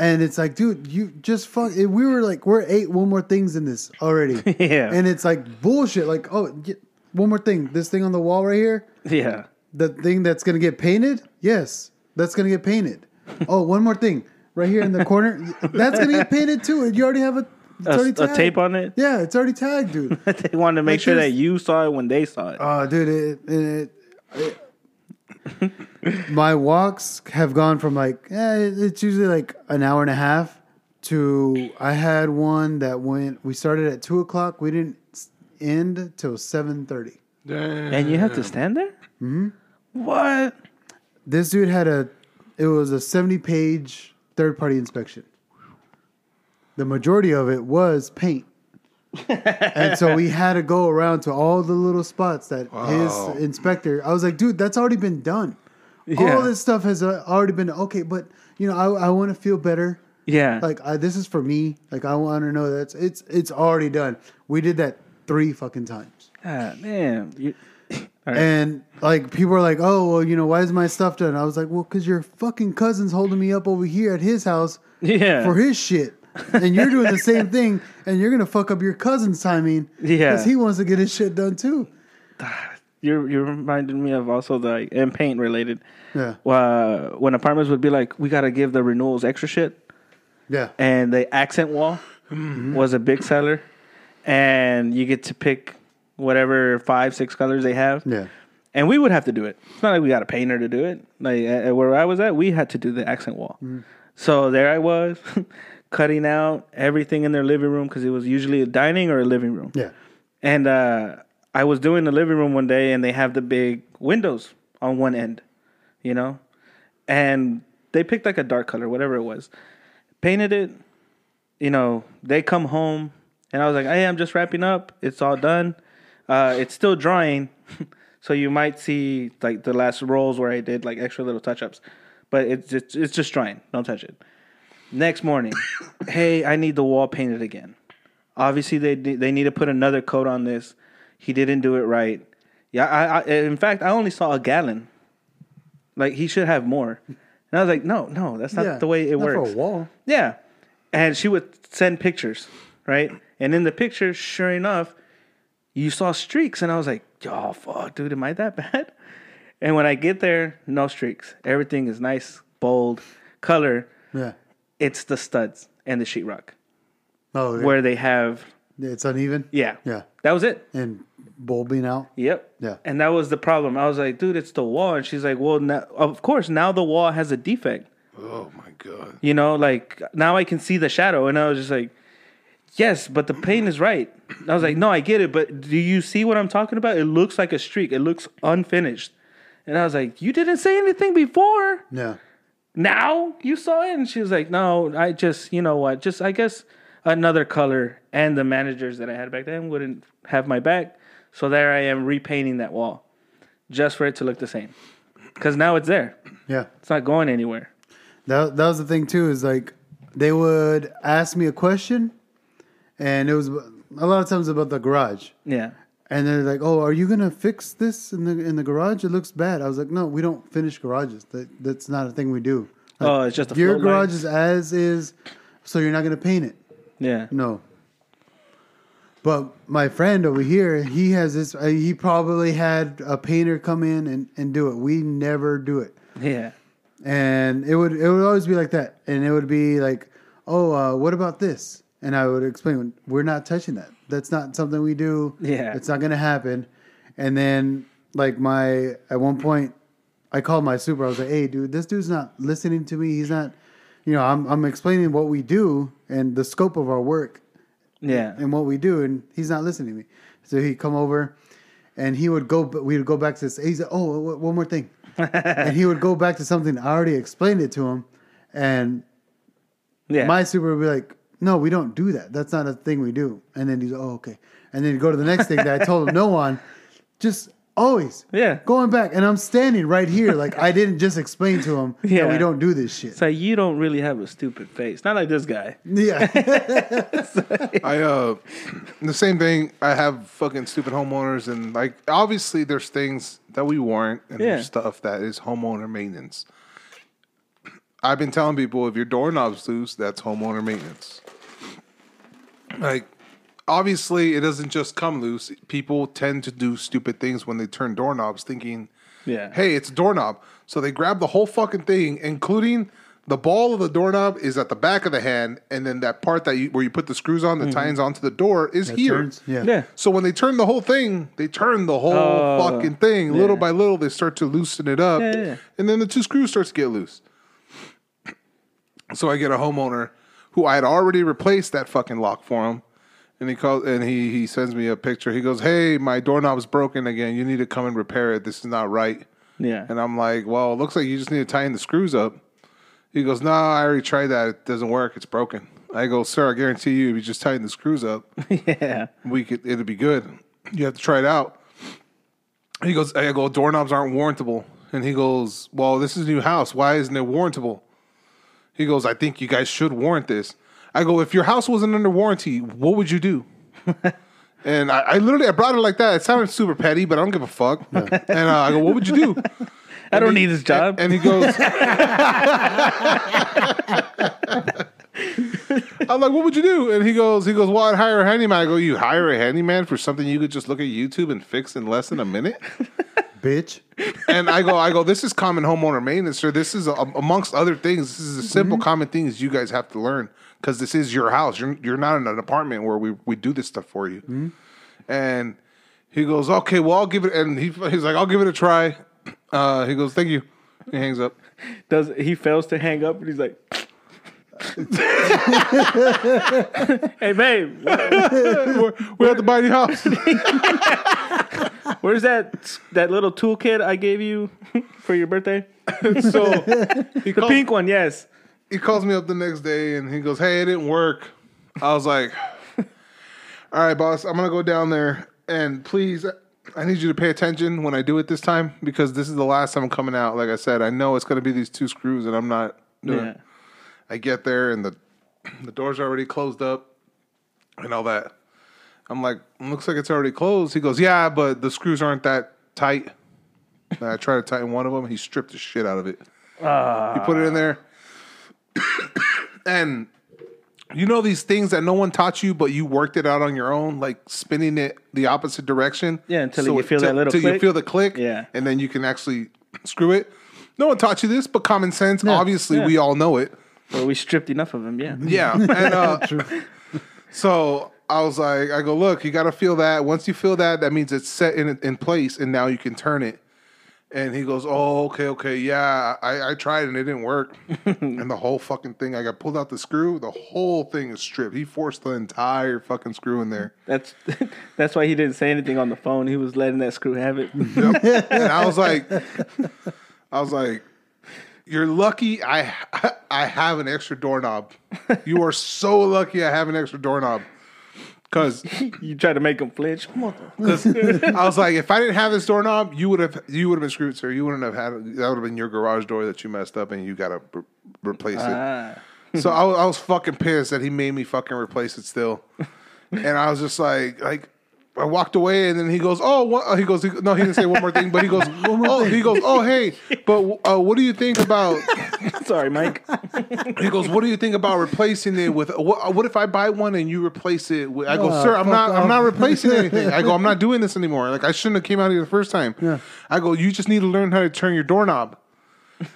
and it's like, dude, you just fuck. We were like, we're eight one more things in this already, [LAUGHS] Yeah. and it's like bullshit. Like, oh, y- one more thing. This thing on the wall right here, Yeah. the thing that's gonna get painted. Yes, that's gonna get painted. [LAUGHS] oh, one more thing right here in the corner. [LAUGHS] That's gonna get painted too. You already have a. It's A, already a tagged. tape on it. Yeah, it's already tagged, dude. [LAUGHS] they wanted to make Like sure that you saw it when they saw it. Oh, dude, it, it, it- my walks have gone from like eh, it's usually like an hour and a half to I had one that went. We started at two o'clock. We didn't end till seven thirty. And you have to stand there? Mm-hmm. What? This dude had a. It was a seventy-page third-party inspection. The majority of it was paint. and so we had to go around to all the little spots that Wow. his inspector. I was like, dude, that's already been done. Yeah. All this stuff has uh, already been okay, but you know, I, I want to feel better. Yeah. Like I, this is for me. Like I want to know that's it's it's already done. We did that three fucking times. Ah, damn. You, right. And like people are like, oh well, you know, why is my stuff done? I was like, well, because your fucking cousin's holding me up over here at his house yeah. for his shit, and you're doing the same thing, and you're gonna fuck up your cousin's timing, Yeah. because he wants to get his shit done too. [SIGHS] You're you're reminding me of also the like, and paint related. Yeah, Uh, when apartments would be like, we got to give the renewals extra shit, yeah, and the accent wall was a big seller, and you get to pick whatever five six colors they have. yeah. And we would have to do it. It's not like we got a painter to do it. Like uh, where I was at, we had to do the accent wall. So there I was, [LAUGHS] cutting out everything in their living room because it was usually a dining or a living room. Yeah. And uh, I was doing the living room one day, and they have the big windows on one end, you know, and they picked like a dark color, whatever it was, painted it. You know, they come home, and I was like, "Hey, I'm just wrapping up. It's all done. Uh, it's still drying, [LAUGHS] so you might see like the last rolls where I did like extra little touch ups, but it's just, it's just drying. Don't touch it." Next morning, [COUGHS] hey, I need the wall painted again. Obviously, they they need to put another coat on this. He didn't do it right. Yeah, I, I in fact I only saw a gallon. Like he should have more. And I was like, no, no, that's not yeah. the way it works. for a wall. Yeah. And she would send pictures, right? And in the pictures, sure enough, you saw streaks. And I was like, oh, fuck, dude, am I that [LAUGHS] bad? And when I get there, no streaks. Everything is nice, bold, color. Yeah. It's the studs and the sheetrock Oh, yeah. where they have It's uneven. Yeah. Yeah. That was it. And bulbing out. Yep. Yeah. And that was the problem. I was like, dude, it's the wall. And she's like, well, now, of course, now the wall has a defect. Oh my god. You know, like now I can see the shadow. And I was just like, yes, but the paint is right. I was like, no, I get it. But do you see what I'm talking about? It looks like a streak, it looks unfinished. And I was like, you didn't say anything before. Yeah. Now you saw it? And she was like, no, I just, you know what? Just, I guess another color and the managers that I had back then wouldn't have my back. So there I am repainting that wall just for it to look the same. Because now it's there. Yeah. It's not going anywhere. That that was the thing too. Is like they would ask me a question, and it was a lot of times about the garage. Yeah. And they're like, "Oh, are you gonna fix this in the in the garage? It looks bad." I was like, "No, we don't finish garages. That that's not a thing we do. Like, Oh, it's just a your garage line? is as is, so you're not gonna paint it. Yeah. No. But my friend over here, he has this. Uh, he probably had a painter come in and, and do it. We never do it, Yeah. and it would it would always be like that. And it would be like, "Oh, uh, what about this?" And I would explain, "We're not touching that. That's not something we do. Yeah. it's not gonna happen." And then, like my at one point, I called my super. I was like, "Hey, dude, this dude's not listening to me. He's not." You know, I'm I'm explaining what we do and the scope of our work, Yeah. and what we do, and he's not listening to me. So he'd come over, and he would go. We would go back to this. He's like, "Oh, w- one more thing," [LAUGHS] and he would go back to something I already explained it to him, and Yeah. my super would be like, "No, we don't do that. That's not a thing we do." And then he's, "Oh, okay." And then he'd go to the next thing that I told him no [LAUGHS] on. Just always, Yeah. going back, and I'm standing right here, like I didn't just explain to him that Yeah. we don't do this shit. So like you don't really have a stupid face. Not like this guy. yeah, [LAUGHS] I uh the same thing. I have fucking stupid homeowners and like obviously there's things that we warrant and Yeah. there's stuff that is homeowner maintenance. I've been telling people if your doorknob's loose, that's homeowner maintenance. Like obviously it doesn't just come loose. People tend to do stupid things when they turn doorknobs thinking Yeah. hey, it's a doorknob. So they grab the whole fucking thing, including the ball of the doorknob is at the back of the hand, and then that part that you where you put the screws on that mm-hmm. ties onto the door is here. Turns, yeah. Yeah. So when they turn the whole thing, they turn the whole Oh, fucking thing. Little by little, they start to loosen it up, Yeah, yeah. and then the two screws starts to get loose. So I get a homeowner who I had already replaced that fucking lock for him, and he calls and he he sends me a picture. He goes, "Hey, my doorknob's broken again. You need to come and repair it. This is not right." Yeah. And I'm like, "Well, it looks like you just need to tighten the screws up." He goes, "No, I already tried that. It doesn't work. It's broken." I go, "Sir, I guarantee you, if you just tighten the screws up, [LAUGHS] yeah. we could it'll be good. You have to try it out. He goes, I go, doorknobs aren't warrantable. And he goes, Well, this is a new house. Why isn't it warrantable? He goes, I think you guys should warrant this. I go, if your house wasn't under warranty, what would you do? [LAUGHS] and I, I literally I brought it like that. It sounded super petty, but I don't give a fuck. And uh, I go, what would you do? [LAUGHS] I don't need this job. And he goes, [LAUGHS] I'm like, what would you do? And he goes, he goes, well, I'd hire a handyman. I go, you hire a handyman for something you could just look at YouTube and fix in less than a minute? Bitch. And I go, I go, this is common homeowner maintenance, sir. This is a, amongst other things. This is a simple, common things you guys have to learn because this is your house. You're you're not in an apartment where we we do this stuff for you. And he goes, okay, well, I'll give it. And he he's like, I'll give it a try. Uh, he goes, thank you. He hangs up. Does he fails to hang up and he's like [LAUGHS] Hey babe, [LAUGHS] we're, we're at the Mighty House. [LAUGHS] [LAUGHS] where's that that little toolkit I gave you for your birthday? [LAUGHS] so The calls, pink one, yes. he calls me up the next day and he goes, "Hey, it didn't work." I was like, [LAUGHS] "All right, boss, I'm gonna go down there and please, I need you to pay attention when I do it this time because this is the last time I'm coming out. Like I said, I know it's gonna be these two screws and I'm not doing." Yeah. it. I get there and the the door's already closed up and all that. I'm like, looks like it's already closed. He goes, yeah, but the screws aren't that tight. And I tried to tighten one of them. He stripped the shit out of it. He put it in there. [COUGHS] and you know these things that no one taught you, but you worked it out on your own, like spinning it the opposite direction. Yeah, until you feel till- that little till you feel the click. Yeah. and then you can actually screw it. No one taught you this, but common sense. obviously, yeah. we all know it. Well, we stripped enough of them. yeah. Yeah, and uh, [LAUGHS] so I was like, I go, look, you got to feel that. Once you feel that, that means it's set in in place, and now you can turn it. And he goes, oh, okay, okay, yeah. I, I tried and it didn't work. [LAUGHS] and the whole fucking thing, I got pulled out the screw. The whole thing is stripped. He forced the entire fucking screw in there. That's [LAUGHS] that's why he didn't say anything on the phone. He was letting that screw have it. Yep. and I was like, I was like, you're lucky. I [LAUGHS] I have an extra doorknob. You are so lucky. I have an extra doorknob. Cause, you tried to make him flinch. Come on. [LAUGHS] I was like, if I didn't have this doorknob, you would have you would have been screwed, sir. You wouldn't have had that would have been your garage door that you messed up, and you got to re- replace it. Ah. So I I was fucking pissed that he made me fucking replace it still, [LAUGHS] and I was just like, like I walked away, and then he goes, "Oh, what? Uh, he goes, he, no, he didn't say one more thing, but he goes, [LAUGHS] oh, he goes, oh, hey, but uh, what do you think about?" [LAUGHS] Sorry, Mike. [LAUGHS] He goes, "What do you think about replacing it with what? Uh, what if I buy one and you replace it with?" I go, Oh, "Sir, I'm not. I'm not replacing anything." I go, "I'm not doing this anymore. Like I shouldn't have came out here the first time." Yeah. I go, "You just need to learn how to turn your doorknob."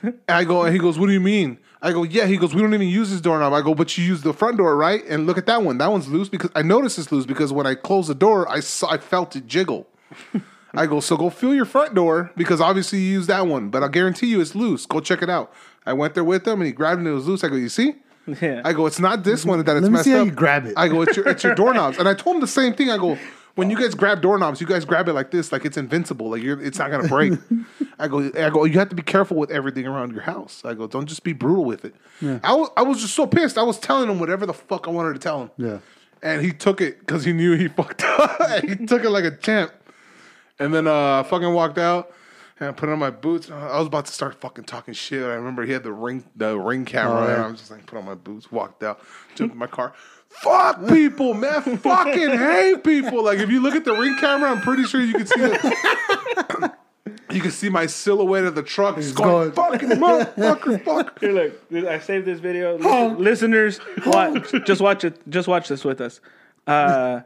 And I go, and he goes, "What do you mean?" I go, "Yeah." He goes, "We don't even use this doorknob." I go, "But you use the front door, right?" And look at that one. That one's loose because I noticed it's loose because when I closed the door, I saw I felt it jiggle. [LAUGHS] I go, so go feel your front door because obviously you use that one, but I guarantee you it's loose. Go check it out. I went there with him and he grabbed it and it was loose. I go, you see? Yeah. I go, it's not this one that it's Let me messed see how up. you grab it. I go, it's your it's your [LAUGHS] doorknobs. And I told him the same thing. I go, when you guys grab doorknobs, you guys grab it like this, like it's invincible, like you're it's not gonna break. [LAUGHS] I go, I go, you have to be careful with everything around your house. I go, don't just be brutal with it. I was I was just so pissed. I was telling him whatever the fuck I wanted to tell him. Yeah. And he took it because he knew he [LAUGHS] fucked up. [LAUGHS] he took it like a champ. And then uh I fucking walked out and I put on my boots. I was about to start fucking talking shit. I remember he had the ring the ring camera Oh, yeah. and I was just like put on my boots, walked out, jumped in my car. Fuck people, man. fucking hate people. Like if you look at the ring camera, I'm pretty sure you can see the [COUGHS] You can see my silhouette of the truck just going, going- fucking motherfucker, fuck. Here, look. this- I saved this video. Listen- listeners, watch. Just watch it. Just watch this with us. Uh,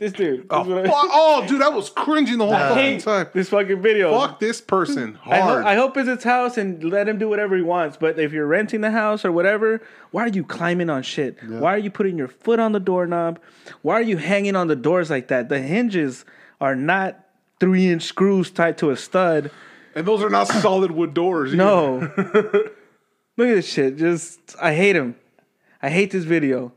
this dude. Oh, this is what I- fuck. oh, dude, I was cringing the whole I fucking hate time. this fucking video. Fuck this person I, ho- hard. I hope it's his house and let him do whatever he wants. But if you're renting the house or whatever, why are you climbing on shit? Why are you putting your foot on the doorknob? Why are you hanging on the doors like that? The hinges are not three inch screws tied to a stud. and those are not [CLEARS THROAT] solid wood doors. either. No. [LAUGHS] Look at this shit. Just I hate him. I hate this video.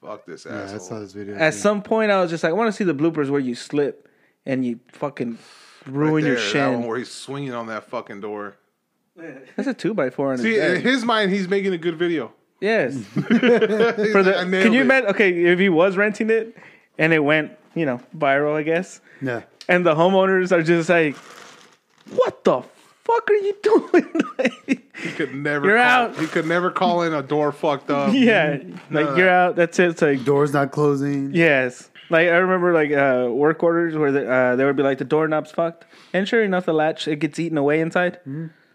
Fuck this Yeah, I asshole. saw this video. At some point, I was just like, I want to see the bloopers where you slip and you fucking ruin Right your there, That one where he's swinging on that fucking door. That's a two by four on his See, in his mind, he's making a good video. Yes. [LAUGHS] [LAUGHS] For the nailed can you imagine? Okay, if he was renting it and it went, you know, viral, I guess, yeah. and the homeowners are just like, "What the fuck are you doing?" [LAUGHS] He could never. You're call, out. He could never call in a door fucked up. [LAUGHS] yeah, like you're out. That's it. It's like Doors not closing. Yes. Like I remember like uh, work orders where the, uh, there would be like the doorknob's fucked, and sure enough, the latch it gets eaten away inside.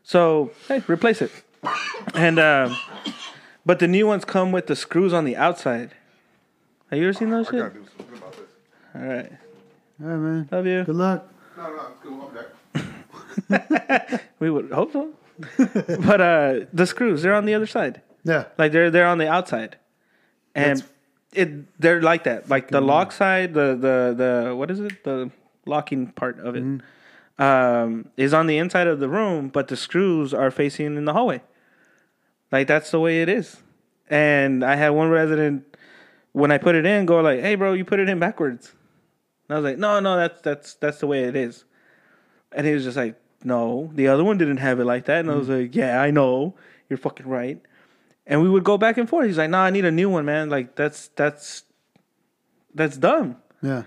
So hey, replace it. And um, but the new ones come with the screws on the outside. Have you ever seen those I shit? gotta do something about this. All right, All right, man. love you. Good luck. No, no, it's cool. I'm back. [LAUGHS] We would hope so. but uh, the screws they're on the other side. Yeah. Like they're they're on the outside, and That's- it they're like that. Like the lock side, the the the what is it? The locking part of it um, is on the inside of the room, but the screws are facing in the hallway. Like that's the way it is. And I had one resident when I put it in go like, "Hey, bro, you put it in backwards." And I was like, "No, no, that's that's that's the way it is." And he was just like, "No, the other one didn't have it like that." And I was mm. like, "Yeah, I know. You're fucking right." And we would go back and forth. He's like, "No, I need a new one, man. Like that's that's that's dumb." Yeah.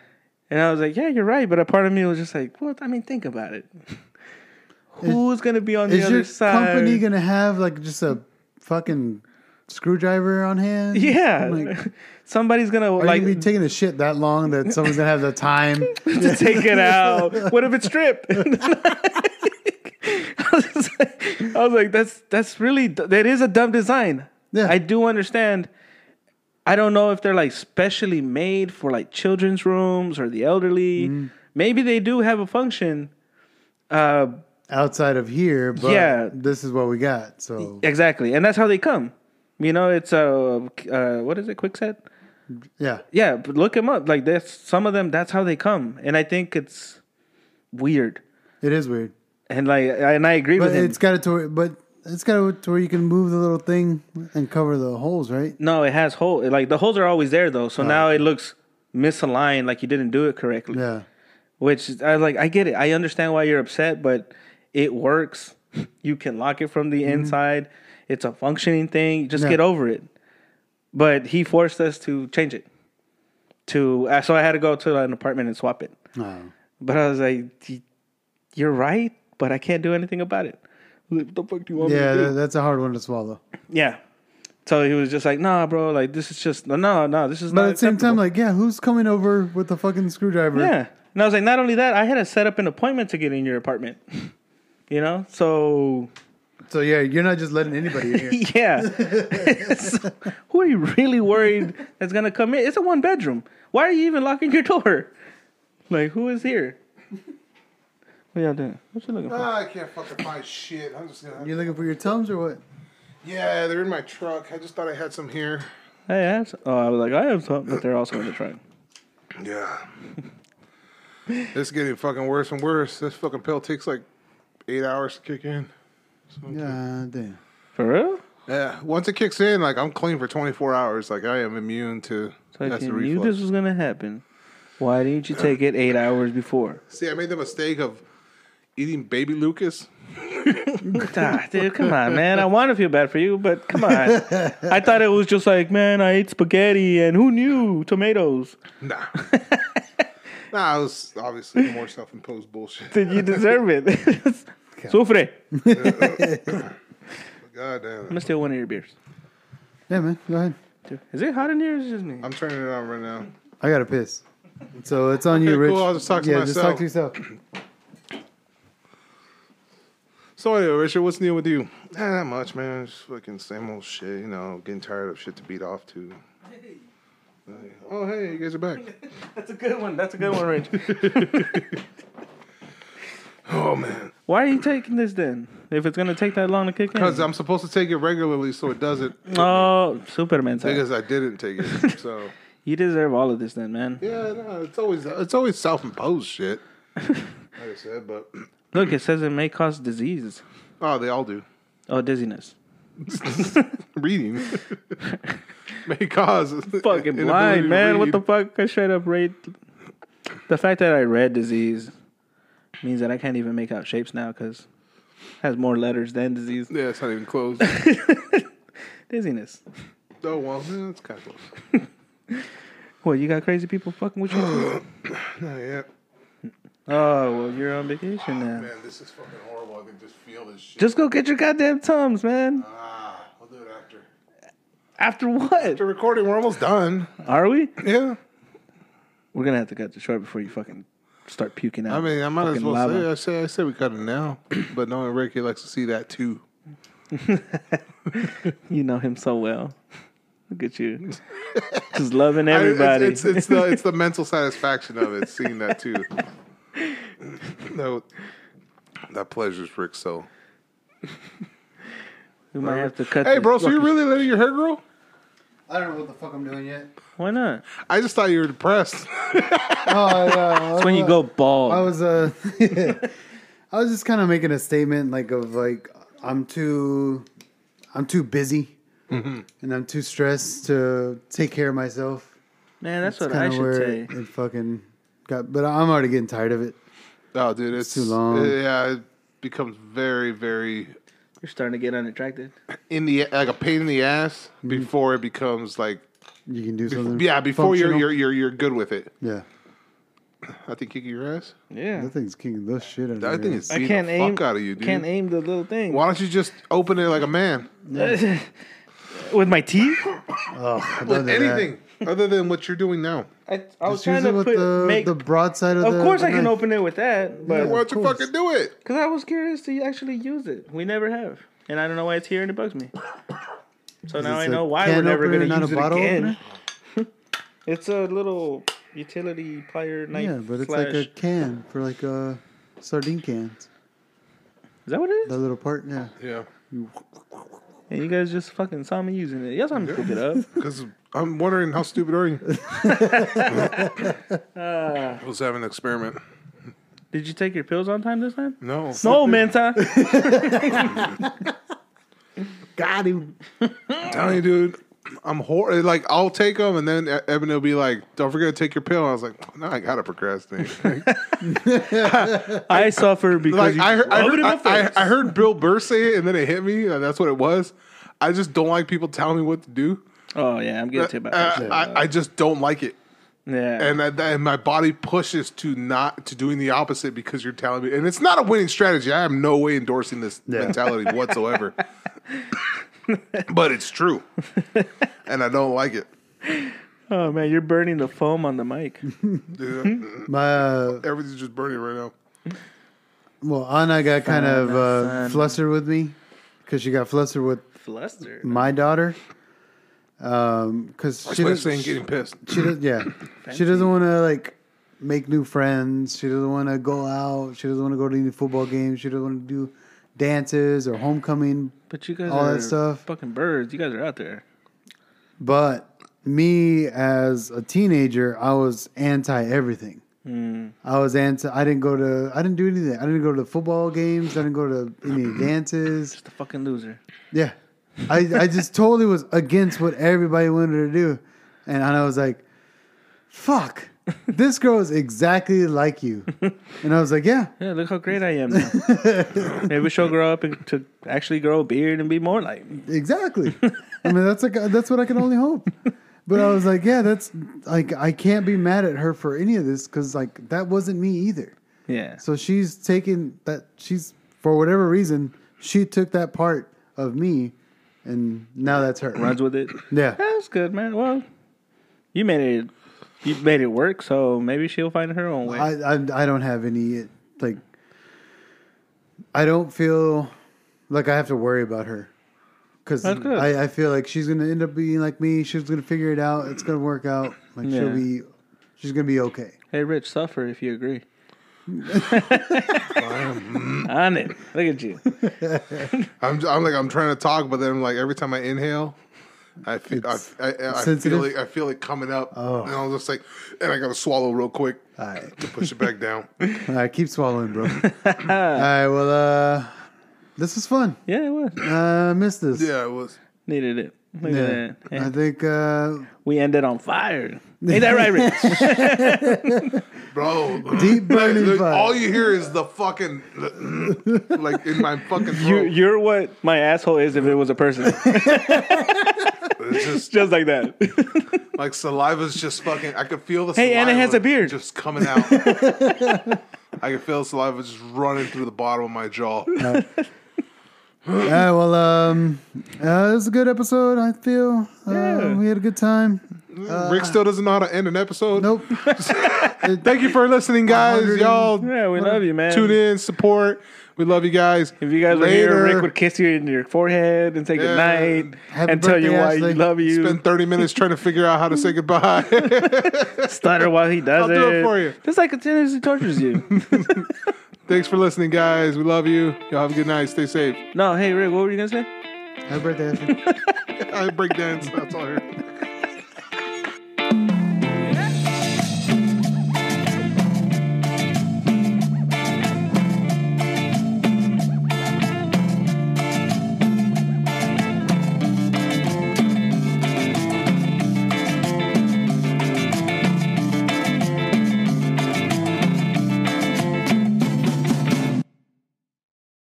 And I was like, "Yeah, you're right." But a part of me was just like, "Well, I mean, think about it. [LAUGHS] Who's gonna be on the other side? Is your company gonna have like just a fucking screwdriver on hand? yeah, Like, [LAUGHS] somebody's gonna are like you be taking the shit that long that someone's gonna have the time? [LAUGHS] to take it out. [LAUGHS] What if it's stripped? I, was like, I was like, that's that's really that is a dumb design. Yeah. I do understand. I don't know if they're like specially made for like children's rooms or the elderly. Mm-hmm. Maybe they do have a function. Uh, outside of here, but Yeah. this is what we got. So exactly, and that's how they come. You know, it's a uh, what is it? Kwikset. Yeah. Yeah, but look them up. Like that's some of them. That's how they come, and I think it's weird. It is weird. And like, I- and I agree But with him. it's got it to where, but it's got to where you can move the little thing and cover the holes, right? No, it has hole. Like the holes are always there though, so now it looks misaligned, like you didn't do it correctly. Yeah. Which I like. I get it. I understand why you're upset, but it works. [LAUGHS] You can lock it from the inside. It's a functioning thing. Just Yeah. get over it. But he forced us to change it. To uh, so I had to go to an apartment and swap it. Oh. But I was like, "You're right, but I can't do anything about it." What the fuck do you want me Yeah, to do? that- that's a hard one to swallow. Yeah. So he was just like, "Nah, bro. Like this is just no, no. This is But not." at the same time, like, yeah, who's coming over with the fucking screwdriver? yeah. And I was like, not only that, I had to set up an appointment to get in your apartment. [LAUGHS] You know, so So yeah, you're not just letting anybody in here. [LAUGHS] yeah. [LAUGHS] So, who are you really worried that's gonna come in? It's a one bedroom. Why are you even locking your door? Like, who is here? What y'all doing? What you looking for? Ah, I can't fucking find shit. I'm just gonna. you looking for your tums or what? Yeah, they're in my truck. I just thought I had some here. Hey, I have some. Oh, I was like, I have some, but they're also in the truck. Yeah. [LAUGHS] it's getting fucking worse and worse. This fucking pill takes like eight hours to kick in. Yeah, damn. For real? Yeah, once it kicks in, like I'm clean for 24 hours. Like I am immune to So acid you knew reflux. this was gonna happen. Why didn't you take it eight hours before? See, I made the mistake of eating baby Lucas. [LAUGHS] Ah, dude, come on, man. I want to feel bad for you, but come on. I thought it was just like, man, I ate spaghetti and who knew tomatoes? Nah. [LAUGHS] nah, it was obviously more self-imposed bullshit. Did you deserve it? [LAUGHS] Sufre. [LAUGHS] [LAUGHS] God damn I'm it. gonna steal one of your beers. Yeah, man, go ahead. Is it hot in here? Or is it just me? I'm turning it on right now. I gotta piss. So it's on you, Okay, Rich. cool, I'll just talk to yeah, just talk myself. to yourself. So anyway, Richard, what's new with you? Not that much, man. Just fucking same old shit. You know, getting tired of shit to beat off to. [LAUGHS] Oh, hey, you guys are back. That's a good one. That's a good one, Rich. Oh man, Why are you taking this then? If it's gonna take that long to kick in? because I'm supposed to take it regularly, so it doesn't. oh, Superman. side. Because I didn't take it, [LAUGHS] so You deserve all of this then, man. yeah, no, it's always it's always self-imposed shit. [LAUGHS] Like I said, but [CLEARS THROAT] Look, it says it may cause disease. oh, they all do. Oh, dizziness. [LAUGHS] Reading may cause Fucking blind, man. What the fuck? I straight up rate. The fact that I read disease means that I can't even make out shapes now because has more letters than disease. Yeah, it's not even close. [LAUGHS] Dizziness. oh well, yeah, it's kind of close. [LAUGHS] What, you got crazy people fucking with you? [CLEARS THROAT] Not yet. oh, well, you're on vacation now. Man, this is fucking horrible. I can just feel this shit. Just go get your goddamn Tums, man. ah, I'll do it after. After what? After recording, we're almost done. Are we? Yeah. We're gonna have to cut this short before you fucking start puking out. I mean, I might as well lava. say I say I say we cut it now, [CLEARS THROAT] but knowing Ricky likes to see that too. [LAUGHS] You know him so well. Look at you, [LAUGHS] just loving I- it's- everybody. It's, it's, the it's the [LAUGHS] mental satisfaction of it, seeing that too. No, that pleasures Rick so. we might have to cut. Hey, bro, so you fucking- really letting your hair grow? I don't know what the fuck I'm doing yet. Why not? I just thought you were depressed. [LAUGHS] Oh yeah. [LAUGHS] That's when you go bald. I was uh, [LAUGHS] I was just kind of making a statement like of like I'm too, I'm too busy, Mm-hmm. and I'm too stressed to take care of myself. Man, that's what It's I kinda should where say. It, it fucking got, but I'm already getting tired of it. Oh, dude, it's, too long. Yeah, it becomes very, very You're starting to get unattracted. in the like a pain in the ass mm-hmm. before it becomes like You can do something. yeah before you're functional. you're you're you're good with it. yeah. [CLEARS THROAT] I think kicking your ass. Yeah, That thing's kicking the shit out of I your think it's I beat can't the aim. fuck out of you, dude. Can't aim the little thing. Why don't you just open it like a man? [LAUGHS] With my teeth? Oh, I With don't that. anything other than what you're doing now. I, I was Just trying to with put the, make. the broadside of, of the. Of course, the I can knife. open it with that, but Why don't you course. fucking do it? because I was curious to actually use it. We never have, and I don't know why it's here and it bugs me. [COUGHS] So now I it's a know why we're never opener, going to not a use it bottle again. [LAUGHS] it's a little utility plier knife. Yeah, but it's slash- like a can for like a sardine cans. Is that what it That is? little part, yeah. Yeah. And you guys just fucking saw me using it. Y'all saw me pick it up. [LAUGHS] Because I'm wondering how stupid are you? I was having an experiment. Did you take your pills on time this time? No. No, Manta. [LAUGHS] Got him. I'm telling you, dude. I'm hor- like I'll take them, and then Evan will be like, "Don't forget to take your pill." I was like, "No, I gotta procrastinate." [LAUGHS] I suffer because like you I heard, I, heard, I. I, I heard Bill Burr say it, and then it hit me, and that's what it was. I just don't like people telling me what to do. Oh yeah, I'm getting to about Uh, that. I, I just don't like it, yeah. and that, that- and my body pushes to not to doing the opposite because you're telling me, and it's not a winning strategy. I am no way endorsing this mentality [LAUGHS] whatsoever, but it's true, and I don't like it. oh man, you're burning the foam on the mic. [LAUGHS] Dude, My uh, everything's just burning right now. well, Anna got kind of uh, flustered with me because she got flustered with Fluster. my daughter. Um, because That's she why I'm does, saying she, getting pissed. she does, yeah, [CLEARS THROAT] she doesn't want to like make new friends. She doesn't want to go out. She doesn't want to go to any football games. She doesn't want to do dances or homecoming. But you guys all are that stuff. fucking birds. You guys are out there. But me as a teenager, I was anti everything. Hmm. I was anti. I didn't go to. I didn't do anything. I didn't go to the football games. I didn't go to any [CLEARS THROAT] dances. Just a fucking loser. Yeah, I I just totally was against what everybody wanted to do, and I was like, "Fuck, this girl is exactly like you." And I was like, "Yeah, Yeah, look how great I am now. [LAUGHS] Maybe she'll grow up and to actually grow a beard and be more like me. exactly." I mean, that's like that's what I can only hope. But I was like, "Yeah, that's like I can't be mad at her for any of this because like that wasn't me either." Yeah. So she's taken that she's for whatever reason she took that part of me, and now that's her. Runs with it. [CLEARS THROAT] Yeah. That's good, man. Well, you made it. You made it work, so maybe she'll find her own way. I, I I don't have any like. I don't feel like I have to worry about her because I, I feel like she's gonna end up being like me. She's gonna figure it out. It's gonna work out. Like she'll be, she's gonna be okay. hey, Rich, suffer if you agree. On it. Look at you. I'm, I'm like I'm trying to talk, but then like every time I inhale, I feel I, I, I feel sensitive? it I feel it coming up, Oh. and I'm just like, and I gotta swallow real quick All right, to push it back down. [LAUGHS] all right, keep swallowing, bro. [LAUGHS] all right, well, uh, this was fun. Yeah, it was. Uh, I missed this. Yeah, it was. Needed it. Look Yeah. at that. I think uh, We ended on fire. Ain't that right, Rich? [LAUGHS] Bro, [LAUGHS] deep burning Like, fire. all you hear is the fucking [LAUGHS] like in my fucking you, throat. you're what my asshole is if it was a person. it's just Just like that. like saliva's just fucking. I could feel the. Hey, saliva Anna has a beard. just coming out. I can feel the saliva just running through the bottom of my jaw. All right, well, um, uh, it was a good episode. I feel uh, Yeah. we had a good time. Uh, Rick still doesn't know how to end an episode. Nope. [LAUGHS] Thank you for listening, guys. Y'all Yeah, we love you, man. tune in, support. We love you guys. If you guys were here, Rick would kiss you in your forehead and say good night Happy and tell you birthday, why Ashley. you love you. Spend 30 minutes trying to figure out how to say goodbye. [LAUGHS] Stutter while he does I'll it. do it for you. Just like continuously tortures you. [LAUGHS] Thanks for listening, guys. We love you. Y'all have a good night. Stay safe. no, hey Rick, what were you gonna say? Happy birthday, Ashley. I break dance. That's all I heard thank you